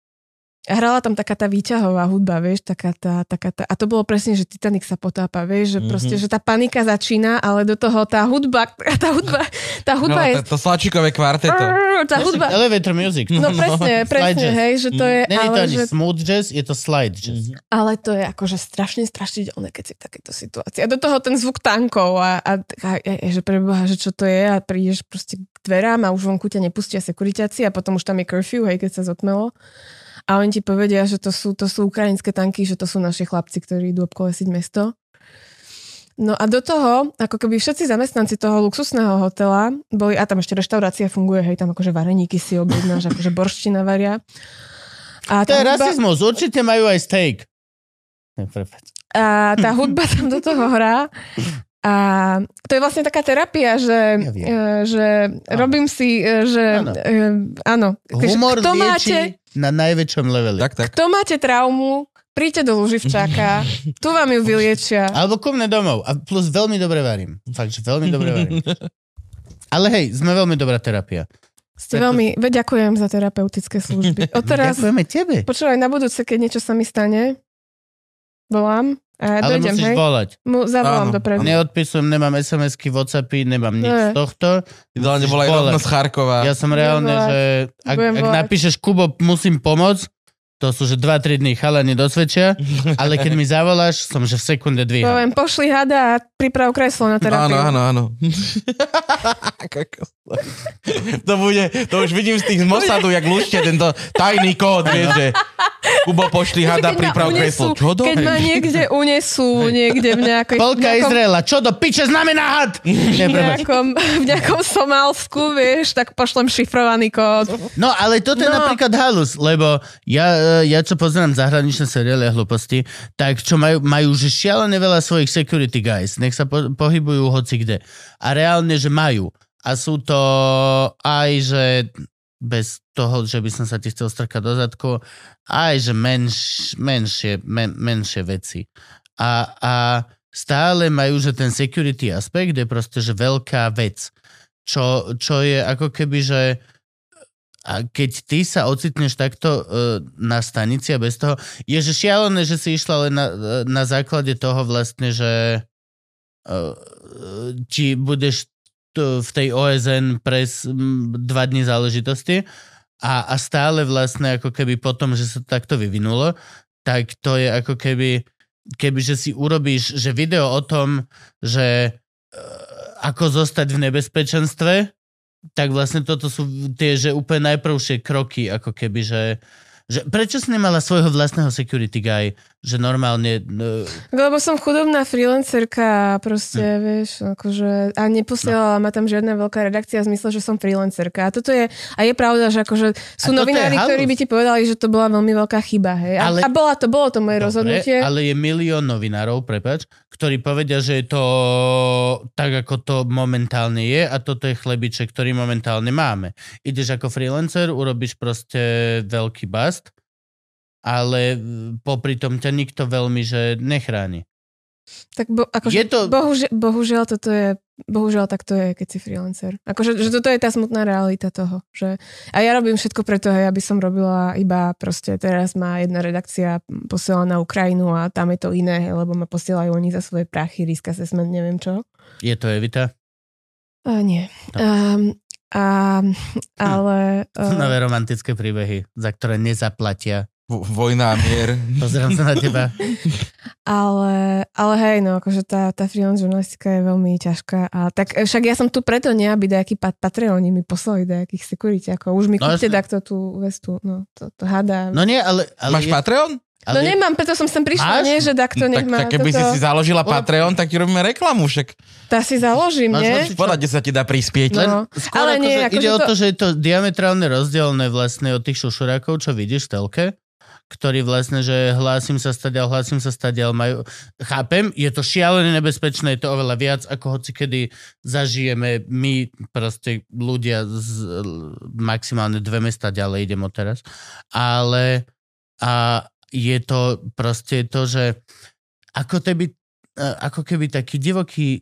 hrala tam taká tá výťahová hudba, vieš, taká tá, taká tá, a to bolo presne, že Titanic sa potápa, vieš, že Mhm. proste, že tá panika začína, ale do toho tá hudba, tá hudba, tá No, hudba je... to, to slačikové kvarteto. Tá hudba, Elevator music. No Slide presne, presne, hej, že to je, Není to ale, ani že, smooth jazz, je to slide jazz. ale to je akože strašne strašidelné, keď si v takejto situácii. A do toho ten zvuk tankov a, a, a, a že preboha, že čo to je a prídeš proste k dverám a už vonku ťa nepustia sekuritáci a potom už tam je curfew, hej, keď sa zotmelo. A oni ti povedia, že to sú, to sú ukrajinské tanky, že to sú naši chlapci, ktorí idú obkolesiť mesto. No a do toho, ako keby všetci zamestnanci toho luxusného hotela boli, a tam ešte reštaurácia funguje, hej, tam akože vareníky si objednáš, akože borština varia. A To je rasizmus, určite majú aj steak. A tá hudba tam do toho hrá. A to je vlastne taká terapia, že, Ja viem. e, že robím si, e, že Áno. e, áno. Humor kto lieči máte, na najväčšom leveli. Tak, tak. kto máte traumu, príďte do Luživčáka, tu vám ju vyliečia. Alebo ku mne domov. A plus veľmi dobre varím. Fakt, že veľmi dobre varím. Ale hej, sme veľmi dobrá terapia. Ste veľmi, veď ďakujem za terapeutické služby. Odteraz, Ďakujeme tebe. počúvaj, na budúce, keď niečo sa mi stane, volám a Ale dojdem, musíš hej. volať. Mu zavolám Áno. dopredu. Neodpisujem, nemám SMS-ky, Whatsappy, nemám nič Ne. z tohto. Ideálne Musíš bola aj volať. rovno z Charkova. Ja som reálne, volať. že ak, Budem ak volať. napíšeš Kubo, musím pomôcť, to sú, že 2-3 dní chalani dosvedčia, ale keď mi zavoláš, som, že v sekunde dvíham. Poviem, pošli hada a priprav kreslo na terapiu. Áno, áno, áno. to bude, to už vidím z tých z Mossadu, jak luštia tento tajný kód, vieš, že Kubo pošli hada, priprav kreslo. Čo do? Keď ma niekde unesú, niekde v nejakej... Polka nejakom, Izraela, čo do piče znamená had? V, nejakom, v nejakom Somálsku, vieš, tak pošlem šifrovaný kód. No, ale toto je No. napríklad halus, lebo ja, ja čo pozerám zahraničné seriály a hlúposti, tak čo majú, majú že šialené veľa svojich security guys, nech sa po, pohybujú hoci kde. A reálne, že majú. A sú to aj, že bez toho, že by som sa ti chcel strkať do zadku, aj, že menš, menšie, men, menšie veci. A, a stále majú, že ten security aspekt je proste, že veľká vec. Čo, čo je ako keby, že a keď ty sa ocitneš takto uh, na stanici a bez toho, je že šialené, že si išla len na, na základe toho vlastne, že uh, či budeš tu v tej OSN pres dva dní záležitosti a, a stále vlastne ako keby potom, že sa to takto vyvinulo, tak to je ako keby, keby že si urobíš, že video o tom, že uh, ako zostať v nebezpečenstve, tak vlastne toto sú tie, že úplne najprvšie kroky, ako keby, že, že prečo si nemala svojho vlastného security guy, že normálne... Uh, Lebo som chudobná freelancerka a proste, Hm. vieš, akože, a neposielala ma tam žiadna veľká redakcia v zmysle, že som freelancerka. A toto je, a je pravda, že akože A sú novinári, ktorí by ti povedali, že to bola veľmi veľká chyba, hej. A, Ale- a bola to, bolo to moje rozhodnutie. ale je milión novinárov, prepač, ktorí povedia, že je to tak, ako to momentálne je a toto je chlebiček, ktorý momentálne máme. Ideš ako freelancer, urobíš proste veľký bast, ale popri tom ťa nikto veľmi že nechráni. Tak bo, akože, Je to- bohužiaľ, bohužiaľ, toto je, bohužiaľ tak to je, keď si freelancer. Akože, že toto je tá smutná realita toho. Že, a ja robím všetko preto, hej, aby som robila iba proste, teraz má jedna redakcia posiela na Ukrajinu a tam je to iné, hej, lebo ma posielajú oni za svoje prachy, risk assessment, neviem čo. Je to Evita? A nie. No. Um, a, ale... Uh, Nové romantické príbehy, za ktoré nezaplatia. Vojna a mier. Pozerám sa na teba. Ale, ale hej, no, akože tá, tá freelance žurnalistika je veľmi ťažká. A tak e, však ja som tu preto nie, aby nejakí pat- Patreoni mi poslali nejakých security, ako už mi No, kúpte takto tú vestu, no, to, to hádam. No nie, ale... ale Máš je- Patreon? no ale nemám, preto som sem prišla, Máš? nie, že takto nech tak, má tak keby toto, si si založila Patreon, tak ti robíme reklamu však. tá si založím, Máš nie? hocičo? Podať, sa ti dá prispieť. No. Len skôr ale nie, akože akože ide o to- to, že je to diametrálne rozdielne vlastne od tých šušurákov, čo vidíš v telke, ktorí vlastne, že hlásim sa stadiaľ, hlásim sa stadiaľ, majú... Chápem, je to šialené nebezpečné, je to oveľa viac, ako hoci kedy zažijeme my, proste ľudia z maximálne dve mesta ďalej idem teraz. Ale a je to proste to, že ako, teby, ako keby taký divoký e,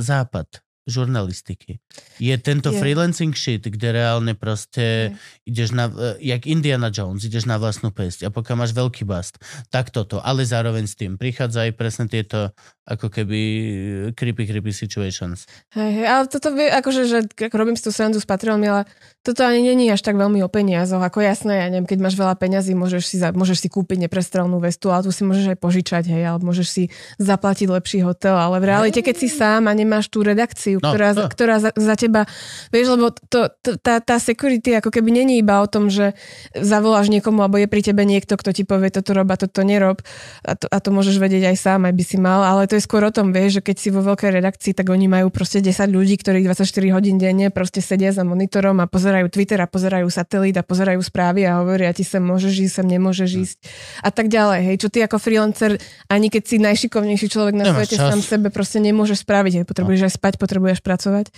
západ žurnalistiky. Je tento Je. freelancing shit, kde reálne proste ideš na, e, jak Indiana Jones, ideš na vlastnú pesť a pokiaľ máš veľký bast, tak toto, ale zároveň s tým prichádza aj presne tieto ako keby e, creepy, creepy situations. Hej, hej, ale toto vie, akože, že ako robím si tú srandu s Patreonmi, ale toto ani není až tak veľmi o peniazoch. Ako jasné, ja neviem, keď máš veľa peňazí, môžeš si, za, môžeš si kúpiť neprestrelnú vestu, ale tu si môžeš aj požičať, hej, alebo môžeš si zaplatiť lepší hotel, ale v realite, keď si sám a nemáš tú redakciu, No, ktorá, no. ktorá za, za teba, vieš, lebo to, to, tá, tá security ako keby není iba o tom, že zavoláš niekomu, alebo je pri tebe niekto, kto ti povie, toto rob a toto nerob a to, a to môžeš vedieť aj sám, aj by si mal, ale to je skôr o tom, vieš, že keď si vo veľkej redakcii, tak oni majú proste 10 ľudí, ktorí 24 hodín denne proste sedia za monitorom a pozerajú Twitter a pozerajú satelít a pozerajú správy a hovoria ti sem môžeš ísť, sem nemôžeš ísť a tak ďalej. Hej, čo ty ako freelancer, ani keď si najšikovnejší človek na Nemáš svete, čas. sám sebe proste nemôžeš spraviť. Hej, potrebuješ aj spať, potrebuješ pracovať.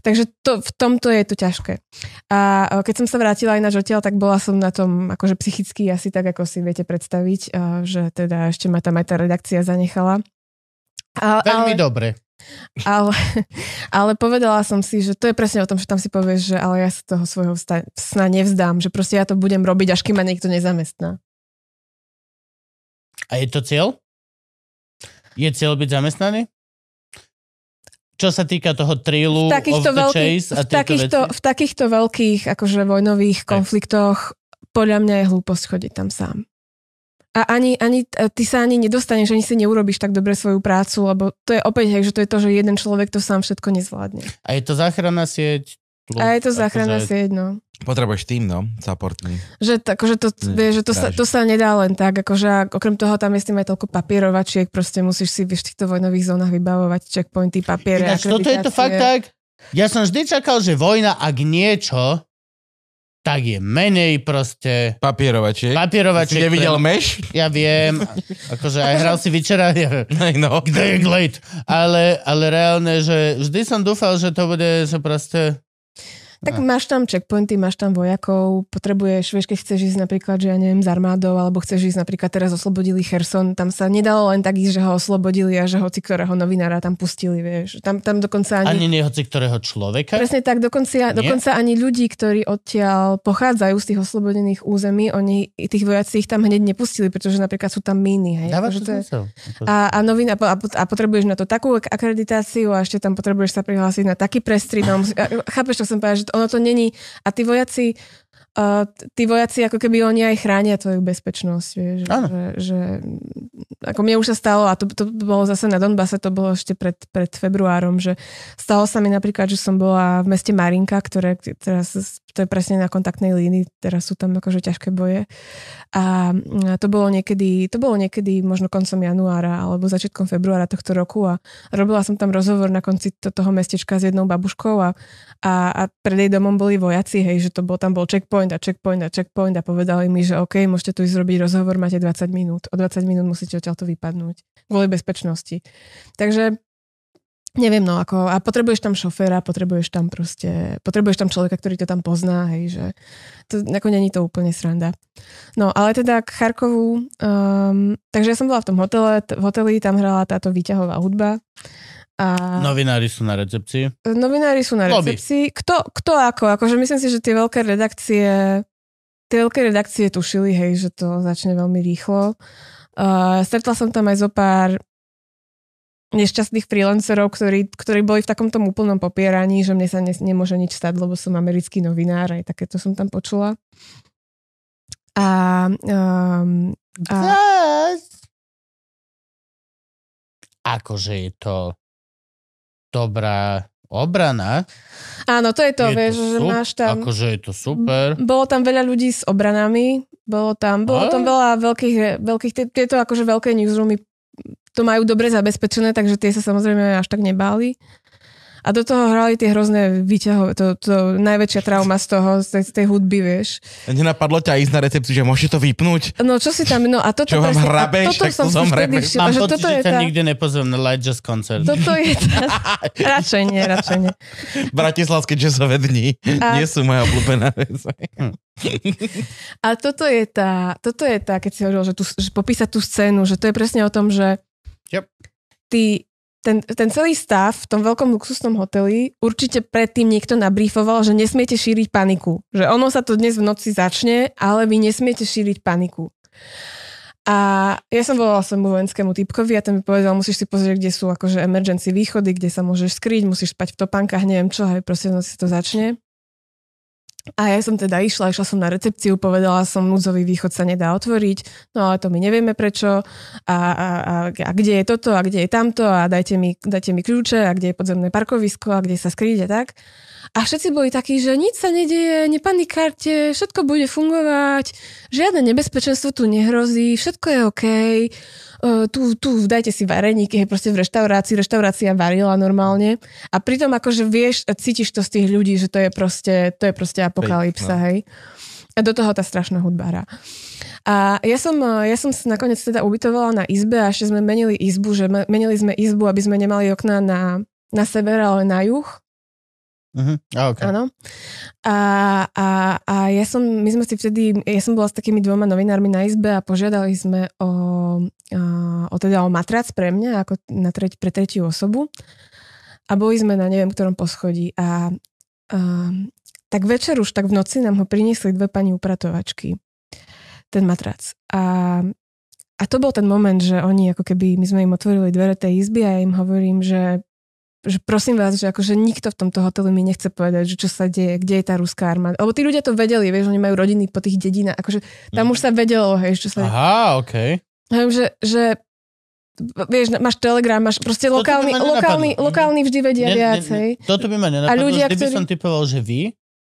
Takže to, v tomto je to ťažké. A keď som sa vrátila aj na žotiel, tak bola som na tom akože psychicky asi tak, ako si viete predstaviť, že teda ešte ma tam aj tá redakcia zanechala. A, Veľmi ale, dobre. ale, ale povedala som si, že to je presne o tom, že tam si povieš, že ale ja sa toho svojho sna nevzdám, že proste ja to budem robiť, až kým ma niekto nezamestná. A je to cieľ? Je cieľ byť zamestnaný? Čo sa týka toho v trillu of takýchto, the veľkých, chase a v, takýchto, veci? v takýchto veľkých akože vojnových konfliktoch podľa mňa je hlúposť chodiť tam sám. A ani, ani, ty sa ani nedostaneš, ani si neurobiš tak dobre svoju prácu, lebo to je opäť, hej, že to je to, že jeden človek to sám všetko nezvládne. A je to záchranná sieť? plus A je to záchranná akože- sieť, no. Potrebuješ tým, no, supportný. Že, akože to, Nie, vie, že to, sa, to sa nedá len tak, akože okrem toho tam je s tým aj toľko papierovačiek, proste musíš si vieš, v týchto vojnových zónach vybavovať checkpointy, papiere, Ináč, toto je to fakt tak. Ja som vždy čakal, že vojna, ak niečo, tak je menej proste Papierovačiek. Si papierovačiek. nevidel pre- meš? Ja viem, akože aj hral si večera, ja, no. kde je Glade. Ale, ale reálne, že vždy som dúfal, že to bude sa proste... Tak máš tam checkpointy, máš tam vojakov, potrebuješ, vieš, keď chceš ísť napríklad, že ja neviem, s armádou, alebo chceš ísť napríklad teraz oslobodili Kherson, tam sa nedalo len tak ísť, že ho oslobodili a že hoci ktorého novinára tam pustili, vieš. Tam, tam dokonca ani... Ani nie hoci ktorého človeka. Presne tak, dokonca, Nie? dokonca ani ľudí, ktorí odtiaľ pochádzajú z tých oslobodených území, oni, tých vojaci ich tam hneď nepustili, pretože napríklad sú tam míny. Hej. Dáva Akože to to je- a, a, novina, a, a potrebuješ na to takú ak- akreditáciu a ešte tam potrebuješ sa prihlásiť na taký prestrid. No, a- chápeš, čo som povedať, že to- ono to není... A tí vojaci, uh, tí vojaci ako keby oni aj chránia tvoju bezpečnosť. Vieš, že, že, ako mne už sa stalo, a to, to bolo zase na Donbase, to bolo ešte pred, pred februárom, že stalo sa mi napríklad, že som bola v meste Marinka, ktoré teraz, to je presne na kontaktnej línii, teraz sú tam akože ťažké boje. A to bolo niekedy, to bolo niekedy možno koncom januára alebo začiatkom februára tohto roku a robila som tam rozhovor na konci to- toho mestečka s jednou babuškou a, a, a pred jej domom boli vojaci, hej, že to bol, tam bol checkpoint a checkpoint a checkpoint a povedali mi, že OK, môžete tu ísť zrobiť rozhovor, máte 20 minút. O 20 minút musíte odtiaľto vypadnúť kvôli bezpečnosti. Takže neviem, no ako, a potrebuješ tam šoféra, potrebuješ tam proste, potrebuješ tam človeka, ktorý to tam pozná, hej, že to, ako není to úplne sranda. No, ale teda k Charkovu, um, takže ja som bola v tom hotele, t- v hoteli, tam hrala táto výťahová hudba. A Novinári sú na recepcii. novinári sú na Lobby. recepcii. Kto, kto ako? Akože myslím si, že tie veľké redakcie tie veľké redakcie tušili, hej, že to začne veľmi rýchlo. Uh, stretla som tam aj zo pár nešťastných freelancerov, ktorí, ktorí boli v takomto úplnom popieraní, že mne sa ne, nemôže nič stať, lebo som americký novinár, aj takéto som tam počula. A, um, a Akože je to dobrá obrana. áno, to je to, je vieš, to že máš tam... Akože je to super. Bolo tam veľa ľudí s obranami, bolo tam, bolo tam veľa veľkých, veľkých tie- tieto akože veľké newsroomy to majú dobre zabezpečené, takže tie sa samozrejme až tak nebáli. A do toho hrali tie hrozné výťahové, to, to najväčšia trauma z toho, z tej, z tej hudby, vieš. Nenapadlo ťa ísť na recepciu, že môžete to vypnúť? No čo si tam, no a toto Čo vám hrabe? a toto som zomreme. vtedy všimla, Mám že toto že je ťa tá, nikdy nepozvem na Light Jazz koncert. toto je tá, radšej nie, radšej nie. Bratislavské jazzové dni A- nie sú moja obľúbená vec. A toto je tá, toto je tá, keď si hovoril, že, tu, že popísať tú scénu, že to je presne o tom, že Yep. ty, ten, ten celý stav v tom veľkom luxusnom hoteli určite predtým niekto nabrífoval, že nesmiete šíriť paniku. Že ono sa to dnes v noci začne, ale vy nesmiete šíriť paniku. A ja som volala svojmu vojenskému typkovi a ten mi povedal, musíš si pozrieť, kde sú akože emergency východy, kde sa môžeš skryť, musíš spať v topánkach, neviem čo, hej, proste v noci to začne. A ja som teda išla, išla som na recepciu, povedala som, núdzový východ sa nedá otvoriť, no ale to my nevieme prečo a, a, a, a kde je toto a kde je tamto a dajte mi, dajte mi kľúče a kde je podzemné parkovisko a kde sa skryť a tak. A všetci boli takí, že nič sa nedieje, nepanikárte, všetko bude fungovať, žiadne nebezpečenstvo tu nehrozí, všetko je OK, uh, tu, tu dajte si vareníky, hej, proste v reštaurácii, reštaurácia varila normálne. A pritom akože vieš, cítiš to z tých ľudí, že to je proste, to je proste apokalypsa, no. hej. A do toho tá strašná hudba hrá. A ja som, ja som sa nakoniec teda ubytovala na izbe a ešte sme menili izbu, že me- menili sme izbu, aby sme nemali okná na, na sever, ale na juh. Uh-huh. A, okay. Áno. A, a, a ja som, my sme si vtedy, ja som bola s takými dvoma novinármi na izbe a požiadali sme o, o, teda o matrac pre mňa, ako na treť, pre tretiu osobu. A boli sme na neviem ktorom poschodí. A, a tak večer už, tak v noci nám ho priniesli dve pani upratovačky. Ten matrac. A, a to bol ten moment, že oni ako keby, my sme im otvorili dvere tej izby a ja im hovorím, že že prosím vás, že akože nikto v tomto hoteli mi nechce povedať, že čo sa deje, kde je tá ruská armáda. Lebo tí ľudia to vedeli, vieš, oni majú rodiny po tých dedinách, akože tam už sa vedelo, hej, čo sa... Aha, okej. Hej, že, že vieš, máš telegram, máš proste lokálny, ma nenapadlo. lokálny, lokálny vždy vedia Ne- viac, ne- hej. Toto by ma nenapadlo, ľudia, vždy by ktorí- som typoval, že vy,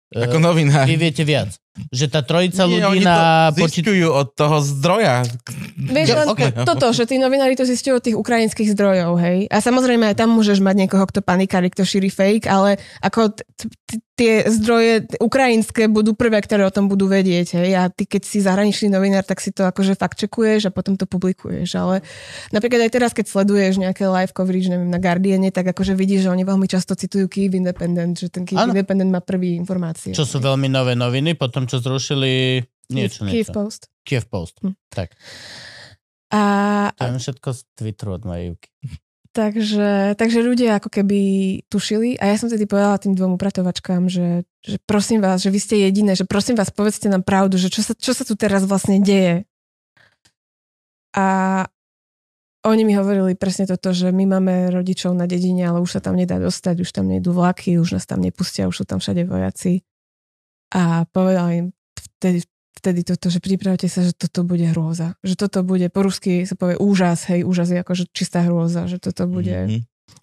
Ako eh, novinár. vy viete viac. Že tá trojica Nie, ľudí oni na to zistujú od toho zdroja. Vieš, len okej. toto, že tí novinári to zistujú od tých ukrajinských zdrojov, hej. A samozrejme aj tam môžeš mať niekoho, kto panikári, kto šíri fake, ale ako tie zdroje ukrajinské budú prvé, ktoré o tom budú vedieť, hej. A ty, keď si zahraničný novinár, tak si to akože fakt čekuješ a potom to publikuješ. Ale napríklad aj teraz, keď sleduješ nejaké live coverage, neviem, na Guardiane, tak akože vidíš, že oni veľmi často citujú Kyiv Independent, že ten Kyiv. Independent má prvý informácie. Čo sú veľmi nové noviny, potom čo zrušili niečo, niečo. Post. Kiev Post. Hm. Tak. A, To je všetko z Twitteru od mojej Júky. Takže, takže ľudia ako keby tušili a ja som tedy povedala tým dvom upratovačkám, že, že prosím vás, že vy ste jediné, že prosím vás, povedzte nám pravdu, že čo sa, čo sa tu teraz vlastne deje. A oni mi hovorili presne toto, že my máme rodičov na dedine, ale už sa tam nedá dostať, už tam nejdú vlaky, už nás tam nepustia, už sú tam všade vojaci. A povedal im vtedy, vtedy toto, že pripravte sa, že toto bude hrôza. Že toto bude, po rusky sa povie úžas, hej, úžas je akože čistá hrôza, že toto bude Mhm.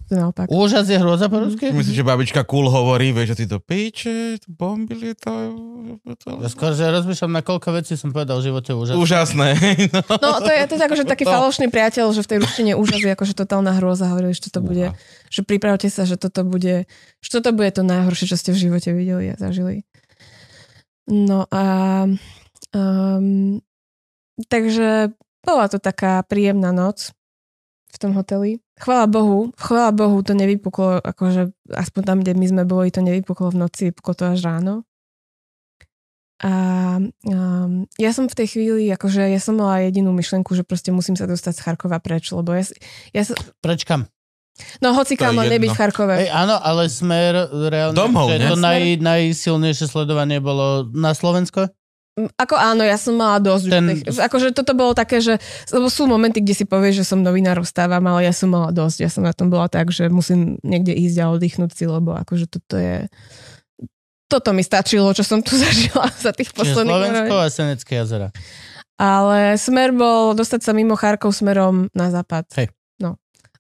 to naopak. Úžas je hrôza po rusky? Myslím, že babička cool hovorí, vieš, že ty to píče, bombili to. Ja skôr, že rozmýšľam, na koľko vecí som povedal v živote úžas. Úžasné. No. No to je, to je akože taký To- falošný priateľ, že v tej ruštine úžas je akože totálna hrôza, hovorili, že toto bude, že pripravte sa, že toto bude, že toto bude to najhoršie, čo ste v živote videli a zažili. No a um, takže bola to taká príjemná noc v tom hoteli. chvála Bohu, chvála Bohu to nevypuklo, akože aspoň tam, kde my sme boli, to nevypuklo v noci, vypuklo to až ráno. A um, ja som v tej chvíli, akože ja som mala jedinú myšlenku, že proste musím sa dostať z Charkova preč, lebo ja, ja sa, Prečkam. no hoci kam, len nebyť v. Charkove. Hej, áno, ale smer reálne, Domov, že ne? to naj, najsilnejšie sledovanie bolo na Slovensko? Ako áno, ja som mala dosť. Ten-. Tých, akože toto bolo také, že lebo sú momenty, kde si povieš, že som novinárov stávam, ale ja som mala dosť. Ja som na tom bola tak, že musím niekde ísť a oddychnúť si, lebo akože toto je... Toto mi stačilo, čo som tu zažila za tých Čiže posledných Slovensko rokov. a Senecké jazera. Ale smer bol dostať sa mimo Charkov smerom na západ. Hej.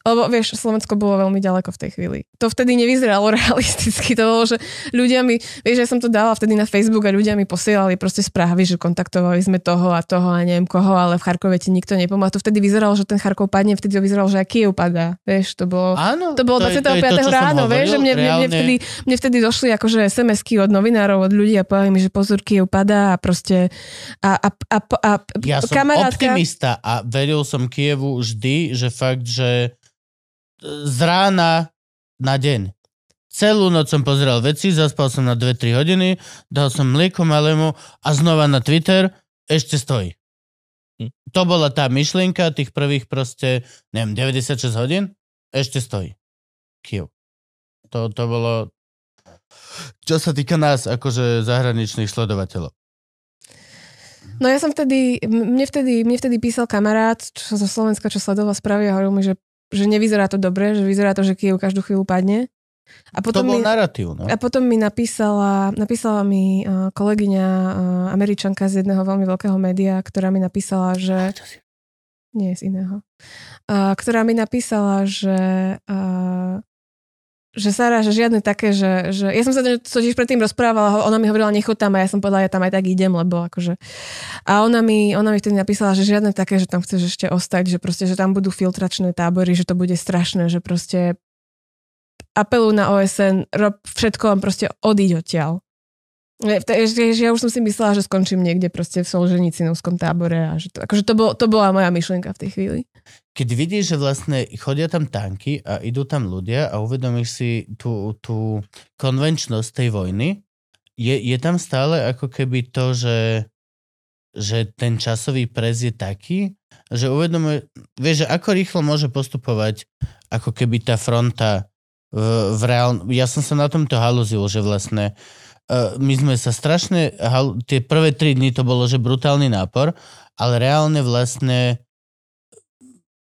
Lebo vieš, Slovensko bolo veľmi ďaleko v tej chvíli. To vtedy nevyzeralo realisticky. To bolo, že ľudia mi, vieš, ja som to dala vtedy na Facebook a ľudia mi posielali proste správy, že kontaktovali sme toho a toho a neviem koho, ale v Charkove ti nikto nepomohol. To vtedy vyzeralo, že ten Charkov padne, vtedy to vyzeralo, že aj Kiev padá. Vieš, to bolo... Áno. To bolo je- 25. je to, som ráno, hovoril, vieš, že mne, mne, mne, vtedy, mne vtedy došli akože SMS-ky od novinárov, od ľudí a povedali mi, že pozor, Kiev padá a proste a, a, a, a, a Ja som kamarátka, optimista a veril som Kievu vždy, že fakt, že z rána na deň. Celú noc som pozeral veci, zaspal som na 2-3 hodiny, dal som mlieko malému a znova na Twitter ešte stojí. Hm. To bola tá myšlienka tých prvých proste, neviem, 96 hodín, ešte stojí. Kiev. To, to bolo, čo sa týka nás, akože zahraničných sledovateľov. No ja som vtedy, mne vtedy, mne vtedy písal kamarát čo zo Slovenska, čo sledoval správy a hovoril mi, že, že nevyzerá to dobre, že vyzerá to, že Kiev každú chvíľu padne. A To potom, bol mi, narratív, no. a potom mi napísala, napísala mi uh, kolegyňa, uh, američanka z jedného veľmi veľkého média, ktorá mi napísala, že... Nie, z iného. Uh, ktorá mi napísala, že uh, že Sara, že žiadne také, že, že ja som sa to totiž predtým rozprávala, ona mi hovorila, nechod tam a ja som povedala, ja tam aj tak idem, lebo akože a ona mi, ona mi vtedy napísala, že žiadne také, že tam chceš ešte ostať, že proste, že tam budú filtračné tábory, že to bude strašné, že proste apelujú na OSN, rob všetko, len proste odiť odtiaľ. Že- že ja už som si myslela, že skončím niekde proste v Solženicinovskom tábore a že to, akože to, bol, to bola moja myšlienka v tej chvíli. Keď vidíš, že vlastne chodia tam tanky a idú tam ľudia a uvedomíš si tú, tú konvenčnosť tej vojny, je, je tam stále ako keby to, že, že ten časový pres je taký, že uvedomuje, vieš, že ako rýchlo môže postupovať ako keby tá fronta v, v reál... Ja som sa na tomto haluzil, že vlastne uh, my sme sa strašne, tie prvé tri dny to bolo, že brutálny nápor, ale reálne vlastne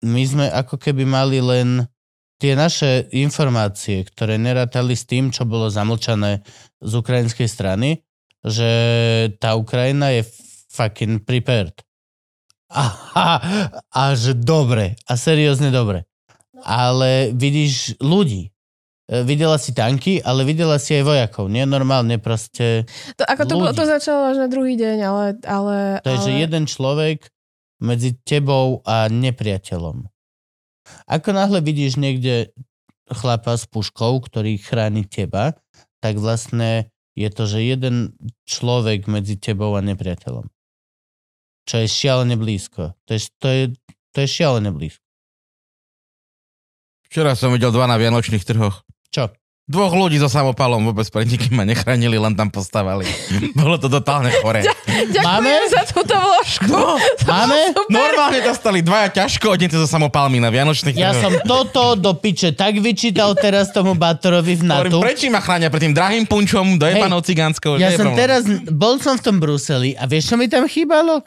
my sme ako keby mali len tie naše informácie, ktoré nerátali s tým, čo bolo zamlčané z ukrajinskej strany, že tá Ukrajina je fucking prepared. A, a, že dobre, a seriózne dobre. Ale vidíš ľudí. E, Videla si tanky, ale videla si aj vojakov. Nie normálne proste. To, ako to, Ľudí. to začalo až na druhý deň, ale... ale To je, ale... že jeden človek medzi tebou a nepriateľom. Ako náhle vidíš niekde chlapa s puškou, ktorý chráni teba, tak vlastne je to, že jeden človek medzi tebou a nepriateľom. Čo je šialene blízko. To je, to je, to je šialene blízko. Včera som videl dva na Vianočných trhoch. Čo? Dvoch ľudí so samopalom vôbec pre nikým ma nechránili, len tam postavali. Bolo to totálne chore. Ďakujem Máme? za túto vložku. No, Máme? normálne dostali dvaja ťažko odnete so samopalmi na Vianočných Ja som toto do piče tak vyčítal teraz tomu Bátorovi v NATO. Hovorím, prečo ma chránia pred tým drahým punčom, dojebanou cigánskou? Ja som problém? teraz, bol som v tom Bruseli a vieš, čo mi tam chýbalo?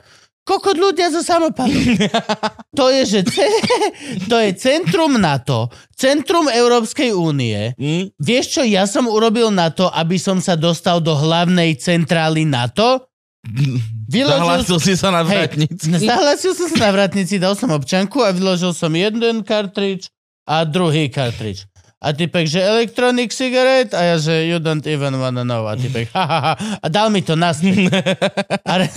Kokot ľudia so samopalom. to je, že to je centrum NATO, centrum Európskej únie. Hm? Vieš, čo ja som urobil na to, aby som sa dostal do hlavnej centrály NATO? Zahlásil si sa na vrátnici. Hej, zahlásil som sa na vrátnici, dal som občanku a vyložil som jeden kartrič a druhý kartrič. A typek, že electronic cigarette a ja, že you don't even wanna know. A typek, ha, ha, ha. A dal mi to naspäť. A, re,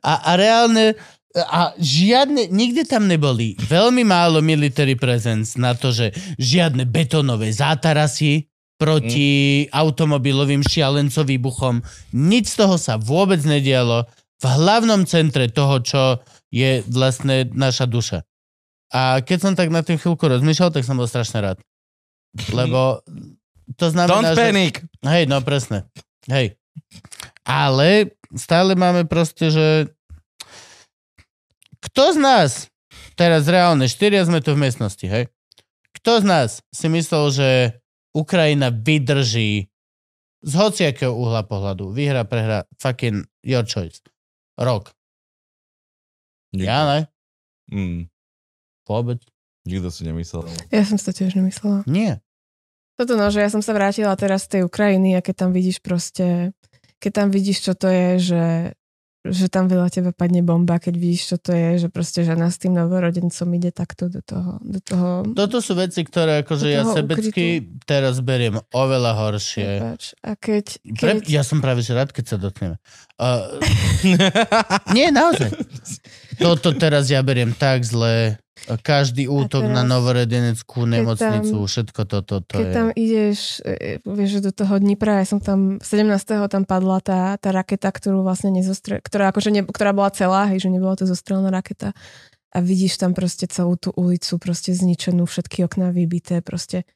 a, a reálne a žiadne, nikde tam neboli veľmi málo military presence na to, že žiadne betonové zátarasy proti automobilovým šialencov výbuchom. Nič z toho sa vôbec nedialo v hlavnom centre toho, čo je vlastne naša duša. A keď som tak na tým chvíľku rozmýšľal, tak som bol strašne rád. Lebo to znamená, Don't že... panic! Hej, no presne. Hej. Ale stále máme proste, že kto z nás, teraz reálne, štyria sme tu v miestnosti, hej? Kto z nás si myslel, že Ukrajina vydrží z hociakého uhla pohľadu, vyhra, prehra, fucking your choice. Rok. Ja ne? Mm, Vôbec. nikto si nemyslel. Ja som si to tiež nemyslela. Nie. Toto no, že ja som sa vrátila teraz z tej Ukrajiny a keď tam vidíš proste, keď tam vidíš, čo to je, že, že tam veľa tebe padne bomba, keď vidíš, čo to je, že proste žena s tým novorodencom ide takto do toho, do toho Toto sú veci, ktoré akože ja sebecky teraz beriem oveľa horšie. Prepač. A keď, Pre, keď ja som práve že rád, keď sa dotkneme. Uh, nie, naozaj. Toto teraz ja beriem tak zle. Každý útok na teraz, novoredeneckú nemocnicu, tam- všetko toto. To Keď je... tam ideš, e, vieš, do toho Dnipra, ja som tam, 17. tam padla tá, tá raketa, ktorú vlastne nezostre, ktorá, akože ne, ktorá bola celá, hej, že nebola to zostrelná raketa. A vidíš tam proste celú tú ulicu, proste zničenú, všetky okná vybité, proste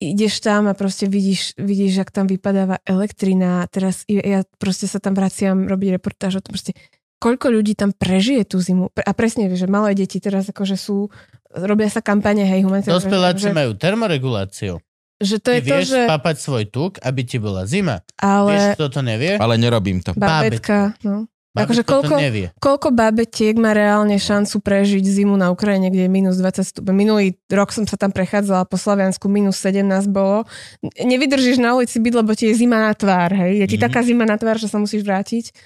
ideš tam a proste vidíš, vidíš, jak tam vypadáva elektrina. Teraz ja proste sa tam vraciam robiť reportáž o tom, proste koľko ľudí tam prežije tú zimu. A presne, vieš, že malé deti teraz akože sú, robia sa kampane, hej, humanitárne. Dospeláci že- majú termoreguláciu. že to Ty je to, vieš že... papať svoj tuk, aby ti bola zima. Vieš, Ale kto to nevie? Ale nerobím to. babetka, no. akože Babetko koľko- nevie. Koľko babetiek má reálne šancu prežiť zimu na Ukrajine, kde je minus 20 stupňov? Minulý rok som sa tam prechádzala po Slaviansku, minus 17 bolo. Nevydržíš na ulici byť, lebo ti je zima na tvár, hej? Je ti Mhm. taká zima na tvár, že sa musíš vrátiť.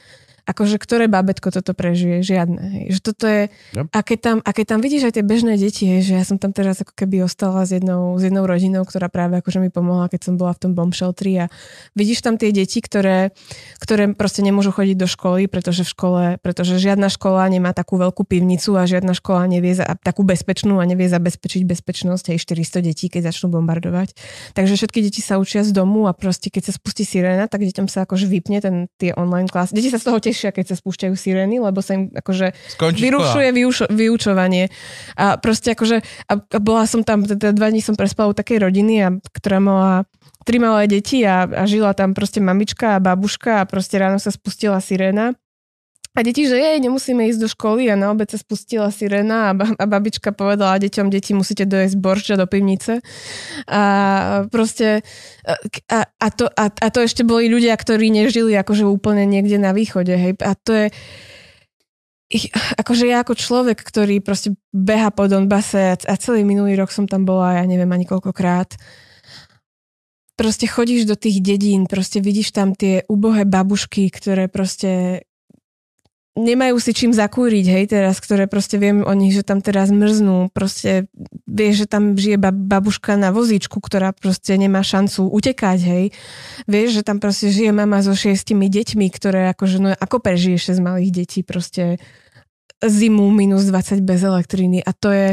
Akože ktoré babetko toto prežije? Žiadne. Hej. Že toto je... Yep. A, keď tam, a keď tam vidíš aj tie bežné deti, hej, že ja som tam teraz ako keby ostala s jednou, s jednou rodinou, ktorá práve akože mi pomohla, keď som bola v tom bomb shelteri a vidíš tam tie deti, ktoré, ktoré proste nemôžu chodiť do školy, pretože v škole, pretože žiadna škola nemá takú veľkú pivnicu a žiadna škola nevie za, takú bezpečnú a nevie zabezpečiť bezpečnosť aj 400 detí, keď začnú bombardovať. Takže všetky deti sa učia z domu a proste keď sa spustí sirena, tak deťom sa akože vypne ten, tie online klasy. Deti sa z toho tešia, keď sa spúšťajú sirény, lebo sa im akože Skončí vyrušuje vyušo, vyučovanie. A proste akože, a, a bola som tam, teda dva dní som prespala u takej rodiny, a, ktorá mala tri malé deti a, a žila tam proste mamička a babuška a proste ráno sa spustila siréna. A deti, že jej, nemusíme ísť do školy a na obed sa spustila sirena a, ba- a babička povedala deťom, deti musíte dojesť borča do pivnice. A proste, a, a, to, a, a to ešte boli ľudia, ktorí nežili akože úplne niekde na východe, hej. A to je, akože ja ako človek, ktorý proste beha po Donbase a, a celý minulý rok som tam bola, ja neviem ani koľkokrát, proste chodíš do tých dedín, proste vidíš tam tie ubohé babušky, ktoré proste nemajú si čím zakúriť, hej, teraz, ktoré proste viem o nich, že tam teraz mrznú, proste vieš, že tam žije bab- babuška na vozíčku, ktorá proste nemá šancu utekať, hej. Vieš, že tam proste žije mama so šiestimi deťmi, ktoré akože, no ako prežiješ z malých detí, proste zimu minus 20 bez elektriny a to je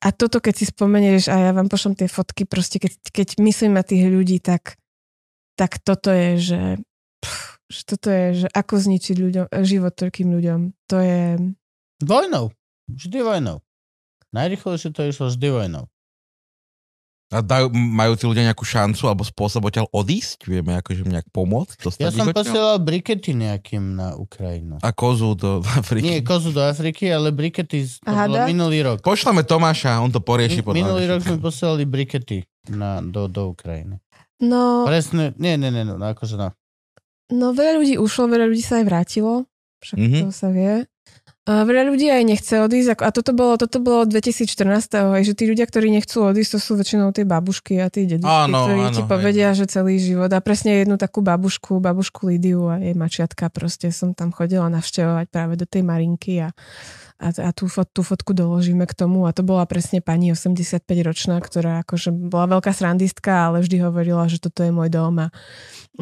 a toto keď si spomenieš a ja vám pošlem tie fotky, proste keď, keď myslím na tých ľudí, tak, tak toto je, že, pff, že toto je, že ako zničiť ľuďom, život toľkým ľuďom. To je... Vojnou. Vždy vojnou. Najrychlejšie to išlo vždy vojnou. A dajú, majú tí ľudia nejakú šancu alebo spôsob odtiaľ odísť? Vieme akože nejak pomôcť? Ja som posielal brikety nejakým na Ukrajinu. A kozu do Afriky. Nie kozu do Afriky, ale brikety to A bolo hada? minulý rok. Pošleme Tomáša, on to porieši Mi- podľa Minulý rok sme posielali brikety na, do, do Ukrajiny. No, Presne, nie, nie, nie, no, akože no. No veľa ľudí ušlo, veľa ľudí sa aj vrátilo. Však Mhm. to sa vie. A veľa ľudí aj nechce odísť. A toto bolo, toto bolo 2014. Aj, že tí ľudia, ktorí nechcú odísť, to sú väčšinou tie babušky a tí dedušky, Áno, ktorí áno, ti hej. povedia, že celý život. A presne jednu takú babušku, babušku Lidiu a jej mačiatka, proste som tam chodila navštevovať práve do tej Marinky a, a, a tú, fot, tú fotku doložíme k tomu. A to bola presne pani 85 ročná, ktorá akože bola veľká srandistka, ale vždy hovorila, že toto je môj dom a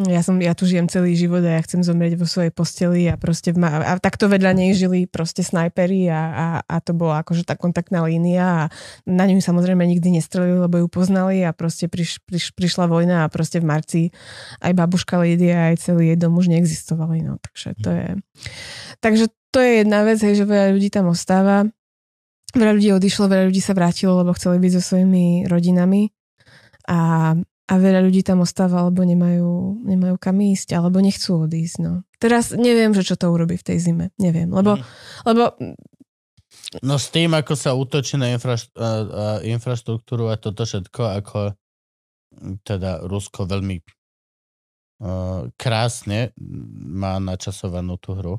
ja, som, ja tu žijem celý život a ja chcem zomrieť vo svojej posteli a proste ma- a takto vedľa nej žili proste snajperi a, a, a to bola akože tá kontaktná línia a na ňu samozrejme nikdy nestrelili, lebo ju poznali a proste priš, priš, prišla vojna a proste v marci aj babuška Lídia aj celý jej dom už neexistovali, no takže to je takže to je jedna vec, hej, že veľa ľudí tam ostáva Veľa ľudí odišlo, veľa ľudí sa vrátilo, lebo chceli byť so svojimi rodinami a, a veľa ľudí tam ostáva, alebo nemajú, nemajú kam ísť, alebo nechcú odísť. No. Teraz neviem, že čo to urobí v tej zime. Neviem, lebo, Mhm. lebo No s tým, ako sa útočí na infraš- infraštruktúru a toto všetko, ako mm, teda Rusko veľmi uh, krásne má načasovanú tú hru,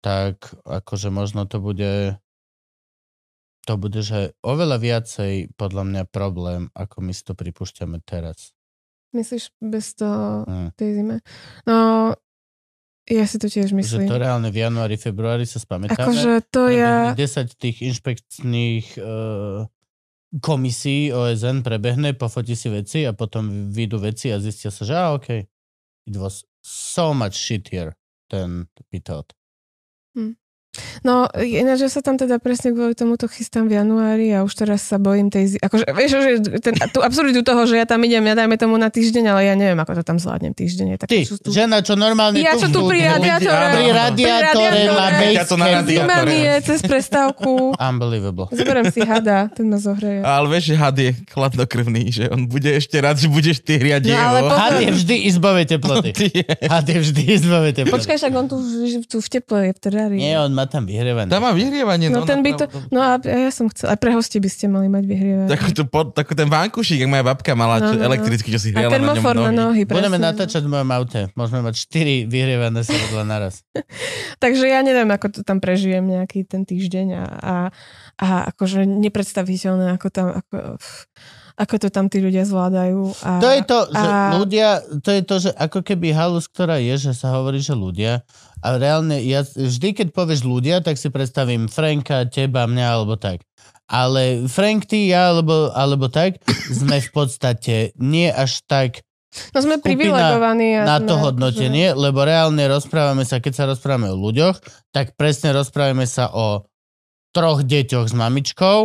tak akože možno to bude to bude, že oveľa viacej podľa mňa problém, ako my si to pripúšťame teraz. myslíš bez toho Hm. tej zime? No, ja si to tiež Že myslím. to reálne v januári, februári sa spamätáme. Akože to ja... 10 tých inšpekčných uh, komisí OSN prebehne, pofotí si veci a potom vyjdú veci a zistia sa, že a OK, it was so much shittier than we thought. Mm. No, ináč, že sa tam teda presne kvôli tomuto chystám v januári a už teraz sa bojím tej... zi- Akože, vieš, že ten, tú absurditu toho, že ja tam idem, ja dajme tomu na týždeň, ale ja neviem, ako to tam zvládnem týždeň. Tak, Ty, tu... žena, čo normálne Ja čo tu pri radiátore- pri radiátore má mi je cez prestávku. Unbelievable. Zoberiem si hada, ten ma zohreje. Ale vieš, že had je chladnokrvný, že on bude ešte rád, že budeš ty hriať No, ale jeho. po- Had je vždy izbové teploty. Had je vždy izbové teploty. Počkaj, však on tu, v- tu v teple je v terárii. Nie, on má tam vyhrievané. Tam má vyhrievanie. No ten by to... No a ja som chcela... Aj pre hosti by ste mali mať vyhrievanie. Takú, tu pod, takú ten vankušík, jak moja babka mala, No, no, no. elektrický, čo si A hriala na ňom na nohy. nohy, Budeme presne. natáčať v mojom aute. Môžeme mať 4 vyhrievané sedadla naraz. Takže ja neviem, ako to tam prežijem nejaký ten týždeň a, a, a akože nepredstaviteľné, ako tam, ako, ako to tam tí ľudia zvládajú. A, To je to, že a- ľudia, to je to, že ako keby halus, ktorá je, že sa hovorí, že ľudia, a reálne, ja vždy, keď povieš ľudia, tak si predstavím Franka, teba, mňa, alebo tak. Ale Frank, ty, ja, alebo, alebo tak, sme v podstate nie až tak No sme privilegovaní. a na sme to hodnotenie, lebo reálne rozprávame sa, keď sa rozprávame o ľuďoch, tak presne rozprávame sa o troch deťoch s mamičkou,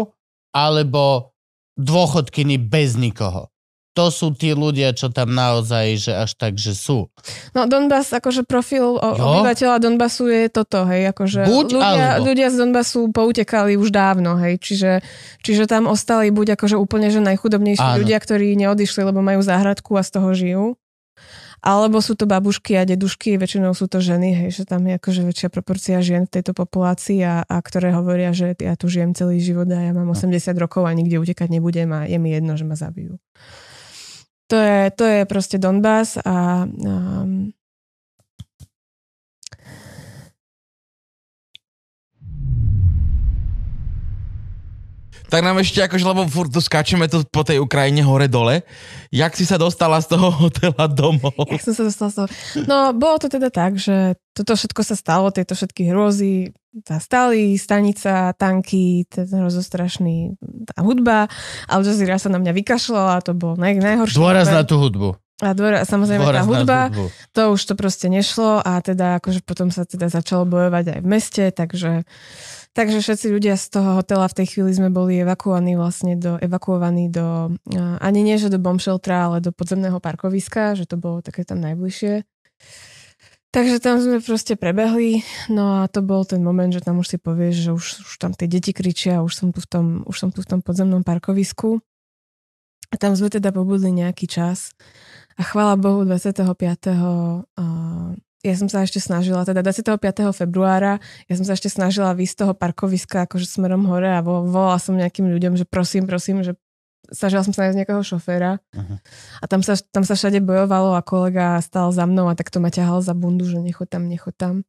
alebo dôchodkyni bez nikoho. To sú tí ľudia, čo tam naozaj, že až tak, že sú. No Donbass, akože profil o, obyvateľa Donbasu je toto, hej, akože Buď ľudia, alebo. ľudia z Donbasu poutekali už dávno, hej, čiže, čiže tam ostali buď akože úplne, že najchudobnejší Áno. ľudia, ktorí neodišli, lebo majú záhradku a z toho žijú, alebo sú to babušky a dedušky, väčšinou sú to ženy, hej, že tam je akože väčšia proporcia žien v tejto populácii a, a ktoré hovoria, že ja tu žijem celý život a ja mám 80 rokov a nikde utekať nebudem a je mi jedno, že ma zabijú. To je, to je proste Donbass a um, Tak nám ešte akože, lebo furt tu skáčeme tu po tej Ukrajine hore-dole. Jak si sa dostala z toho hotela domov? Jak som sa dostala z toho? No, bolo to teda tak, že toto všetko sa stalo, tieto všetky hrôzy tá stali, stanica, tanky, ten rozostrašný tá hudba, Al Jazeera sa na mňa vykašľala, to bolo naj, najhoršie. Dôraz na tú hudbu. A dôra, samozrejme Dôraz tá hudba, hudbu. to už to proste nešlo a teda akože potom sa teda začalo bojovať aj v meste, takže Takže všetci ľudia z toho hotela v tej chvíli sme boli evakuovaní vlastne do, evakuovaní do, ani nie, že do bomb sheltera, ale do podzemného parkoviska, že to bolo také tam najbližšie. Takže tam sme proste prebehli, no a to bol ten moment, že tam už si povieš, že už, už tam tie deti kričia, už som tu v tom, už som tu v tom podzemnom parkovisku. A tam sme teda pobudli nejaký čas. A chvála Bohu 25. Uh, ja som sa ešte snažila, teda 25. februára, ja som sa ešte snažila výjsť z toho parkoviska akože smerom hore a vo- volala som nejakým ľuďom, že prosím, prosím, že snažila som sa nájsť nejakého šoféra Mhm. a tam sa, tam sa všade bojovalo a kolega stál za mnou a takto ma ťahal za bundu, že nechod tam, nechod tam.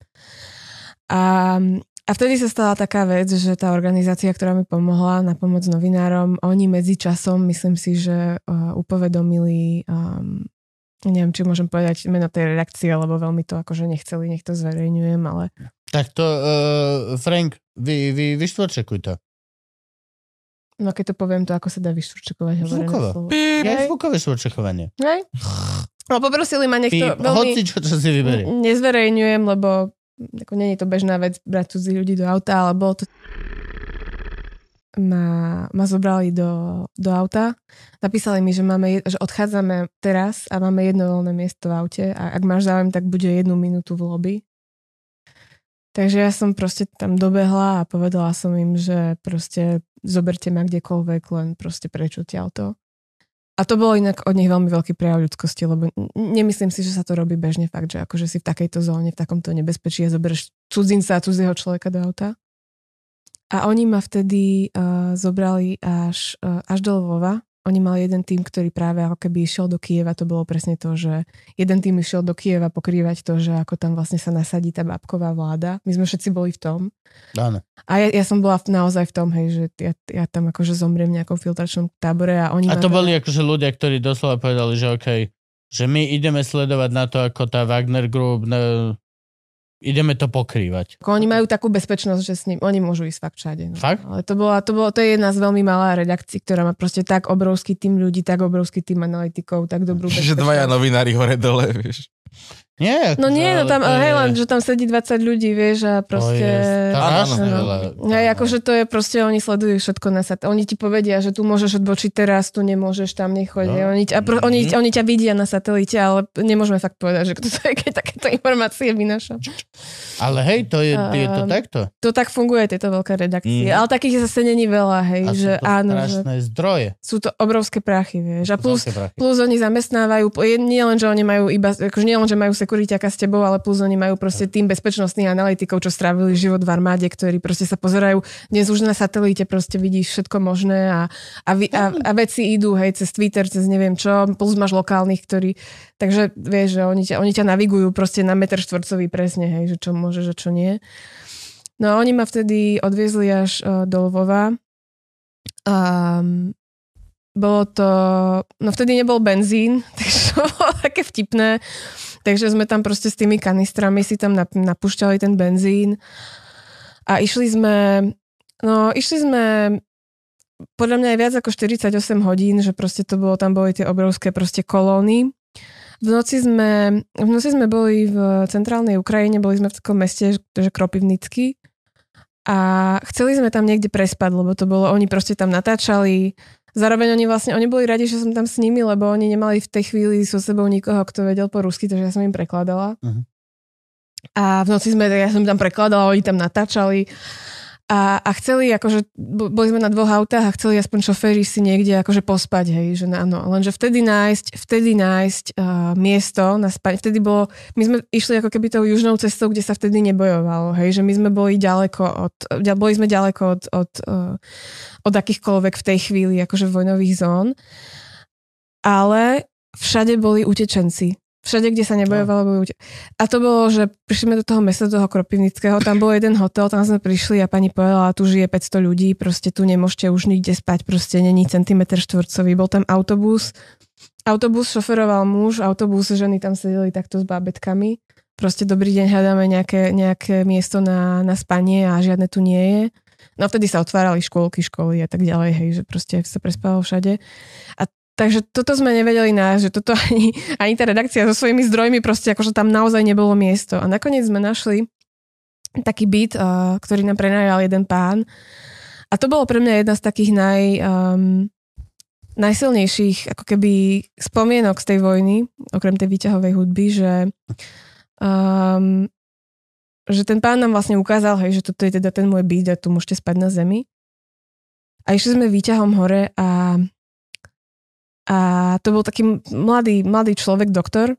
A, a vtedy sa stala taká vec, že tá organizácia, ktorá mi pomohla na pomoc novinárom, oni medzi časom, myslím si, že uh, upovedomili um, neviem, či môžem povedať meno tej redakcie, lebo veľmi to akože nechceli, nech to zverejňujem, ale Tak to, uh, Frank, vy, vy, vyštvorčekuj to. no keď to poviem, to ako sa dá vyšturčekovať hovorené Zvukovo. Ja zvukové štvorčekovanie. Hej? No poprosili ma, nech Ty, to veľmi... hoci čo, čo si vyberie. Nezverejňujem, lebo ako není to bežná vec brať cudzí ľudí do auta, ale bolo to ma, ma zobrali do, do auta. Napísali mi, že, máme, že odchádzame teraz a máme jedno voľné miesto v aute a ak máš záujem, tak bude jednu minútu v lobby. Takže ja som proste tam dobehla a povedala som im, že proste zoberte ma kdekoľvek, len proste prečo to. A to bolo inak od nich veľmi veľký prejav ľudskosti, lebo nemyslím si, že sa to robí bežne fakt, že akože si v takejto zóne, v takomto nebezpečí a zoberieš cudzinca a cudzieho človeka do auta. A oni ma vtedy uh, zobrali až, uh, až do Lvova. Oni mali jeden tým, ktorý práve ako keby išiel do Kieva. To bolo presne to, že jeden tým išiel do Kieva pokrývať to, že ako tam vlastne sa nasadí tá babková vláda. My sme všetci boli v tom. Áno. A ja, ja som bola naozaj v tom, hej, že ja, ja tam akože zomriem v nejakom filtračnom tábore a oni A to boli akože ľudia, ktorí doslova povedali, že OK, že my ideme sledovať na to, ako tá Wagner Group, ne, ideme to pokrývať. Oni majú takú bezpečnosť, že s ním, oni môžu ísť fakt všade. No. Fakt? Ale to, bola, to, bolo, to je jedna z veľmi malá redakcií, ktorá má proste tak obrovský tým ľudí, tak obrovský tým analytikov, tak dobrú Že dvaja novinári hore dole, vieš. Nie. No nie, no tam, hej, je- len, že tam sedí 20 ľudí, vieš, a proste... Strašne Áno, veľa. Hej, akože to je proste, oni sledujú všetko na sat. Oni ti povedia, že tu môžeš odbočiť teraz, tu nemôžeš, tam nechoď. No. No. Oni, a pro, oni, Mhm. oni ťa vidia na satelite, ale nemôžeme fakt povedať, že kto to je, keď takéto informácie vynáša. Ale hej, to je, je to takto. To tak funguje, tieto veľké redakcie. Mhm. Ale takých zase není veľa, hej, A že sú to áno, že zdroje. sú to obrovské prachy, vieš. A plus, plus oni zamestnávajú, nie len, že oni majú iba, akože nie len, že majú sekuriťaka s tebou, ale plus oni majú proste tým bezpečnostných analytikov, čo strávili život v armáde, ktorí proste sa pozerajú, dnes už na satelite proste vidíš všetko možné a, a, vy, a, a veci idú, hej, cez Twitter, cez neviem čo, plus máš lokálnych, ktorí, takže vieš, že oni ťa, oni ťa navigujú proste na meter štvorcový presne, hej, že čo môže, že čo nie. No a oni ma vtedy odviezli až uh, do Lvova. A bolo to, no vtedy nebol benzín, takže to bolo také vtipné, takže sme tam proste s tými kanistrami si tam nap- napúšťali ten benzín a išli sme, no išli sme podľa mňa aj viac ako 48 hodín, že proste to bolo, tam boli tie obrovské proste kolóny. V noci sme, v noci sme boli v centrálnej Ukrajine, boli sme v takom meste, že Kropivnicky a chceli sme tam niekde prespať, lebo to bolo, oni proste tam natáčali, Zároveň oni vlastne, oni boli radi, že som tam s nimi, lebo oni nemali v tej chvíli so sebou nikoho, kto vedel po rusky, takže ja som im prekladala. Mhm. A v noci sme, ja som tam prekladala, oni tam natáčali. A, a chceli, akože, bo- boli sme na dvoch autách a chceli aspoň šoféri si niekde akože pospať, hej, že áno. Lenže vtedy nájsť, vtedy nájsť uh, miesto na spanie, vtedy bolo, my sme išli ako keby tou južnou cestou, kde sa vtedy nebojovalo, hej, že my sme boli ďaleko od, ďa- boli sme ďaleko od, od, uh, od akýchkoľvek v tej chvíli akože vojnových zón, ale všade boli utečenci. Všade, kde sa nebojovalo, boli utečenci. A to bolo, že prišli sme do toho mesta, do toho Kropivnického, tam bol jeden hotel, tam sme prišli a pani povedala, tu žije 500 ľudí, proste tu nemôžete už nikde spať, proste není centimetr štvorcový. Bol tam autobus, autobus šoferoval muž, autobus, ženy tam sedeli takto s bábetkami. Proste dobrý deň, hľadáme nejaké, nejaké miesto na, na spanie a žiadne tu nie je. No vtedy sa otvárali škôlky, školy a tak ďalej, hej, že proste sa prespalo všade. A takže toto sme nevedeli nájsť, že toto ani, ani tá redakcia so svojimi zdrojmi proste akože tam naozaj nebolo miesto. A nakoniec sme našli taký byt, uh, ktorý nám prenajal jeden pán. A to bolo pre mňa jedna z takých naj, um, najsilnejších ako keby spomienok z tej vojny, okrem tej výťahovej hudby, že um, že ten pán nám vlastne ukázal, hej, že toto je teda ten môj byt a tu môžete spať na zemi. A išli sme výťahom hore a, a to bol taký mladý, mladý človek, doktor.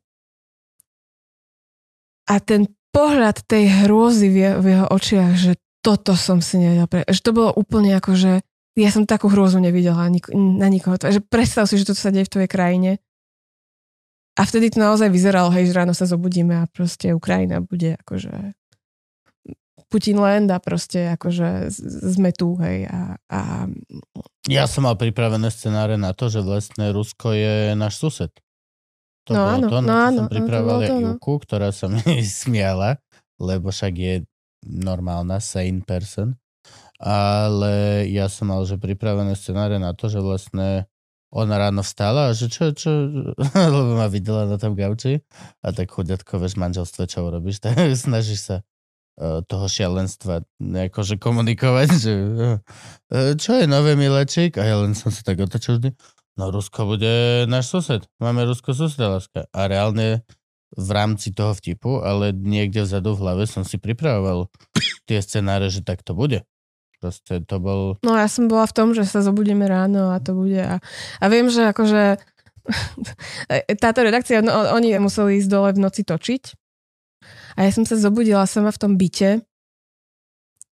A ten pohľad tej hrôzy v jeho, v jeho očiach, že toto som si nevedel pre... Že to bolo úplne ako, že ja som takú hrôzu nevidela nik- na nikoho. Že predstav si, že toto sa deje v tvojej krajine. A vtedy to naozaj vyzeralo, hej, že ráno sa zobudíme a proste Ukrajina bude akože Putin land a proste akože sme tu, hej. A, a Ja som mal pripravené scenáre na to, že vlastne Rusko je náš sused. To No bolo áno, to, na no áno, som bolo to, no. Juku, ktorá sa mi smiala, lebo však je normálna, sane person. Ale ja som mal že pripravené scenáre na to, že vlastne ona ráno vstala a že čo, čo, lebo ma videla na tom gauči a tak chudiatko, vieš, manželstve, čo urobíš, tak snažíš sa toho šialenstva akože komunikovať, že eh, čo je nové milečík? A ja len som sa tak otočil vždy. No Rusko bude náš sused. Máme Rusko suseda, láska. A reálne v rámci toho vtipu, ale niekde vzadu v hlave som si pripravoval tie scenáre, že tak to bude. Proste to bol... No ja som bola v tom, že sa zobudíme ráno a to bude. A, a viem, že akože táto redakcia, no, oni museli ísť dole v noci točiť. A ja som sa zobudila sama v tom byte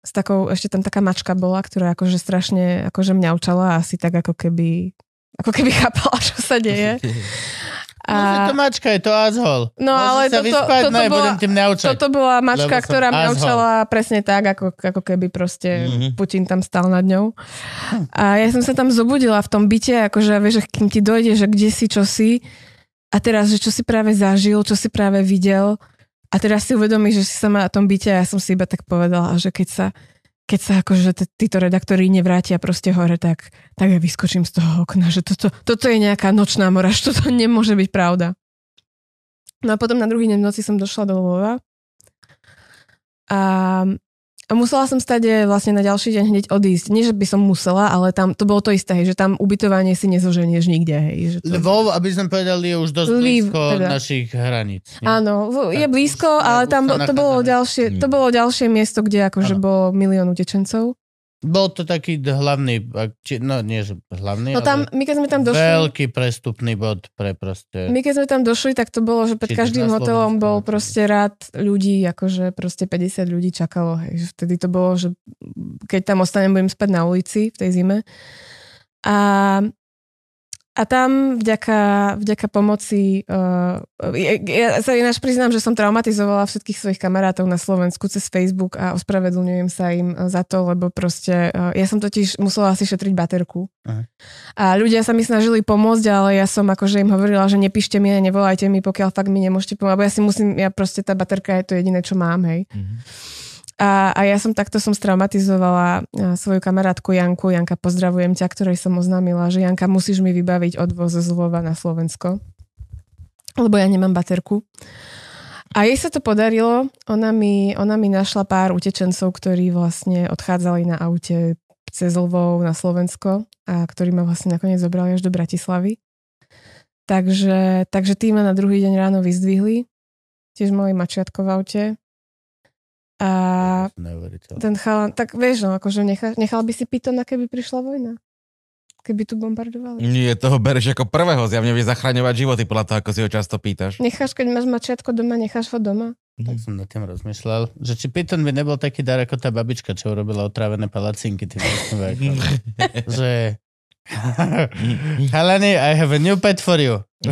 s takou, ešte tam taká mačka bola, ktorá akože strašne akože mňaučala asi tak ako keby ako keby chápala, čo sa deje. A... No, to mačka, je to azhol. No Môžem ale toto, vyspať, toto, no, bola, toto bola mačka, ktorá mňaučala presne tak, ako, ako keby proste Mhm. Putin tam stal nad ňou. A ja som sa tam zobudila v tom byte, akože vieš, kým ti dojde, že kde si, čo si a teraz, že čo si práve zažil, čo si práve videl a teraz si uvedomíš, že si sama na tom byte a ja som si iba tak povedala, že keď sa keď sa akože t- títo redaktori nevrátia proste hore, tak, tak ja vyskočím z toho okna, že toto, toto je nejaká nočná moraž, toto nemôže byť pravda. No a potom na druhý deň v noci som došla do Lvova a, a musela som stade vlastne na ďalší deň hneď odísť. Nie, že by som musela, ale tam to bolo to isté, hej, že tam ubytovanie si nezoženieš nikde. Hej, že to... Lvov, aby sme povedali, je už dosť Lviv, blízko teda. našich hraníc. nie? Áno, v- je blízko, už ale tam to bolo, ďalšie, to bolo ďalšie miesto, kde akože bolo milión utečencov. Bol to taký hlavný, no nie, že hlavný, No tam, ale my keď sme tam došli... veľký prestupný bod pre proste... My keď sme tam došli, tak to bolo, že pred každým hotelom bol proste rád ľudí, akože proste 50 ľudí čakalo. Hej. Vtedy to bolo, že keď tam ostanem, budem spať na ulici v tej zime. A, a tam vďaka, vďaka pomoci, uh, ja, ja sa ináč priznám, že som traumatizovala všetkých svojich kamarátov na Slovensku cez Facebook a ospravedlňujem sa im za to, lebo proste, uh, ja som totiž musela si šetriť baterku. Aha. A ľudia sa mi snažili pomôcť, ale ja som akože im hovorila, že nepíšte mi a nevolajte mi, pokiaľ fakt mi nemôžete pomôcť, lebo ja si musím, ja proste tá baterka je to jediné, čo mám, hej. A, a ja som takto som straumatizovala svoju kamarátku Janku. Janka, pozdravujem ťa, ktorej som oznámila, že Janka, musíš mi vybaviť odvoz z Lvova na Slovensko, lebo ja nemám baterku. A jej sa to podarilo. Ona mi, ona mi našla pár utečencov, ktorí vlastne odchádzali na aute cez Lvov na Slovensko a ktorí ma vlastne nakoniec zobrali až do Bratislavy. Takže, takže tí ma na druhý deň ráno vyzdvihli. Tiež mali mačiatko v aute. A ten chalan, tak vieš, no, akože nechal, nechal by si Pitona, keby prišla vojna? Keby tu bombardovali? Nie, toho bereš ako prvého, zjavne vie zachraňovať životy podľa toho, ako si ho často pýtaš. Necháš, keď máš mačiatko doma, necháš ho doma? Tak som nad tým rozmýšľal, že či Python by nebol taký dar ako tá babička, čo urobila otrávené palacinky tým vajkom. že Halani, I have a new pet for you.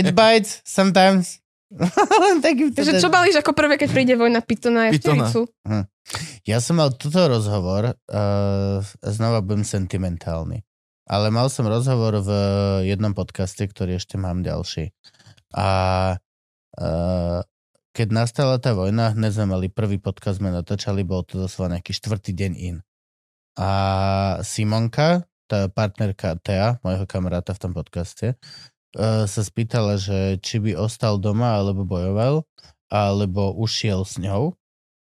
It bites sometimes. Taký Takže čo balíš ako prvé, keď príde vojna Pitona a včelicu? Ja som mal túto rozhovor, uh, znova budem sentimentálny, ale mal som rozhovor v jednom podcaste, ktorý ešte mám ďalší. A uh, keď nastala tá vojna, hneď sme mali prvý podcast, sme natáčali, bol to doslova nejaký štvrtý deň in. A Simonka, tá partnerka Tea, môjho kamaráta v tom podcaste, sa spýtala, že či by ostal doma alebo bojoval, alebo ušiel s ňou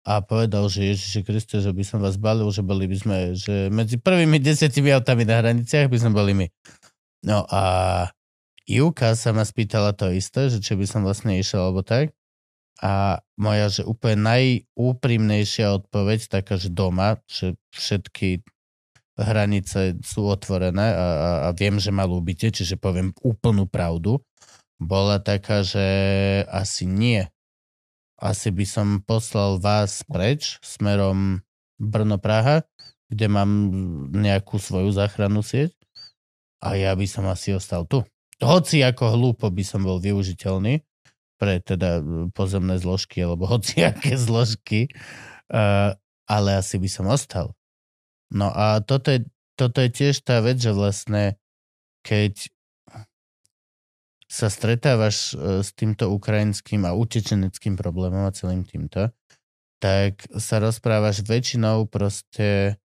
a povedal, že Ježiši Kriste, že by som vás balil, že boli by sme, že medzi prvými desiatimi autami na hraniciach by sme boli my. No a Ivka sa ma spýtala to isté, že či by som vlastne išiel alebo tak. A moja, že úplne najúprimnejšia odpoveď, taká, že doma, že všetky hranice sú otvorené a, a, a viem, že ma ľúbite, čiže poviem úplnú pravdu, bola taká, že asi nie. Asi by som poslal vás preč smerom Brno-Praha, kde mám nejakú svoju záchrannú sieť a ja by som asi ostal tu. Hoci ako hlúpo by som bol využiteľný pre teda pozemné zložky alebo hociaké zložky, uh, ale asi by som ostal. No a toto je, toto je tiež tá vec, že vlastne keď sa stretávaš e, s týmto ukrajinským a utečeneckým problémom a celým týmto, tak sa rozprávaš väčšinou proste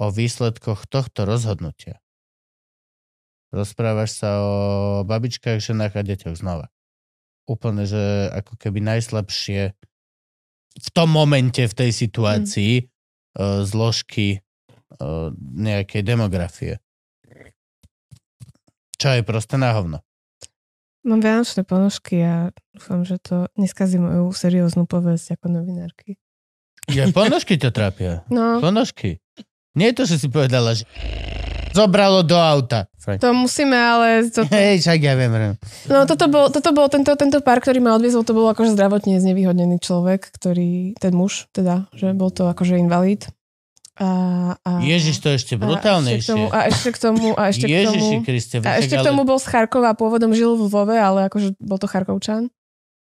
o výsledkoch tohto rozhodnutia. Rozprávaš sa o babičkách, ženách a deťoch znova. Úplne, že ako keby najslabšie v tom momente, v tej situácii mm. zložky uh, nejakej demografie. Čo je proste na hovno. Mám vianočné ponožky a dúfam, že to neskazí moju serióznu povesť ako novinárky. Ja, ponožky to trápia. No, Ponožky. Nie je to, že si povedala, že zobralo do auta. Frank. to musíme, ale... To, Hej, však ja viem. viem. no toto bol, toto bol tento, tento pár, ktorý ma odviezol, to bol akože zdravotne znevýhodnený človek, ktorý, ten muž teda, že bol to akože invalid. A, a, Ježiš, to je ešte a ešte k brutálnejšie. tomu, a ešte k tomu, a ešte k tomu, Kriste. a ešte k tomu bol z Charkova, pôvodom žil v Lvove, ale akože bol to Charkovčan.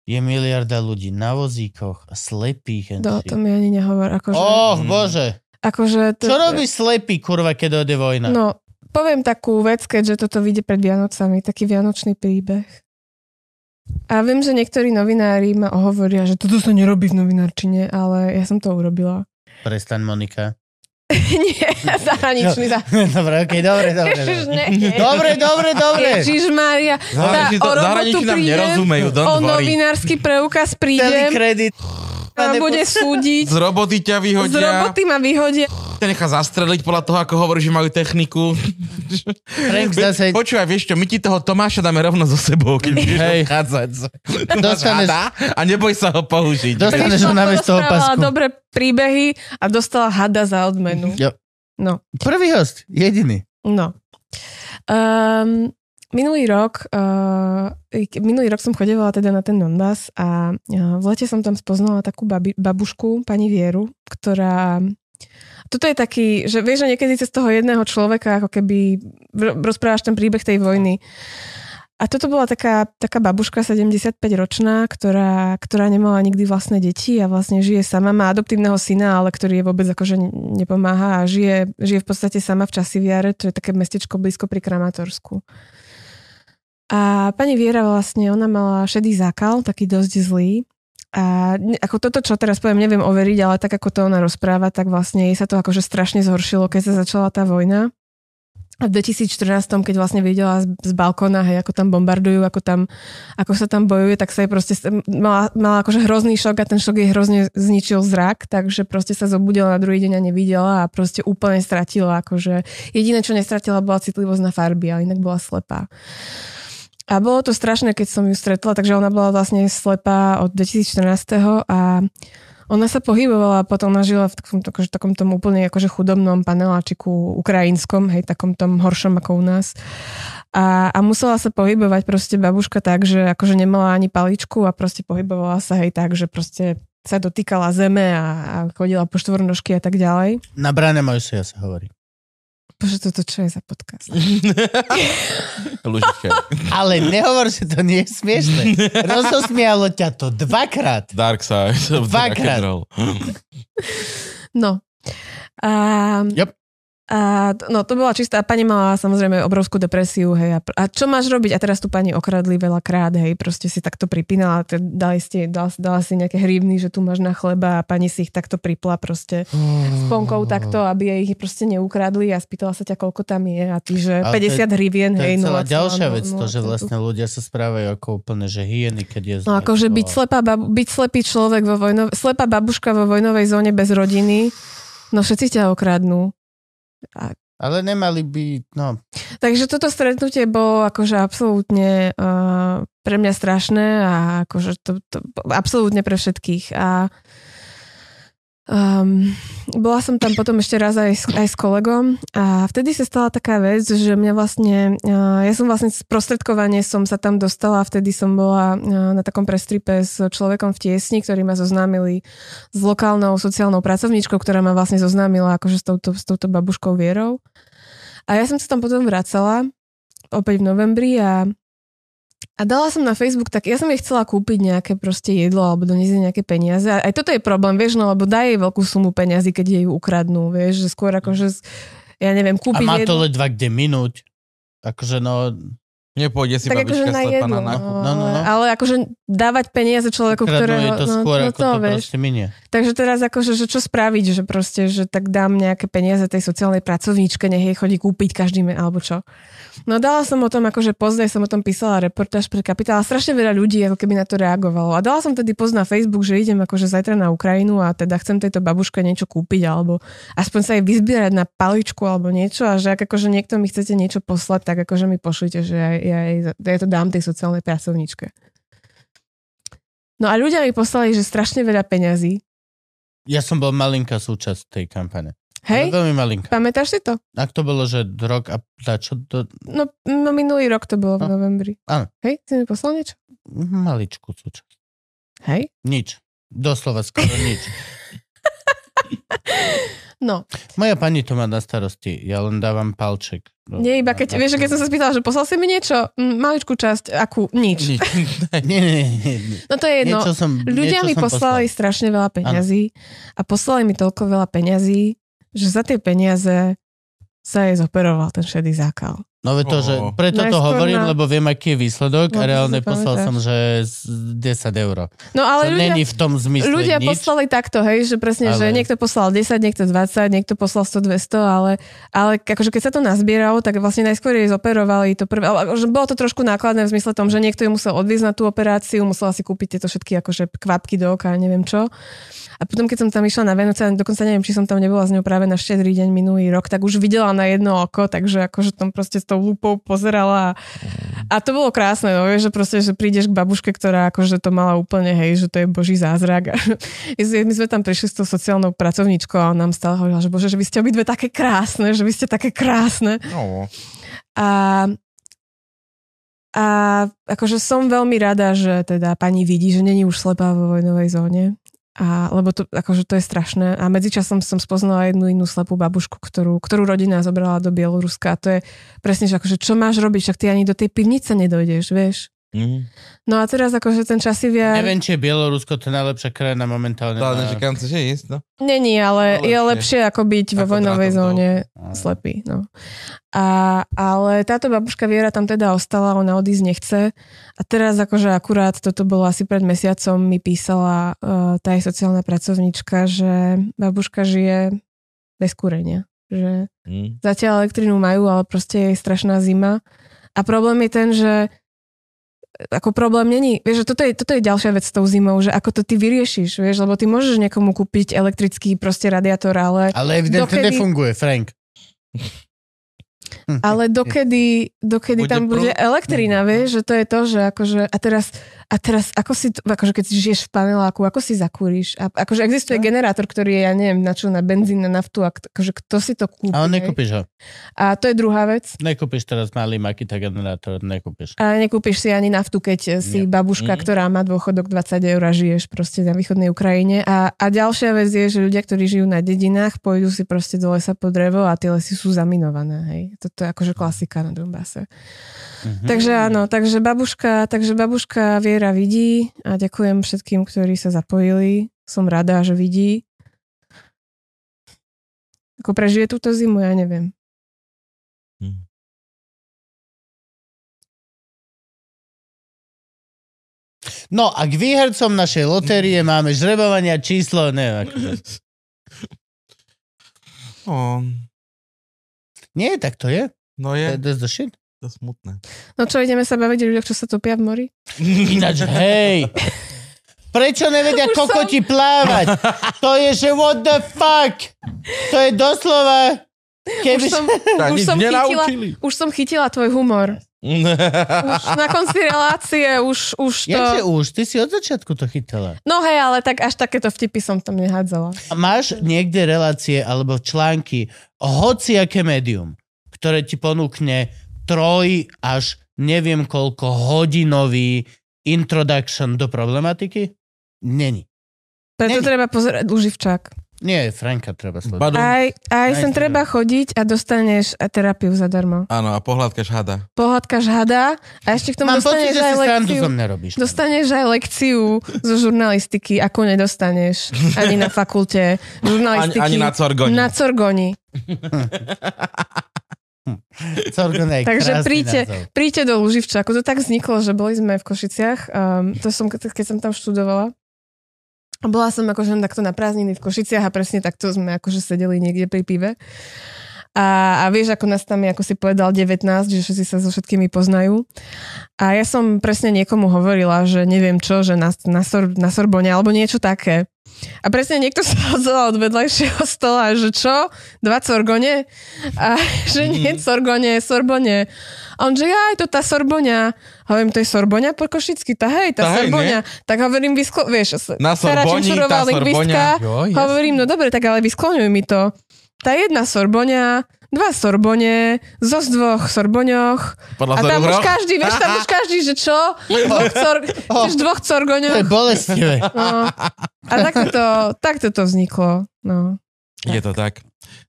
Je miliarda ľudí na vozíkoch, slepých. and To, mi ani nehovor. Akože, Oh, bože. akože to, Čo robí slepý, kurva, keď ode vojna? No, poviem takú vec, keďže toto vyjde pred Vianocami, taký vianočný príbeh. A viem, že niektorí novinári ma ohovoria, že toto sa nerobí v novinárčine, ale ja som to urobila. Prestaň, Monika. Nie, zahraničný. Za... dobre, okej, dobre, dobre. Ježiš, dobre. Dobre, dobre, dobre. Ježišmária. To, o robotu prídem, nerozumejú, O novinársky preukaz Celý prídem kredit. A bude súdiť. Z roboty ťa Z vyhodia, roboty ma vyhodia. ťa nechá zastreliť podľa toho, ako hovoríš, že majú techniku. Zase... Počúvaj, vieš čo, my ti toho Tomáša dáme rovno so sebou, keď budeš Hej. odchádzať. Dostaneš- a neboj sa ho použiť. Dostaneš ho Prišla, na toho porozprávala pasku. dobré príbehy a dostala hada za odmenu. Jo. No. Prvý host, jediný. No. Um, minulý rok, uh, minulý rok som chodevala teda na ten Donbass a uh, v lete som tam spoznala takú babi, babušku, pani Vieru, ktorá toto je taký, že vieš, že niekedy cez toho jedného človeka ako keby ro- rozprávaš ten príbeh tej vojny. A toto bola taká, taká babuška 75-ročná, ktorá, ktorá nemala nikdy vlastné deti a vlastne žije sama. Má adoptívneho syna, ale ktorý je vôbec akože ne- nepomáha a žije, žije v podstate sama v Časiviare, to je také mestečko blízko pri Kramatorsku. A pani Viera vlastne, ona mala šedý zákal, taký dosť zlý. A ako toto, čo teraz poviem, neviem overiť, ale tak ako to ona rozpráva, tak vlastne jej sa to akože strašne zhoršilo, keď sa začala tá vojna. A v 2014, keď vlastne videla z, z balkóna, hej, ako tam bombardujú, ako, tam, ako sa tam bojuje, tak sa jej proste mala, mala akože hrozný šok a ten šok jej hrozne zničil zrak, takže proste sa zobudila na druhý deň a nevidela a proste úplne stratila. Akože jediné, čo nestratila, bola citlivosť na farby, ale inak bola slepá. A bolo to strašné, keď som ju stretla, takže ona bola vlastne slepá od 2014. a ona sa pohybovala, potom ona žila v takom, akože, takom tom úplne akože chudobnom paneláčiku ukrajinskom, hej, takom tom horšom ako u nás. A, a musela sa pohybovať proste babuška tak, že akože nemala ani paličku a proste pohybovala sa hej tak, že proste sa dotýkala zeme a, a chodila po štvornožky a tak ďalej. Na bráne Mojseja sa hovorí. Bože, toto čo je za podcast? Lužička. Ale nehovor, že to nie je smiešné. Rozosmialo ťa to dvakrát. Dark Side. Dvakrát. No. A, Yep. A no, to bola čistá, pani mala samozrejme obrovskú depresiu, hej, a, a čo máš robiť? A teraz tu pani okradli veľakrát, hej, proste si takto pripínala, te- dali ste, dala, dala si nejaké hrivny, že tu máš na chleba a pani si ich takto pripla proste s ponkou takto, aby jej ich proste neukradli a spýtala sa ťa, koľko tam je a ty, že Ale to je- 50 hrivien, To hej, je celá 0,0, ďalšia vec, to, že 0,0. vlastne ľudia sa správajú ako úplne, že hyeny, keď je No akože byť, slepá babu, byť slepý človek vo vojno, slepá babuška vo vojnovej zóne bez rodiny, no všetci ťa okradnú. Ale nemali by, no, Takže toto stretnutie bolo akože absolútne uh, pre mňa strašné a akože to, to absolútne pre všetkých. A um, bola som tam potom ešte raz aj, s- aj s kolegom a vtedy sa stala taká vec, že mňa vlastne, uh, ja som vlastne sprostredkovanie som sa tam dostala a vtedy som bola uh, na takom prestripe s človekom v tiesni, ktorý ma zoznámili s lokálnou sociálnou pracovníčkou, ktorá ma vlastne zoznámila akože s touto, s touto babuškou Vierou. A ja som sa tam potom vracala, opäť v novembri a, a dala som na Facebook, tak ja som jej chcela kúpiť nejaké proste jedlo alebo doniesť nejaké peniaze. A aj toto je problém, vieš, no lebo daj jej veľkú sumu peniazy, keď jej ju ukradnú, vieš, že skôr ako, že ja neviem, a kúpiť má to jedlo. ledva kde minúť. Akože no, Nepôjde si Tak akože babička na slepa jedlo, na no, nákup. No, no, no. Ale, ale akože dávať peniaze človeku, kradnú ktorého... je to no, skôr, no, ako to vieš. proste minie. Takže teraz akože, že čo spraviť, že proste, že tak dám nejaké peniaze tej sociálnej pracovníčke, nech jej chodí kúpiť každý, me- alebo čo. No dala som o tom, akože pozdaj som o tom písala reportáž pre kapitál a strašne veľa ľudí ako keby na to reagovalo. A dala som tedy post na Facebook, že idem akože zajtra na Ukrajinu a teda chcem tejto babuške niečo kúpiť alebo aspoň sa jej vyzbierať na paličku alebo niečo a že ak akože niekto mi chcete niečo poslať, tak akože mi pošlite, že ja, ja, jej, ja to dám tej sociálnej pracovníčke. No a ľudia mi poslali, že strašne veľa peňazí. Ja som bol malinká súčasť tej kampane. Hej, Ale veľmi malinká. pamätáš si to? Ak to bolo, že rok a čo to... No, no minulý rok to bolo v No. novembri. Áno. Hej, si mi poslal niečo? Maličkú súčasť. Hej? Nič. Doslova skoro nič. No, Moja pani to má na starosti. Ja len dávam palček. Nie iba keď, vieš, keď som sa spýtala, že poslal si mi niečo, mm, maličkú časť, akú? Nič. Nič. Nie, nie, nie. nie. No to je jedno. Niečo som, Ľudia niečo mi som poslali poslal. strašne veľa peňazí a poslali mi toľko veľa peňazí, že za tie peniaze sa jej zoperoval ten šedý zákal. No to, že preto to Najskôr hovorím, na- lebo viem, aký je výsledok No, a to reálne to poslal som, že z 10 eur. No ale to ľudia, není v tom zmysle ľudia nič. poslali takto, hej, že presne, že Ale- niekto poslal 10, niekto 20, niekto poslal 100, 200, ale, ale akože keď sa to nazbieralo, tak vlastne najskôr jej zoperovali to prvé, ale akože bolo to trošku nákladné v zmysle tom, že niekto ju musel odviezť na tú operáciu, musela si kúpiť tieto všetky akože kvapky do oka, neviem čo. A potom, keď som tam išla na Vianoce, dokonca neviem, či som tam nebola s ňou práve na štedrý deň minulý rok, tak už videla na jedno oko, takže akože tam proste s tou lupou pozerala a, to bolo krásne, no, vieš, že proste, že prídeš k babuške, ktorá akože to mala úplne, hej, že to je boží zázrak. A my sme tam prišli s tou sociálnou pracovníčkou a on nám stále hovorila, že bože, že vy ste obidve také krásne, že vy ste také krásne. No. A, a akože som veľmi rada, že teda pani vidí, že není už slepá vo vojnovej zóne. A, lebo to, akože to je strašné. A medzičasom som spoznala jednu inú slepú babušku, ktorú, ktorú rodina zobrala do Bieloruska. A to je presne, že akože čo máš robiť, však ty ani do tej pivnice nedojdeš, vieš. Mm. No a teraz akože ten časivia... Neviem, či je Bielorusko to najlepšia krajina momentálne. To na- že kam chceš ísť, no? Není, ale No, je lepšie. lepšie ako byť vo Ako vojnovej drátom do zóne Áno. slepý. No. A, ale táto babuška Viera tam teda ostala, ona odísť nechce. A teraz akože akurát, toto bolo asi pred mesiacom, mi písala uh, tá jej sociálna pracovníčka, že babuška žije bez kúrenia. Že Mm. zatiaľ elektrinu majú, ale proste je strašná zima. A problém je ten, že ako problém není, vieš, že toto je, toto je ďalšia vec s tou zimou, že ako to ty vyriešiš, vieš, lebo ty môžeš niekomu kúpiť elektrický proste radiátor, ale, Ale evidentne Dokedy- nefunguje, Frank. ale dokedy, dokedy Bude tam bude prúd? elektrina, vieš, že to je to, že akože, a teraz, a teraz ako si, akože keď žiješ v paneláku, ako si zakúriš? A akože existuje generátor, ktorý je, ja neviem, na čo, na benzín, na naftu, a akože kto si to kúpi? Ale nekúpiš ho. A to je druhá vec. Nekúpiš teraz malý Makita generátor, nekúpiš. A nekúpiš si ani naftu, keď si Nie. babuška, Mhm. ktorá má dôchodok 20 eur a žiješ proste na východnej Ukrajine. A, a ďalšia vec je, že ľudia, ktorí žijú na dedinách, pôjdu si proste do lesa po drevo a tie lesy sú zaminované. Hej. Toto je akože klasika na Donbase. Mhm. Takže áno, takže babuška, takže babuška Viera vidí a ďakujem všetkým, ktorí sa zapojili. Som rada, že vidí. Ako prežije túto zimu, ja neviem. Hm. No a k výhercom našej lotérie máme žrebovania číslo, neviem, akože. No, Nie, tak to je. no To je je that's the shit. To smutné. No čo, ideme sa baviť o ľuďoch, čo sa topia v mori? Ináč, hej. Prečo nevedia Už som- kokoti plávať? To je, že what the fuck? To je doslova... Keby... Už som, Tak už som, chytila, už som chytila tvoj humor. Už na konci relácie, už, už to... Ja už, ty si od začiatku to chytala. No hej, ale tak až takéto vtipy som tam nehádzala. Máš niekde relácie alebo články, hociaké médium, ktoré ti ponúkne troj až neviem koľko hodinový introduction do problematiky? Není. Preto Není. treba pozerať uživčák. Nie, Franka treba sledovať. Badum. Aj, aj sem treba chodiť a dostaneš terapiu zadarmo. Áno, a pohľadkaš hada. Pohľadkáš hada a ešte k tomu Mám pocit, dostaneš že aj lekciu. zo mňa robíš. Dostaneš aj lekciu zo žurnalistiky, ako nedostaneš ani na fakulte Ani, žurnalistiky. ani na Corgoni. Na Corgoni. Sorgon je Takže príďte- názov. Príďte do Luživčáku. To tak vzniklo, že boli sme v Košiciach. Um, to som, keď som tam študovala. Bola som akože takto na prázdniny v Košiciach a presne takto sme akože sedeli niekde pri pive. A, a vieš, ako nás tam je, ako si povedal, 19, že všetci sa so všetkými poznajú. A ja som presne niekomu hovorila, že neviem čo, že na, na, Sor, na Sorbone alebo niečo také. A presne niekto sa ozval od vedľajšieho stola, že čo? Dva sorgone? A že nie Mhm. sorgone, sorbone. A on, že aj to tá sorboňa. Hovorím, to je sorboňa po košicky? Tá hej, tá, Tá hej, sorboňa. Tak hovorím, vysklo... vieš, Na Sara tá lingvistka. Jo. Hovorím, no dobre, tak ale vyskloňuj mi to. Tá jedna sorboňa, dva sorbone, zo z dvoch sorboňoch. Podľa A tam už každý, vieš, tam už každý, že čo? Dvoch cor, chceš dvoch To je sorgoňoch. bolestivé. No. A takto to, takto to vzniklo. No. Je to tak.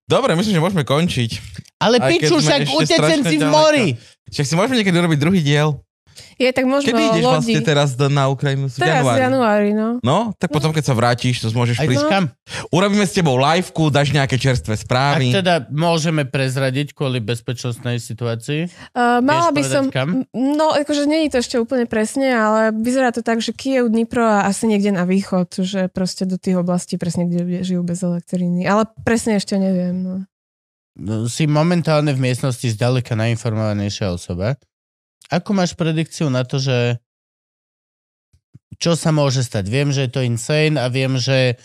Dobre, myslím, že môžeme končiť. Ale Aj piču, však utečenci v mori. Však si môžeme niekedy urobiť druhý diel. Je, tak môžeme Kedy ideš lodi. vlastne teraz do, na Ukrajinu? V Teraz v januári. januári, no. No, tak potom, keď sa vrátiš, to môžeš Aj prísť. kam? Urobíme s tebou liveku, dáš nejaké čerstvé Ak správy. teda môžeme prezradiť kvôli bezpečnostnej situácii. Uh, mala by som... kam? No, akože nie je to ešte úplne presne, ale vyzerá to tak, že Kiev, Dnipro a asi niekde na východ, že proste do tých oblastí presne, kde ľudia žijú bez elektriny. Ale presne ešte neviem. No. No, Si momentálne v miestnosti zďaleka najinformovanejšia osoba. Ako máš predikciu na to, že čo sa môže stať? Viem, že je to insane a viem, že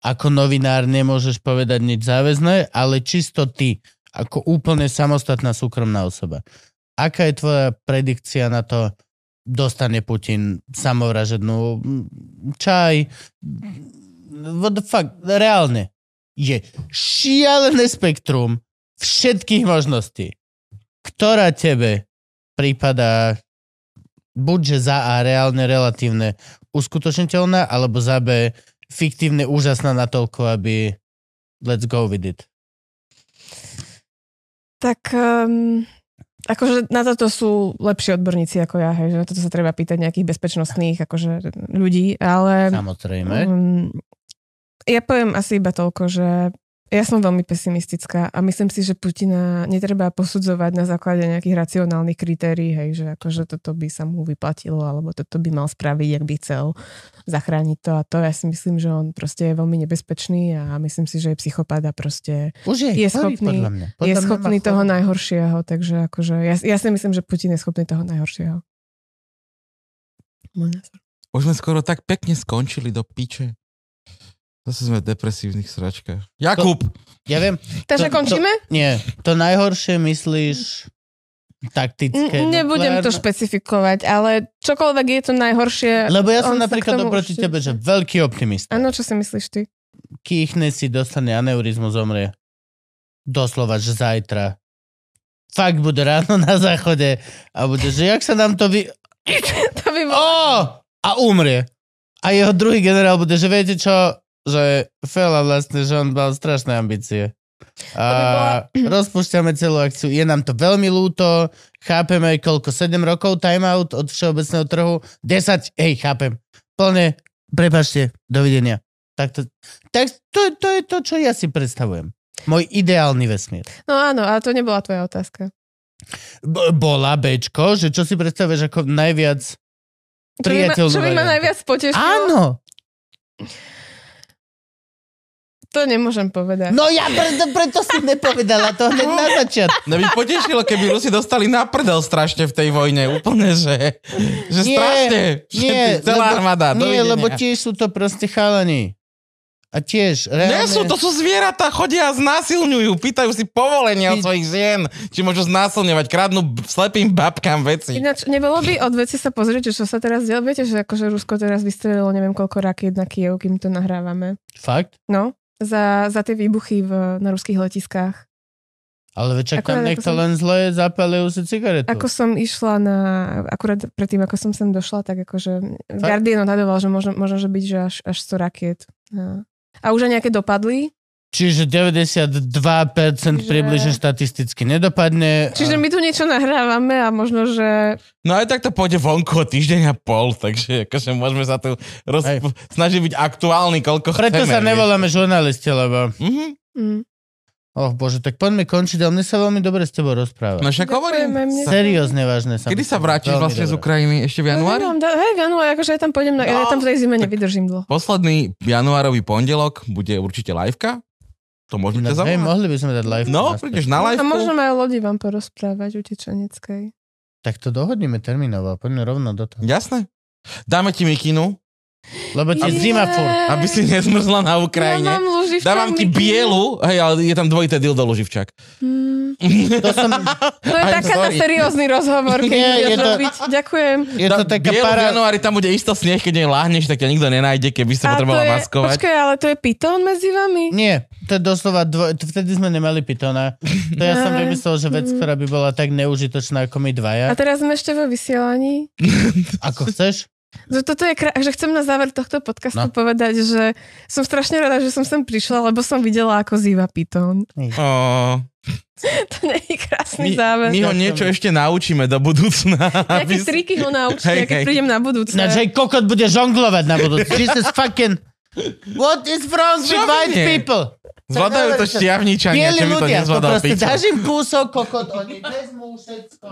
ako novinár nemôžeš povedať nič záväzné, ale čisto ty, ako úplne samostatná súkromná osoba. Aká je tvoja predikcia na to, dostane Putin samovražednú mm, čaj? What the fuck? Reálne. Je šialené spektrum všetkých možností, ktorá tebe prípada buďže za A reálne, relatívne uskutočniteľná, alebo za B fiktívne úžasná natoľko, aby let's go with it. Tak um, akože na toto sú lepší odborníci ako ja, hej, že na toto sa treba pýtať nejakých bezpečnostných akože ľudí, ale Samozrejme. um, ja poviem asi iba toľko, že ja som veľmi pesimistická a myslím si, že Putina netreba posudzovať na základe nejakých racionálnych kritérií, hej, že akože toto by sa mu vyplatilo, alebo toto by mal spraviť, ak by chcel zachrániť to a to. Ja si myslím, že on proste je veľmi nebezpečný a myslím si, že je psychopat a proste Už je, je chorý, schopný- podľa mňa. je Podľa mňa má schopný chorý. toho najhoršieho, takže akože ja, ja si myslím, že Putin je schopný toho najhoršieho. Môj názor. Už sme skoro tak pekne skončili do piče. Zase sme v depresívnych sračkách. Jakub! Ja viem. Takže To- to- končíme? Nie, to najhoršie myslíš taktické. N- nebudem to nukleárne? špecifikovať, ale čokoľvek je to najhoršie. Lebo ja som napríklad oproti tebe, že veľký optimista. Áno, čo si myslíš ty? Kýchne si, dostane aneurizmu, zomrie. Doslova, že zajtra. Fakt bude ráno na záchode a bude, že jak sa nám to vy... To by bolo... Ó! A umrie. A jeho druhý generál bude, že viete čo, že Fela vlastne, že on mal strašné ambície. A rozpúšťame celú akciu. Je nám to veľmi ľúto, chápeme koľko, 7 rokov timeout od všeobecného trhu, 10, hej, chápem. Plne, prepačte, dovidenia. Tak to, tak to, to je to, čo ja si predstavujem. Môj ideálny vesmír. No áno, ale to nebola tvoja otázka. B- bola Bčko, že čo si predstavuješ ako najviac Čo by ma, priateľnú čo by ma najviac potešilo? Áno, To nemôžem povedať. no ja preto, preto si nepovedala to hneď na začiatku. No by potešilo, keby Rusi dostali na prdel strašne v tej vojne. Úplne, že, že Nie, strašne. Nie, Všetci, celá lebo, armáda. nie dovidenia. lebo tiež sú to proste chalani. A tiež, reálne... Nie sú, to sú zvieratá, chodia a znásilňujú, pýtajú si povolenie od svojich žien, či môžu znásilňovať, kradnú slepým babkám veci. Ináč, nebolo by od veci sa pozrieť, že čo sa teraz deje? Viete, že akože Rusko teraz vystrelilo neviem koľko rakiet na Kiev, kým to nahrávame. Fakt? No, za, za tie výbuchy v, na ruských letiskách. Ale čak tam niekto som- len zle zapalil si cigaretu. Ako som išla na, akurát predtým, ako som sem došla, tak akože Guardian odhadoval, že možno, možno že byť, že až, až 100 rakiet. No. A už aj nejaké dopadli. Čiže 92% Čiže- približne štatisticky nedopadne. Čiže a... my tu niečo nahrávame a možno, že... No aj tak to pôjde vonku o týždeň a pol, takže akože môžeme sa tu roz... Snažiť byť aktuálny, koľko Preto chceme. sa vieš. nevoláme žurnalisti, lebo... Mhm. Mm. Oh bože, tak poďme končiť, ale mne sa veľmi dobre s tebou rozpráva. No však hovorím. Seriózne vážne sa Kedy mi sa vrátiš vlastne z dobre. Ukrajiny? Ešte v januári? No, hej, v januári, akože ja tam pôjdem, na, ja No. tam v tej zime nevydržím dlho. Posledný januárový pondelok bude určite liveka. To môžeme ťa hej, zavolať. mohli by sme dať live. No, prídeš na A liveku. možno aj lodi vám porozprávať utečeneckej. Tak to dohodneme termínovo, poďme rovno do toho. Jasné. Dáme ti mikinu. Lebo ti zima furt. Aby si nezmrzla na Ukrajine. Ja mám luživčak Dávam ti bielu, hej, ale je tam dvojité dildo luživčak. To som, To je I'm taká na sorry. seriózny rozhovor, keď Nie, je to- robiť. Ďakujem. je to taká bielu v para... januári tam bude isto sneh, keď neláhneš, tak ťa nikto nenájde, keby si A potrebovala je, maskovať. počkaj, ale to je pitón medzi vami? Nie, to je doslova dvo... to Vtedy sme nemali pitona. To ja som vymyslel, že vec, ktorá by bola tak neužitočná ako my A dvaja. teraz sme ešte vo vysielaní. Ako chceš? Že toto je krá... že chcem na záver tohto podcastu No. povedať, že som strašne rada, že som sem prišla, lebo som videla, ako zýva pitón. Ó, To nie je krásny my, záver. my ho niečo ešte naučíme do budúcna. Nejaké aby triky ho naučte, Hej, keď hej. prídem na budúce. Na že kokot bude žonglovať na budúci. Jesus fucking... What is wrong with white nie? people? Zvládajú to šťavničania, Bieli čo by to ľudia, to nezvládal proste dáš im kúsok, kokot, oni vezmú všetko.